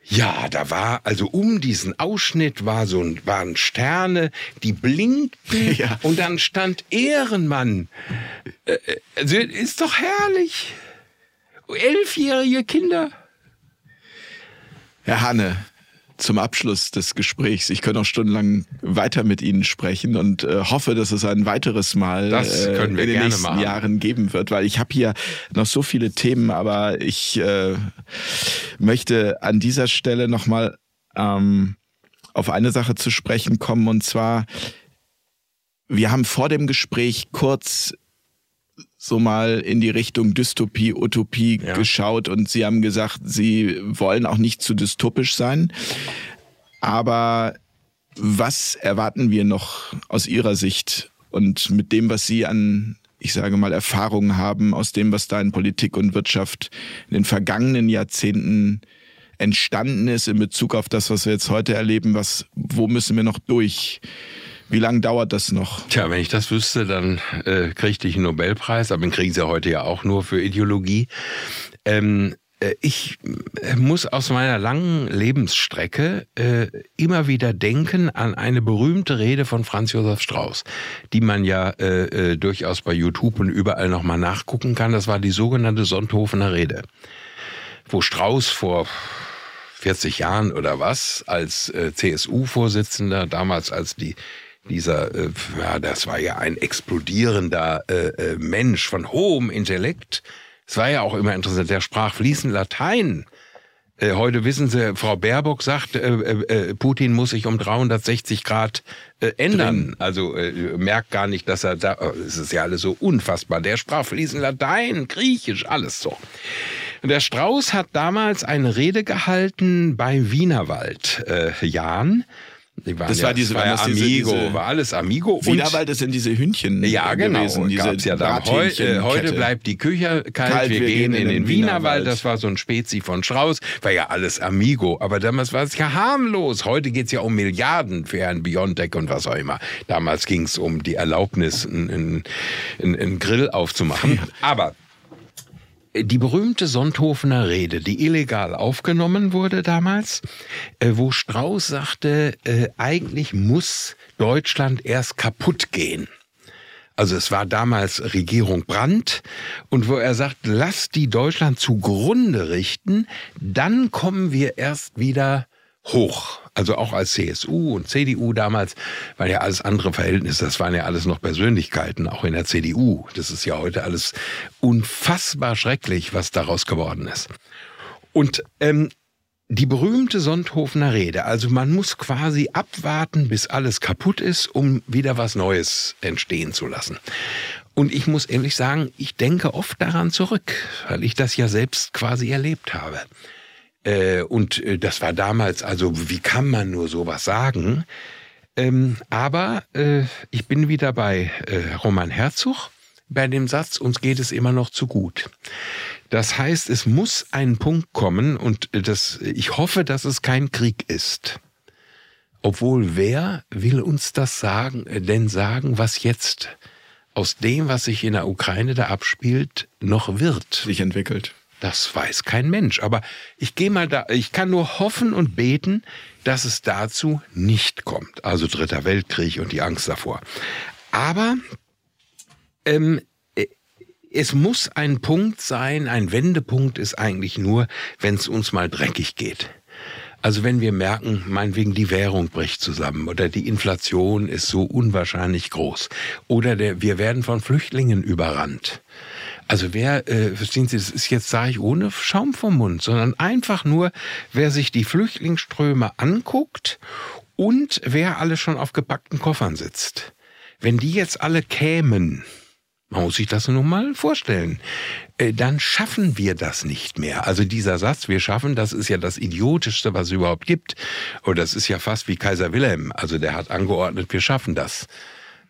Ja, da war, also um diesen Ausschnitt war so ein, waren Sterne, die blinkten ja. und dann stand Ehrenmann. Äh, äh, also ist doch herrlich. Elfjährige Kinder. Herr Hanne, zum Abschluss des Gesprächs. Ich könnte auch stundenlang weiter mit Ihnen sprechen und äh, hoffe, dass es ein weiteres Mal äh, in den nächsten machen. Jahren geben wird, weil ich habe hier noch so viele Themen, aber ich äh, möchte an dieser Stelle nochmal ähm, auf eine Sache zu sprechen kommen und zwar, wir haben vor dem Gespräch kurz so mal in die Richtung Dystopie, Utopie ja. geschaut und Sie haben gesagt, Sie wollen auch nicht zu dystopisch sein. Aber was erwarten wir noch aus Ihrer Sicht und mit dem, was Sie an, ich sage mal, Erfahrungen haben, aus dem, was da in Politik und Wirtschaft in den vergangenen Jahrzehnten entstanden ist in Bezug auf das, was wir jetzt heute erleben, was, wo müssen wir noch durch? Wie lange dauert das noch? Tja, wenn ich das wüsste, dann äh, kriegte ich einen Nobelpreis, aber den kriegen sie heute ja auch nur für Ideologie. Ähm, äh, ich äh, muss aus meiner langen Lebensstrecke äh, immer wieder denken an eine berühmte Rede von Franz Josef Strauß, die man ja äh, äh, durchaus bei YouTube und überall nochmal nachgucken kann. Das war die sogenannte Sonthofener Rede, wo Strauß vor 40 Jahren oder was als äh, CSU-Vorsitzender, damals als die dieser, äh, ja, das war ja ein explodierender äh, äh, Mensch von hohem Intellekt. Es war ja auch immer interessant, der sprach fließend Latein. Äh, heute wissen Sie, Frau Baerbock sagt, äh, äh, Putin muss sich um 360 Grad äh, ändern. Drin. Also äh, merkt gar nicht, dass er da, äh, es ist ja alles so unfassbar. Der sprach fließend Latein, Griechisch, alles so. Der Strauß hat damals eine Rede gehalten bei Wienerwald, äh, Jan das war diese, war ja Amigo, diese, war alles Amigo. Wienerwald, das sind diese Hühnchen ja, genau, gewesen. Diese ja dann. Heu, äh, heute bleibt die Küche kalt, kalt wir, wir, gehen in, in den Wienerwald. Das war so ein Spezi von Strauß, war ja alles Amigo. Aber damals war es ja harmlos. Heute geht's ja um Milliarden für Herrn Biontech und was auch immer. Damals ging's um die Erlaubnis, einen Grill aufzumachen. Aber die berühmte Sonthofener Rede, die illegal aufgenommen wurde damals, äh, wo Strauß sagte, äh, eigentlich muss Deutschland erst kaputt gehen. Also es war damals Regierung Brandt und wo er sagt, lass die Deutschland zugrunde richten, dann kommen wir erst wieder hoch. Also auch als CSU und CDU damals waren ja alles andere Verhältnisse. Das waren ja alles noch Persönlichkeiten, auch in der CDU. Das ist ja heute alles unfassbar schrecklich, was daraus geworden ist. Und ähm, die berühmte Sonthofener Rede, also man muss quasi abwarten, bis alles kaputt ist, um wieder was Neues entstehen zu lassen. Und ich muss ehrlich sagen, ich denke oft daran zurück, weil ich das ja selbst quasi erlebt habe. Äh, und äh, das war damals, also wie kann man nur sowas sagen? Ähm, aber äh, ich bin wieder bei äh, Roman Herzog bei dem Satz, uns geht es immer noch zu gut. Das heißt, es muss ein Punkt kommen und das, ich hoffe, dass es kein Krieg ist. Obwohl wer will uns das sagen, äh, denn sagen, was jetzt aus dem, was sich in der Ukraine da abspielt, noch wird? Sich entwickelt. Das weiß kein Mensch. Aber ich gehe mal da, ich kann nur hoffen und beten, dass es dazu nicht kommt. Also Dritter Weltkrieg und die Angst davor. Aber ähm, äh, es muss ein Punkt sein, ein Wendepunkt ist eigentlich nur, wenn es uns mal dreckig geht. Also wenn wir merken, meinetwegen die Währung bricht zusammen oder die Inflation ist so unwahrscheinlich groß oder der, wir werden von Flüchtlingen überrannt Also wer, äh, verstehen Sie, das ist jetzt, sage ich, ohne Schaum vom Mund, sondern einfach nur, wer sich die Flüchtlingsströme anguckt und wer alle schon auf gepackten Koffern sitzt. Wenn die jetzt alle kämen, man muss sich das nur mal vorstellen. Äh, dann schaffen wir das nicht mehr. Also dieser Satz, wir schaffen, das ist ja das Idiotischste, was es überhaupt gibt. Und das ist ja fast wie Kaiser Wilhelm. Also der hat angeordnet, wir schaffen das.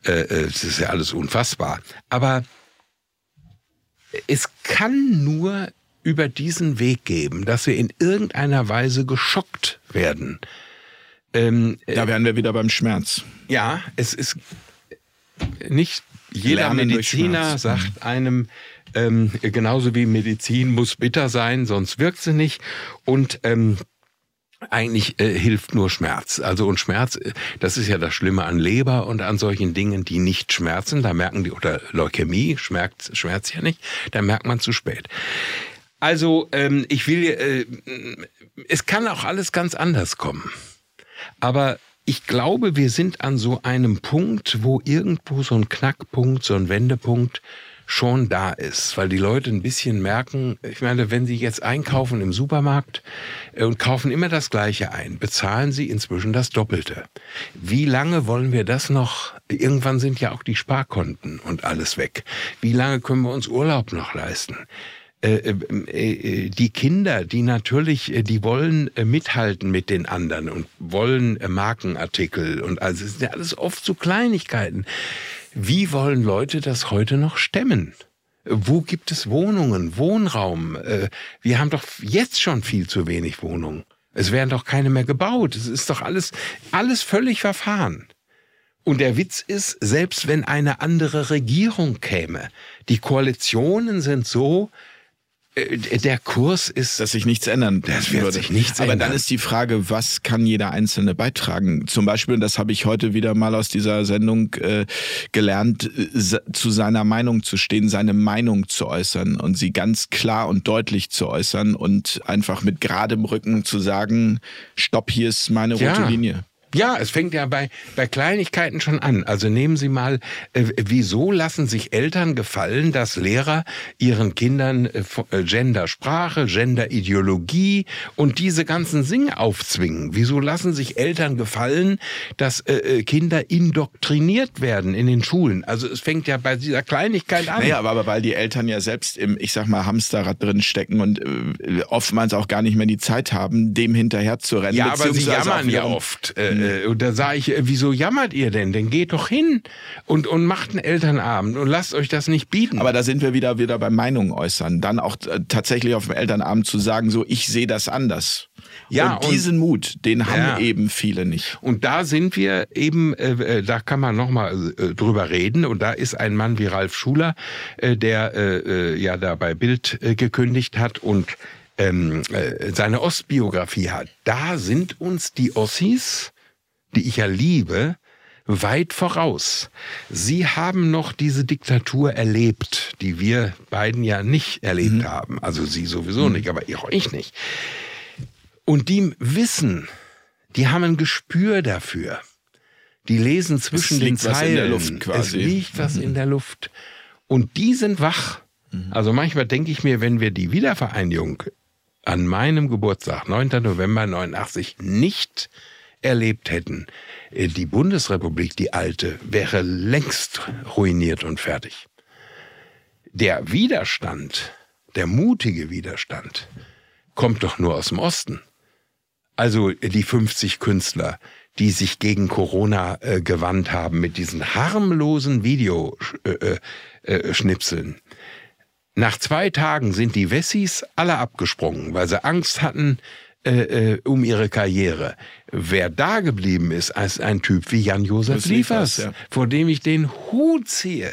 Äh, äh, das ist ja alles unfassbar. Aber es kann nur über diesen Weg geben, dass wir in irgendeiner Weise geschockt werden. Ähm, da wären wir wieder beim Schmerz. Ja, es ist nicht jeder Lernen Mediziner sagt einem, ähm, genauso wie Medizin muss bitter sein, sonst wirkt sie nicht. Und ähm, eigentlich äh, hilft nur Schmerz. Also und Schmerz, äh, das ist ja das Schlimme an Leber und an solchen Dingen, die nicht schmerzen. Da merken die, oder Leukämie schmerzt, schmerzt ja nicht, da merkt man zu spät. Also ähm, ich will, äh, es kann auch alles ganz anders kommen. Aber ich glaube, wir sind an so einem Punkt, wo irgendwo so ein Knackpunkt, so ein Wendepunkt schon da ist, weil die Leute ein bisschen merken, ich meine, wenn sie jetzt einkaufen im Supermarkt äh, und kaufen immer das Gleiche ein, bezahlen sie inzwischen das Doppelte. Wie lange wollen wir das noch? Irgendwann sind ja auch die Sparkonten und alles weg. Wie lange können wir uns Urlaub noch leisten? Äh, äh, die Kinder, die natürlich, die wollen mithalten mit den anderen und wollen Markenartikel und also es sind ja alles oft so Kleinigkeiten. Wie wollen Leute das heute noch stemmen? Wo gibt es Wohnungen, Wohnraum? Wir haben doch jetzt schon viel zu wenig Wohnungen. Es werden doch keine mehr gebaut. Es ist doch alles, alles völlig verfahren. Und der Witz ist, selbst wenn eine andere Regierung käme, die Koalitionen sind so, äh, der Kurs ist, dass sich nichts ändern das wird sich nichts Aber ändern. dann ist die Frage, was kann jeder Einzelne beitragen? Zum Beispiel, das habe ich heute wieder mal aus dieser Sendung äh, gelernt, äh, zu seiner Meinung zu stehen, seine Meinung zu äußern und sie ganz klar und deutlich zu äußern und einfach mit geradem Rücken zu sagen, stopp, hier ist meine rote ja. Linie. Ja, es fängt ja bei, bei Kleinigkeiten schon an. Also nehmen Sie mal, äh, wieso lassen sich Eltern gefallen, dass Lehrer ihren Kindern äh, äh Gendersprache, Genderideologie und diese ganzen Dinge aufzwingen? Wieso lassen sich Eltern gefallen, dass äh, äh, Kinder indoktriniert werden in den Schulen? Also es fängt ja bei dieser Kleinigkeit an. Naja, aber, aber weil die Eltern ja selbst im, ich sag mal, Hamsterrad drin stecken und äh, oftmals auch gar nicht mehr die Zeit haben, dem hinterher zu rennen. Ja, aber sie jammern ja oft. Äh, äh, und da sage ich, äh, wieso jammert ihr denn? Denn geht doch hin und, und macht einen Elternabend und lasst euch das nicht bieten. Aber da sind wir wieder, wieder bei Meinungen äußern. Dann auch äh, tatsächlich auf dem Elternabend zu sagen, so, ich sehe das anders. Ja, und diesen und, Mut, den haben ja. eben viele nicht. Und da sind wir eben, äh, da kann man nochmal äh, drüber reden. Und da ist ein Mann wie Ralf Schuler, äh, der äh, ja da bei Bild äh, gekündigt hat und ähm, äh, seine Ostbiografie hat. Da sind uns die Ossis die ich ja liebe, weit voraus. Sie haben noch diese Diktatur erlebt, die wir beiden ja nicht erlebt mhm. haben. Also Sie sowieso mhm. nicht, aber ich, ich nicht. Und die wissen, die haben ein Gespür dafür. Die lesen zwischen den Zeilen. Es liegt was mhm. in der Luft. Und die sind wach. Mhm. Also manchmal denke ich mir, wenn wir die Wiedervereinigung an meinem Geburtstag, 9. November 89, nicht erlebt hätten. Äh, die Bundesrepublik, die alte, wäre längst ruiniert und fertig. Der Widerstand, der mutige Widerstand, kommt doch nur aus dem Osten. Also die 50 Künstler, die sich gegen Corona äh, gewandt haben mit diesen harmlosen Videoschnipseln. Äh, äh, Nach zwei Tagen sind die Wessis alle abgesprungen, weil sie Angst hatten, äh, äh, um ihre Karriere. Wer da geblieben ist, als ein Typ wie Jan-Josef Liefers, ja. vor dem ich den Hut ziehe,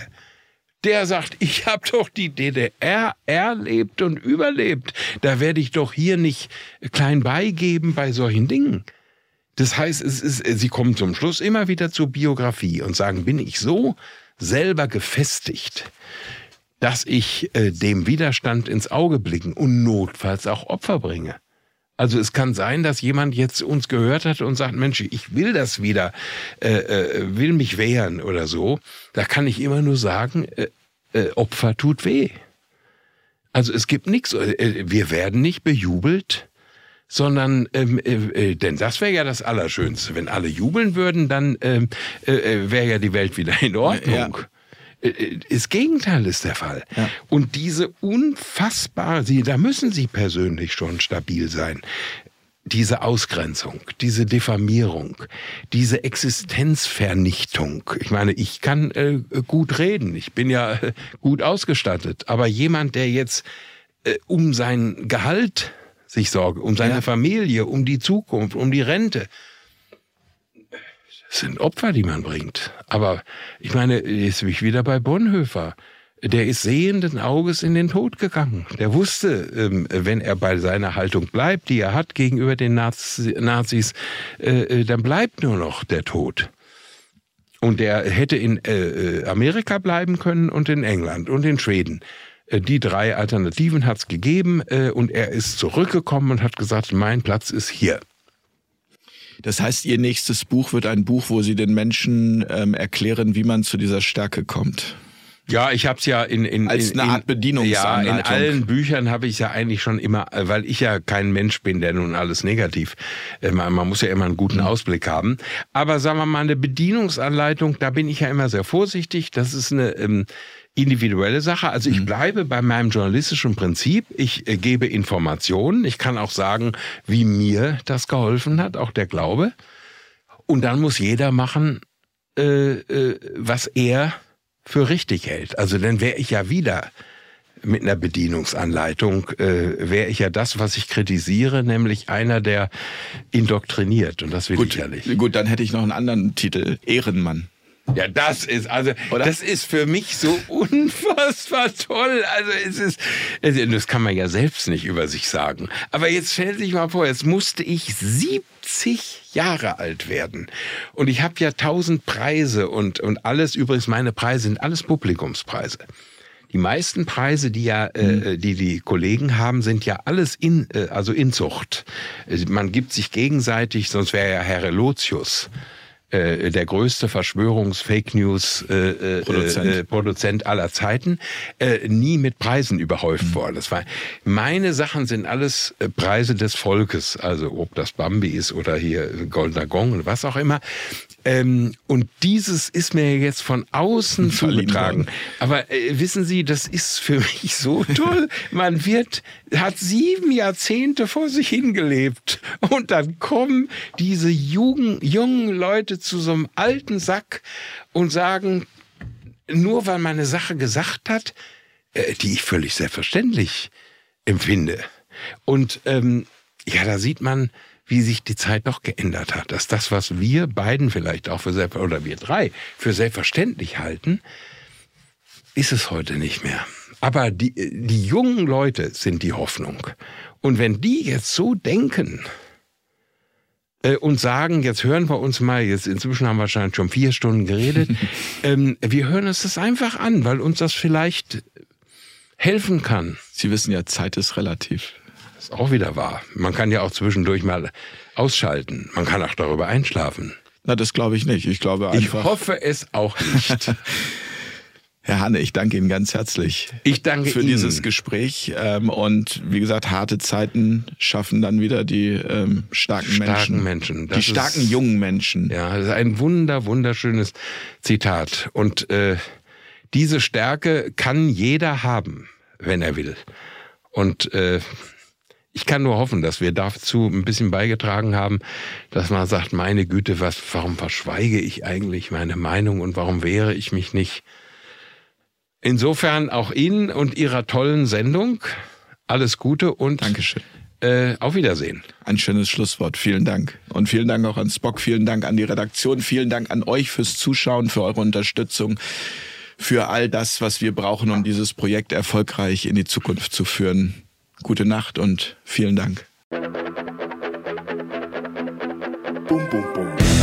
der sagt, ich habe doch die DDR erlebt und überlebt. Da werde ich doch hier nicht klein beigeben bei solchen Dingen. Das heißt, es ist, sie kommen zum Schluss immer wieder zur Biografie und sagen, bin ich so selber gefestigt, dass ich äh, dem Widerstand ins Auge blicken und notfalls auch Opfer bringe. Also es kann sein, dass jemand jetzt uns gehört hat und sagt, Mensch, ich will das wieder, äh, äh, will mich wehren oder so. Da kann ich immer nur sagen, äh, äh, Opfer tut weh. Also es gibt nichts, äh, wir werden nicht bejubelt, sondern ähm, äh, äh, denn das wäre ja das Allerschönste. Wenn alle jubeln würden, dann ähm, äh, äh, wäre ja die Welt wieder in Ordnung. Ja. Äh, äh, das Gegenteil ist der Fall. Ja. Und diese unfassbare, Sie, da müssen Sie persönlich schon stabil sein. Diese Ausgrenzung, diese Diffamierung, diese Existenzvernichtung. Ich meine, ich kann äh, gut reden, ich bin ja äh, gut ausgestattet, aber jemand, der jetzt äh, um sein Gehalt sich sorgt, um seine ja. Familie, um die Zukunft, um die Rente, sind Opfer, die man bringt. Aber ich meine, jetzt bin ich wieder bei Bonhoeffer. Der ist sehenden Auges in den Tod gegangen. Der wusste, ähm, wenn er bei seiner Haltung bleibt, die er hat gegenüber den Nazis, äh, äh, dann bleibt nur noch der Tod. Und der hätte in äh, Amerika bleiben können und in England und in Schweden. Die drei Alternativen hat es gegeben und er ist zurückgekommen und hat gesagt, mein Platz ist hier. Das heißt, Ihr nächstes Buch wird ein Buch, wo Sie den Menschen ähm, erklären, wie man zu dieser Stärke kommt. Ja, ich habe es ja in, in als in, eine Art Bedienungsanleitung. Ja, in allen Büchern habe ich ja eigentlich schon immer, weil ich ja kein Mensch bin, der nun alles negativ. Äh, man, man muss ja immer einen guten mhm. Ausblick haben. Aber sagen wir mal eine Bedienungsanleitung, da bin ich ja immer sehr vorsichtig. Das ist eine ähm, individuelle Sache. Also ich mhm. bleibe bei meinem journalistischen Prinzip. Ich äh, gebe Informationen. Ich kann auch sagen, wie mir das geholfen hat, auch der Glaube. Und dann muss jeder machen, äh, äh, was er für richtig hält. Also dann wäre ich ja wieder mit einer Bedienungsanleitung, äh, wäre ich ja das, was ich kritisiere, nämlich einer, der indoktriniert. Und das will gut, ich ja nicht. Gut, dann hätte ich noch einen anderen Titel. Ehrenmann. Ja, das ist also Oder? das ist für mich so unfassbar toll. Also es ist das kann man ja selbst nicht über sich sagen. Aber jetzt stell sich mal vor, jetzt musste ich 70 Jahre alt werden und ich habe ja tausend Preise und und alles übrigens meine Preise sind alles Publikumspreise. Die meisten Preise, die ja, äh, mhm. die die Kollegen haben, sind ja alles in, äh, also Inzucht. Man gibt sich gegenseitig, sonst wäre ja Herr Relotius äh, der größte Verschwörungs-Fake News-Produzent äh, äh, Produzent aller Zeiten, äh, nie mit Preisen überhäuft mhm. worden. Das war, meine Sachen sind alles äh, Preise des Volkes, also ob das Bambi ist oder hier Goldener Gong und was auch immer. Ähm, und dieses ist mir jetzt von außen zugetragen. Aber äh, wissen Sie, das ist für mich so toll. Man wird, hat sieben Jahrzehnte vor sich hingelebt. Und dann kommen diese jungen, jungen Leute zu so einem alten Sack und sagen, nur weil man eine Sache gesagt hat, äh, die ich völlig selbstverständlich empfinde. Und ähm, ja, da sieht man, wie sich die Zeit doch geändert hat. Dass das, was wir beiden vielleicht auch für selbstverständlich, oder wir drei für selbstverständlich halten, ist es heute nicht mehr. Aber die, die jungen Leute sind die Hoffnung. Und wenn die jetzt so denken äh, und sagen, jetzt hören wir uns mal, jetzt inzwischen haben wir wahrscheinlich schon vier Stunden geredet, ähm, wir hören uns das einfach an, weil uns das vielleicht helfen kann. Sie wissen ja, Zeit ist relativ ist auch wieder wahr. Man kann ja auch zwischendurch mal ausschalten. Man kann auch darüber einschlafen. Na, das glaube ich nicht. Ich glaube einfach. Ich hoffe es auch nicht. Herr Hanne, ich danke Ihnen ganz herzlich. Ich danke für Ihnen. dieses Gespräch. Ähm, und wie gesagt, harte Zeiten schaffen dann wieder die ähm, starken, starken Menschen. Menschen. die starken ist, jungen Menschen. Ja, das ist ein wunder, wunderschönes Zitat. Und äh, diese Stärke kann jeder haben, wenn er will. Und äh, ich kann nur hoffen, dass wir dazu ein bisschen beigetragen haben, dass man sagt, meine Güte, was, warum verschweige ich eigentlich meine Meinung und warum wehre ich mich nicht? Insofern auch Ihnen und Ihrer tollen Sendung alles Gute und Dankeschön. Äh, auf Wiedersehen. Ein schönes Schlusswort. Vielen Dank. Und vielen Dank auch an Spock. Vielen Dank an die Redaktion. Vielen Dank an euch fürs Zuschauen, für eure Unterstützung, für all das, was wir brauchen, um dieses Projekt erfolgreich in die Zukunft zu führen gute Nacht und vielen Dank. Bum, bum, bum.